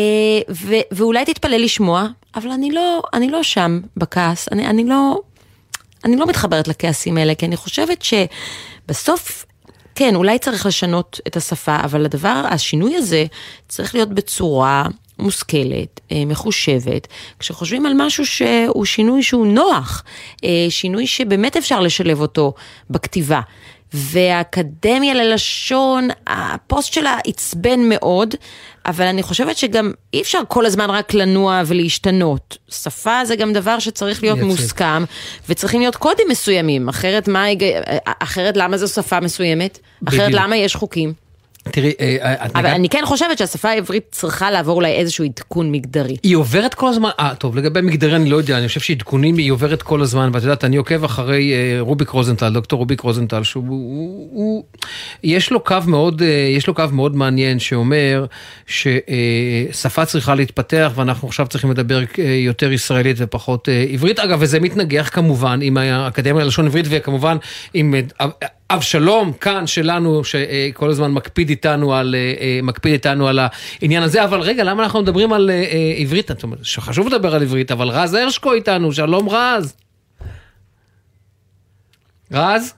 ו, ואולי תתפלא לשמוע, אבל אני לא, אני לא שם בכעס, אני, אני לא... אני לא מתחברת לכעסים האלה, כי אני חושבת שבסוף, כן, אולי צריך לשנות את השפה, אבל הדבר, השינוי הזה צריך להיות בצורה מושכלת, אה, מחושבת, כשחושבים על משהו שהוא שינוי שהוא נוח, אה, שינוי שבאמת אפשר לשלב אותו בכתיבה. והאקדמיה ללשון, הפוסט שלה עצבן מאוד, אבל אני חושבת שגם אי אפשר כל הזמן רק לנוע ולהשתנות. שפה זה גם דבר שצריך להיות יצא. מוסכם, וצריכים להיות קודים מסוימים, אחרת, מה, אחרת למה זו שפה מסוימת? בדיוק. אחרת למה יש חוקים? תראי, אה, את אבל אני כן חושבת שהשפה העברית צריכה לעבור אולי איזשהו עדכון מגדרי. היא עוברת כל הזמן, אה, טוב, לגבי מגדרי אני לא יודע, אני חושב שעדכונים היא עוברת כל הזמן, ואת יודעת, אני עוקב אחרי אה, רוביק רוזנטל, דוקטור רוביק רוזנטל, שהוא, הוא, הוא, יש לו קו מאוד, אה, יש לו קו מאוד מעניין שאומר ששפה צריכה להתפתח, ואנחנו עכשיו צריכים לדבר אה, יותר ישראלית ופחות אה, עברית. אגב, וזה מתנגח כמובן עם האקדמיה ללשון עברית, וכמובן עם... אבשלום כאן שלנו, שכל הזמן מקפיד איתנו על, אה, אה, מקפיד איתנו על העניין הזה, אבל רגע, למה אנחנו מדברים על אה, עברית? זאת אומרת, שחשוב לדבר על עברית, אבל רז הרשקו איתנו, שלום רז. רז?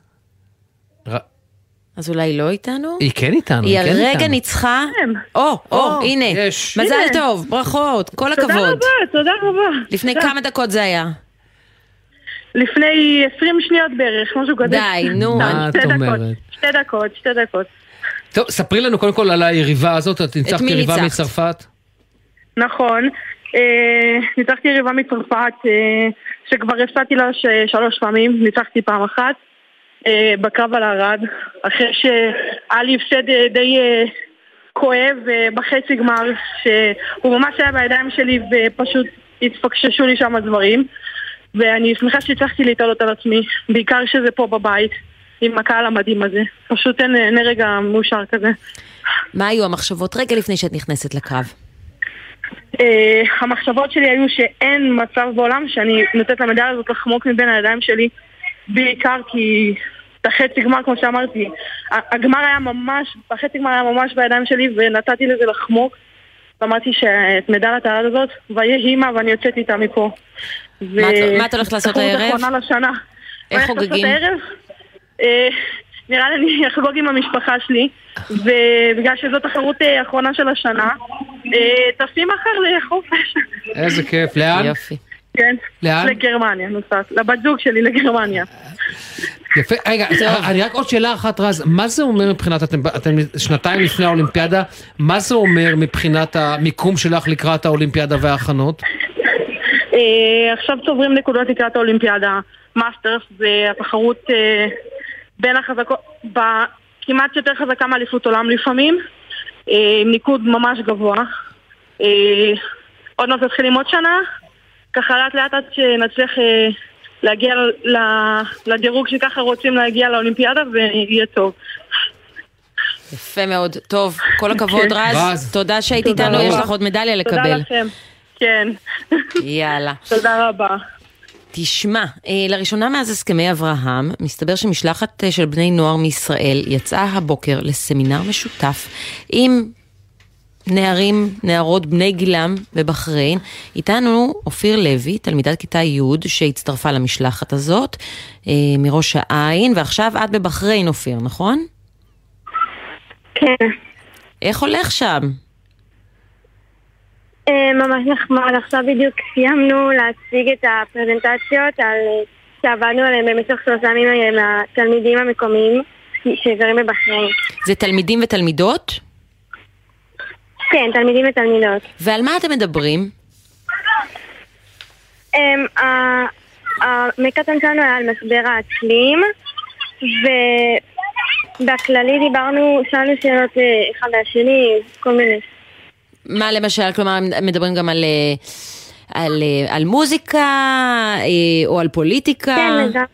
אז אולי לא איתנו? היא כן איתנו, היא היא כן הרגע איתנו. ניצחה? או, או, הנה. מזל הנה. טוב, ברכות, כל תודה הכבוד. רבה, תודה רבה. לפני תודה. כמה דקות זה היה? לפני 20 שניות בערך, משהו כזה. די, נו. מה את אומרת? שתי דקות, שתי דקות. טוב, ספרי לנו קודם כל על היריבה הזאת, את ניצחת יריבה? מצרפת. נכון. אה, ניצחתי יריבה מצרפת, אה, שכבר הפסדתי לה שלוש פעמים, ניצחתי פעם אחת, אה, בקרב על ערד, אחרי שהיה לי הפסד די כואב בחצי גמר, שהוא ממש היה בידיים שלי ופשוט התפקששו לי שם הדברים. ואני שמחה שהצלחתי להתעלות על עצמי, בעיקר שזה פה בבית, עם הקהל המדהים הזה. פשוט אין, אין רגע מאושר כזה. מה היו המחשבות רגע לפני שאת נכנסת לקרב? אה, המחשבות שלי היו שאין מצב בעולם שאני נותנת למדליה הזאת לחמוק מבין הידיים שלי, בעיקר כי בחצי גמר, כמו שאמרתי, הגמר היה ממש, בחצי גמר היה ממש בידיים שלי ונתתי לזה לחמוק. ואמרתי שאת מדליית העד הזאת, ויהיה הימה ואני יוצאת איתה מפה. ו- מה את- הולכת לעשות הערב? אחרונה לשנה. איך מה אני הולכת חוגגים? לעשות הערב? אה, נראה לי אני אחגוג עם המשפחה שלי, ובגלל שזו תחרות אה, אחרונה של השנה, אה, טסים מחר לחופש. איזה כיף, לאן? יופי. כן. לאן? לגרמניה נוסעת. לבת זוג שלי לגרמניה. יפה, רגע, אני רק עוד שאלה אחת, רז, מה זה אומר מבחינת, אתם, אתם שנתיים לפני האולימפיאדה, מה זה אומר מבחינת המיקום שלך לקראת האולימפיאדה וההכנות? אה, עכשיו צוברים נקודות לקראת האולימפיאדה. מאסטרס זה התחרות אה, בין החזקות, כמעט יותר חזקה מאליפות עולם לפעמים, אה, עם ניקוד ממש גבוה. אה, עוד מעט מתחילים עוד שנה, ככה לאט לאט עד שנצליח אה, להגיע לדירוג שככה רוצים להגיע לאולימפיאדה ויהיה טוב. יפה מאוד. טוב, כל הכבוד כן. רז. רז. תודה שהיית תודה איתנו, יש. לך עוד מדליה תודה לקבל. לכם. כן. יאללה. תודה רבה. תשמע, אה, לראשונה מאז הסכמי אברהם, מסתבר שמשלחת אה, של בני נוער מישראל יצאה הבוקר לסמינר משותף עם נערים, נערות בני גילם בבחריין. איתנו אופיר לוי, תלמידת כיתה י' שהצטרפה למשלחת הזאת אה, מראש העין, ועכשיו את בבחריין, אופיר, נכון? כן. איך הולך שם? אה, ממש נחמד, עכשיו בדיוק סיימנו להציג את הפרזנטציות על, שעבדנו עליהן במשך שלושה ימים אה, מהתלמידים המקומיים שגרים בבחריין. זה תלמידים ותלמידות? כן, תלמידים ותלמידות. ועל מה אתם מדברים? אמ, המקטן שלנו היה על משבר האקלים, ובכללי דיברנו, שאלנו שאלות אה, אחד מהשני, כל מיני. מה למשל, כלומר, מדברים גם על, אה, על, אה, על מוזיקה אה, או על פוליטיקה? כן, גם.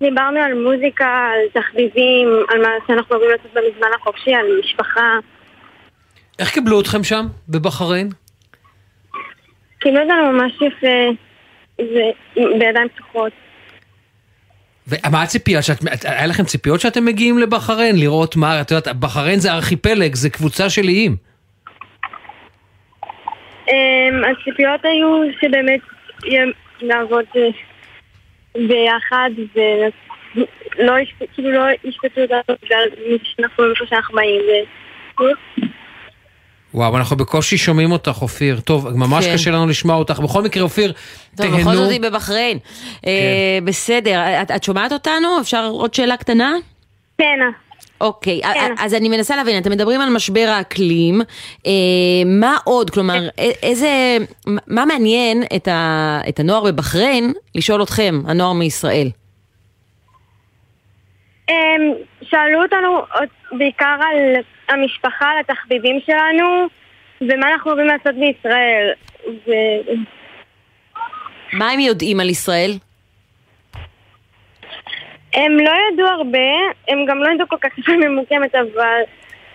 דיברנו על מוזיקה, על תחביבים, על מה שאנחנו אוהבים לעשות בזמן החופשי, על משפחה. איך קיבלו אתכם שם, בבחריין? קיבלו אותנו ממש יפה, זה בידיים פתוחות. ומה הציפייה? שאת, היה לכם ציפיות שאתם מגיעים לבחריין? לראות מה, את יודעת, בחריין זה ארכיפלג, זה קבוצה של איים. אמ, הציפיות היו שבאמת נעבוד אה, ביחד ולא יש- כאילו לא ישפטו אותנו בגלל מי שאנחנו איפה שאנחנו באים. ו- וואו, אנחנו בקושי שומעים אותך, אופיר. טוב, ממש כן. קשה לנו לשמוע אותך. בכל מקרה, אופיר, טוב, תהנו. בכל זאת היא בבחריין. כן. אה, בסדר, את, את שומעת אותנו? אפשר עוד שאלה קטנה? כן. אוקיי, אז אני מנסה להבין, אתם מדברים על משבר האקלים, אה, מה עוד, כלומר, א- איזה, מה מעניין את, ה, את הנוער בבחריין לשאול אתכם, הנוער מישראל? אמ, שאלו אותנו בעיקר על המשפחה, על התחביבים שלנו, ומה אנחנו אוהבים לעשות בישראל. ו... מה הם יודעים על ישראל? הם לא ידעו הרבה, הם גם לא ידעו כל כך איפה ממוקמת, אבל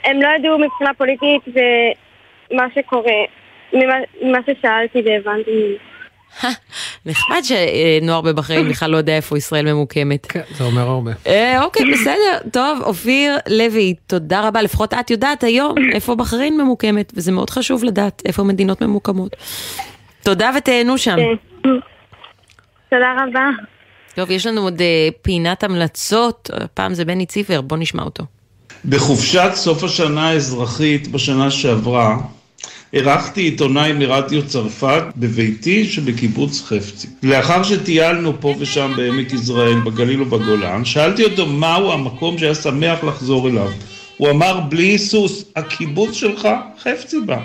הם לא ידעו מבחינה פוליטית ומה שקורה, ממה, ממה ששאלתי והבנתי. נחמד שנוער בבחריין בכלל לא יודע איפה ישראל ממוקמת. כן, זה אומר הרבה. אה, אוקיי, בסדר. טוב, אופיר לוי, תודה רבה. לפחות את יודעת היום איפה בחריין ממוקמת, וזה מאוד חשוב לדעת איפה מדינות ממוקמות. תודה ותהנו שם. תודה רבה. טוב, יש לנו עוד אה, פינת המלצות, הפעם זה בני ציפר, בוא נשמע אותו. בחופשת סוף השנה האזרחית בשנה שעברה, אירחתי עיתונאי מרדיו צרפת בביתי שבקיבוץ חפצי. לאחר שטיילנו פה ושם בעמק יזרעאל, בגליל ובגולן, שאלתי אותו מהו המקום שהיה שמח לחזור אליו. הוא אמר, בלי היסוס, הקיבוץ שלך חפצי בה.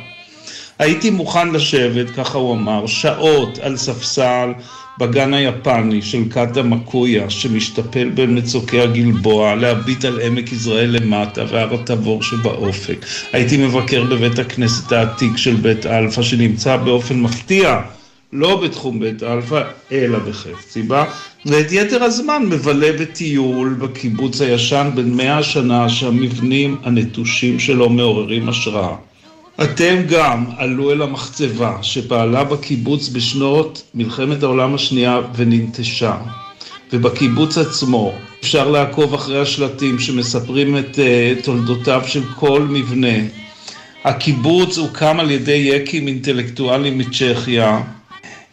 הייתי מוכן לשבת, ככה הוא אמר, שעות על ספסל בגן היפני של קאטה מקויה, שמשתפל בין מצוקי הגלבוע, להביט על עמק יזרעאל למטה והר התבור שבאופק. הייתי מבקר בבית הכנסת העתיק של בית אלפא, שנמצא באופן מפתיע לא בתחום בית אלפא, אלא בחפצי בה, ואת יתר הזמן מבלה בטיול בקיבוץ הישן בן מאה השנה, שהמבנים הנטושים שלו מעוררים השראה. אתם גם עלו אל המחצבה שפעלה בקיבוץ בשנות מלחמת העולם השנייה וננטשה. ובקיבוץ עצמו אפשר לעקוב אחרי השלטים שמספרים את uh, תולדותיו של כל מבנה. הקיבוץ הוקם על ידי יקים אינטלקטואלים מצ'כיה,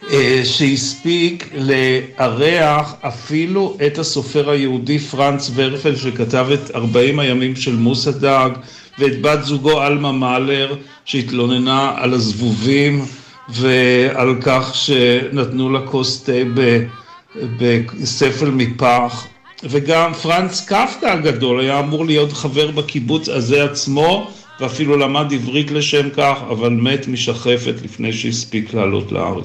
uh, שהספיק לארח אפילו את הסופר היהודי פרנץ ורפל שכתב את 40 הימים של מוסא דאג ואת בת זוגו עלמה מאלר שהתלוננה על הזבובים ועל כך שנתנו לה כוס תה בספל מפח וגם פרנץ קפקא הגדול היה אמור להיות חבר בקיבוץ הזה עצמו ואפילו למד עברית לשם כך, אבל מת משחפת לפני שהספיק לעלות לארץ.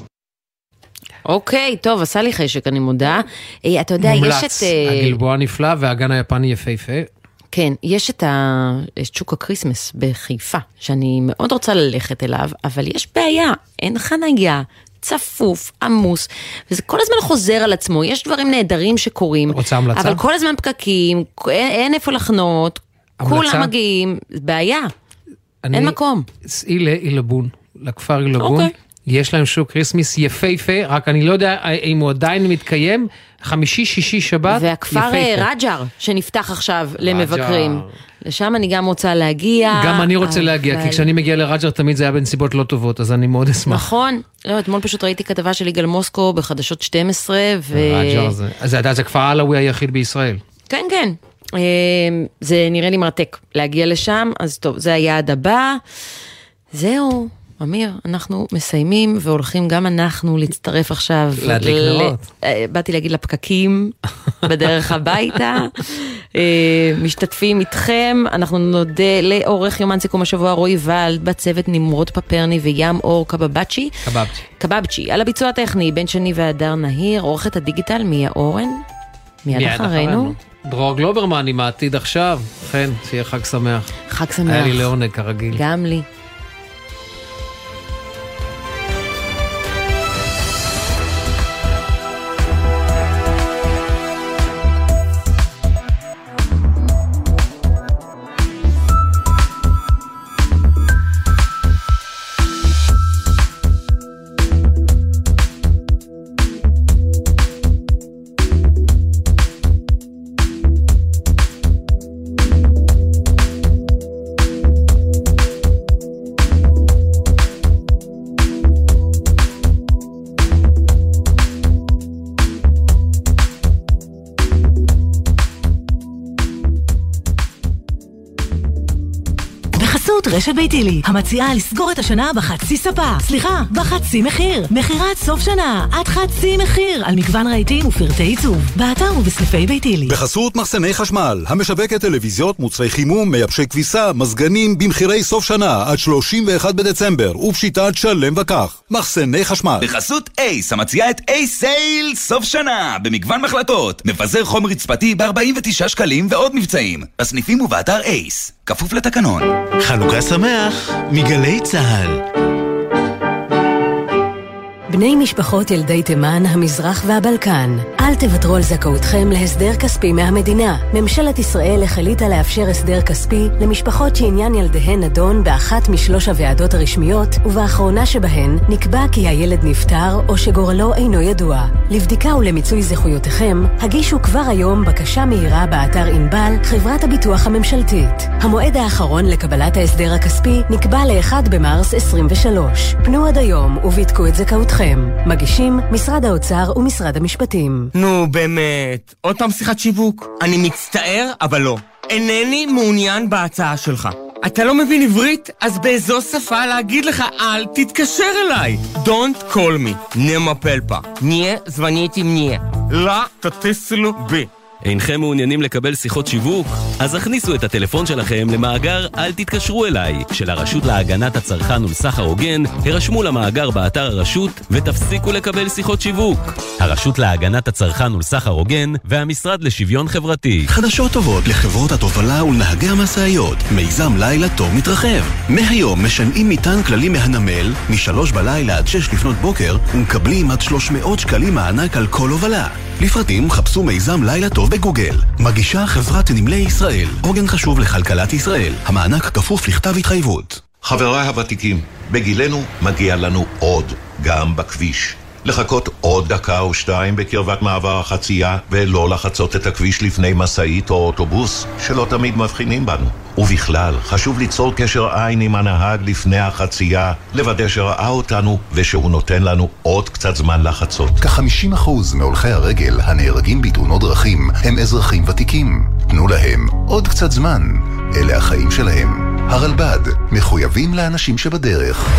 אוקיי, טוב, עשה לי חשק, אני מודה. אה, אתה יודע, יש את... מומלץ, הגלבוע נפלא והגן היפני יפהפה. כן, יש את, ה... את שוק ה Christmas בחיפה, שאני מאוד רוצה ללכת אליו, אבל יש בעיה, אין חנייה, צפוף, עמוס, וזה כל הזמן חוזר על עצמו, יש דברים נהדרים שקורים, רוצה המלצה? אבל כל הזמן פקקים, אין, אין איפה לחנות, המלצה? כולם מגיעים, בעיה, אני- אין מקום. סעי לעילבון, לכפר עילבון. אוקיי. יש להם שוק Christmas יפהפה, רק אני לא יודע אם הוא עדיין מתקיים, חמישי, שישי, שבת, והכפר יפהפה. אה, רג'ר, שנפתח עכשיו למבקרים, לשם אני גם רוצה להגיע. גם אני רוצה להגיע, אבל- כי כשאני מגיע לרג'ר תמיד זה היה בנסיבות לא טובות, אז אני מאוד אשמח. נכון, לא, אתמול פשוט ראיתי כתבה של יגאל מוסקו בחדשות 12, ו... רג'ר זה, אז אתה יודע, זה כפר עלאווי היחיד בישראל. כן, כן. אה, זה נראה לי מרתק להגיע לשם, אז טוב, זה היעד הבא. זהו, אמיר, אנחנו מסיימים והולכים גם אנחנו להצטרף עכשיו. להדליק נרות. אה, באתי להגיד לפקקים בדרך הביתה. אה, משתתפים איתכם, אנחנו נודה לעורך יומן סיכום השבוע רועי ולד, בצוות נמרוד פפרני וים אור קבבצ'י. קבבצ'י. קבבצ'י, על הביצוע הטכני, בן שני והדר נהיר, עורכת הדיגיטל מיה אורן. מיד אחרינו. דרור גלוברמן עם העתיד עכשיו. כן, שיהיה חג שמח. חג שמח. היה לי לעונג כרגיל. גם לי. רשת ביתילי, המציעה לסגור את השנה בחצי ספה. סליחה, בחצי מחיר. מכירת סוף שנה, עד חצי מחיר, על מגוון רהיטים ופרטי עיצוב. באתר ובסניפי ביתילי. בחסות מחסני חשמל, המשווקת טלוויזיות, מוצרי חימום, מייבשי כביסה, מזגנים, במחירי סוף שנה, עד 31 בדצמבר, ופשיטת שלם וכך. מחסני חשמל. בחסות אייס, המציעה את אייס סייל סוף שנה, במגוון מחלטות. מפזר חומר רצפתי ב-49 שקלים ועוד מבצעים. בסניפים ובאתר אייס. כפוף לתקנון. חנוכה שמח מגלי צה"ל. בני משפחות ילדי תימן, המזרח והבלקן, אל תוותרו על זכאותכם להסדר כספי מהמדינה. ממשלת ישראל החליטה לאפשר הסדר כספי למשפחות שעניין ילדיהן נדון באחת משלוש הוועדות הרשמיות, ובאחרונה שבהן נקבע כי הילד נפטר או שגורלו אינו ידוע. לבדיקה ולמיצוי זכויותיכם, הגישו כבר היום בקשה מהירה באתר ענבל, חברת הביטוח הממשלתית. המועד האחרון לקבלת ההסדר הכספי נקבע ל-1 במרס 23. פנו עד היום ובדקו את זכאותכם. מגישים משרד האוצר ומשרד המשפטים. נו, באמת. עוד פעם שיחת שיווק? אני מצטער, אבל לא. אינני מעוניין בהצעה שלך. אתה לא מבין עברית? אז באיזו שפה להגיד לך אל תתקשר אליי. Don't call me. נמה פלפה. ניה זווניתי מניה. לא תטיסלו בי. אינכם מעוניינים לקבל שיחות שיווק? אז הכניסו את הטלפון שלכם למאגר "אל תתקשרו אליי" של הרשות להגנת הצרכן ולסחר הוגן, הרשמו למאגר באתר הרשות ותפסיקו לקבל שיחות שיווק. הרשות להגנת הצרכן ולסחר הוגן והמשרד לשוויון חברתי. חדשות טובות לחברות התובלה ולנהגי המשאיות. מיזם לילה טוב מתרחב. מהיום משנעים מטען כללי מהנמל, משלוש בלילה עד שש לפנות בוקר, ומקבלים עד 300 שקלים מענק על כל הובלה. לפרטים חפשו מיזם לילה טוב בגוגל. מגישה חברת נמלי ישראל, עוגן חשוב לכלכלת ישראל. המענק כפוף לכתב התחייבות. חבריי הוותיקים, בגילנו מגיע לנו עוד, גם בכביש. לחכות עוד דקה או שתיים בקרבת מעבר החצייה ולא לחצות את הכביש לפני משאית או אוטובוס שלא תמיד מבחינים בנו. ובכלל, חשוב ליצור קשר עין עם הנהג לפני החצייה, לוודא שראה אותנו ושהוא נותן לנו עוד קצת זמן לחצות. כ-50% מהולכי הרגל הנהרגים בתאונות דרכים הם אזרחים ותיקים. תנו להם עוד קצת זמן. אלה החיים שלהם. הרלב"ד, מחויבים לאנשים שבדרך.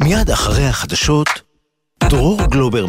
מיד אחרי החדשות, דרור גלובר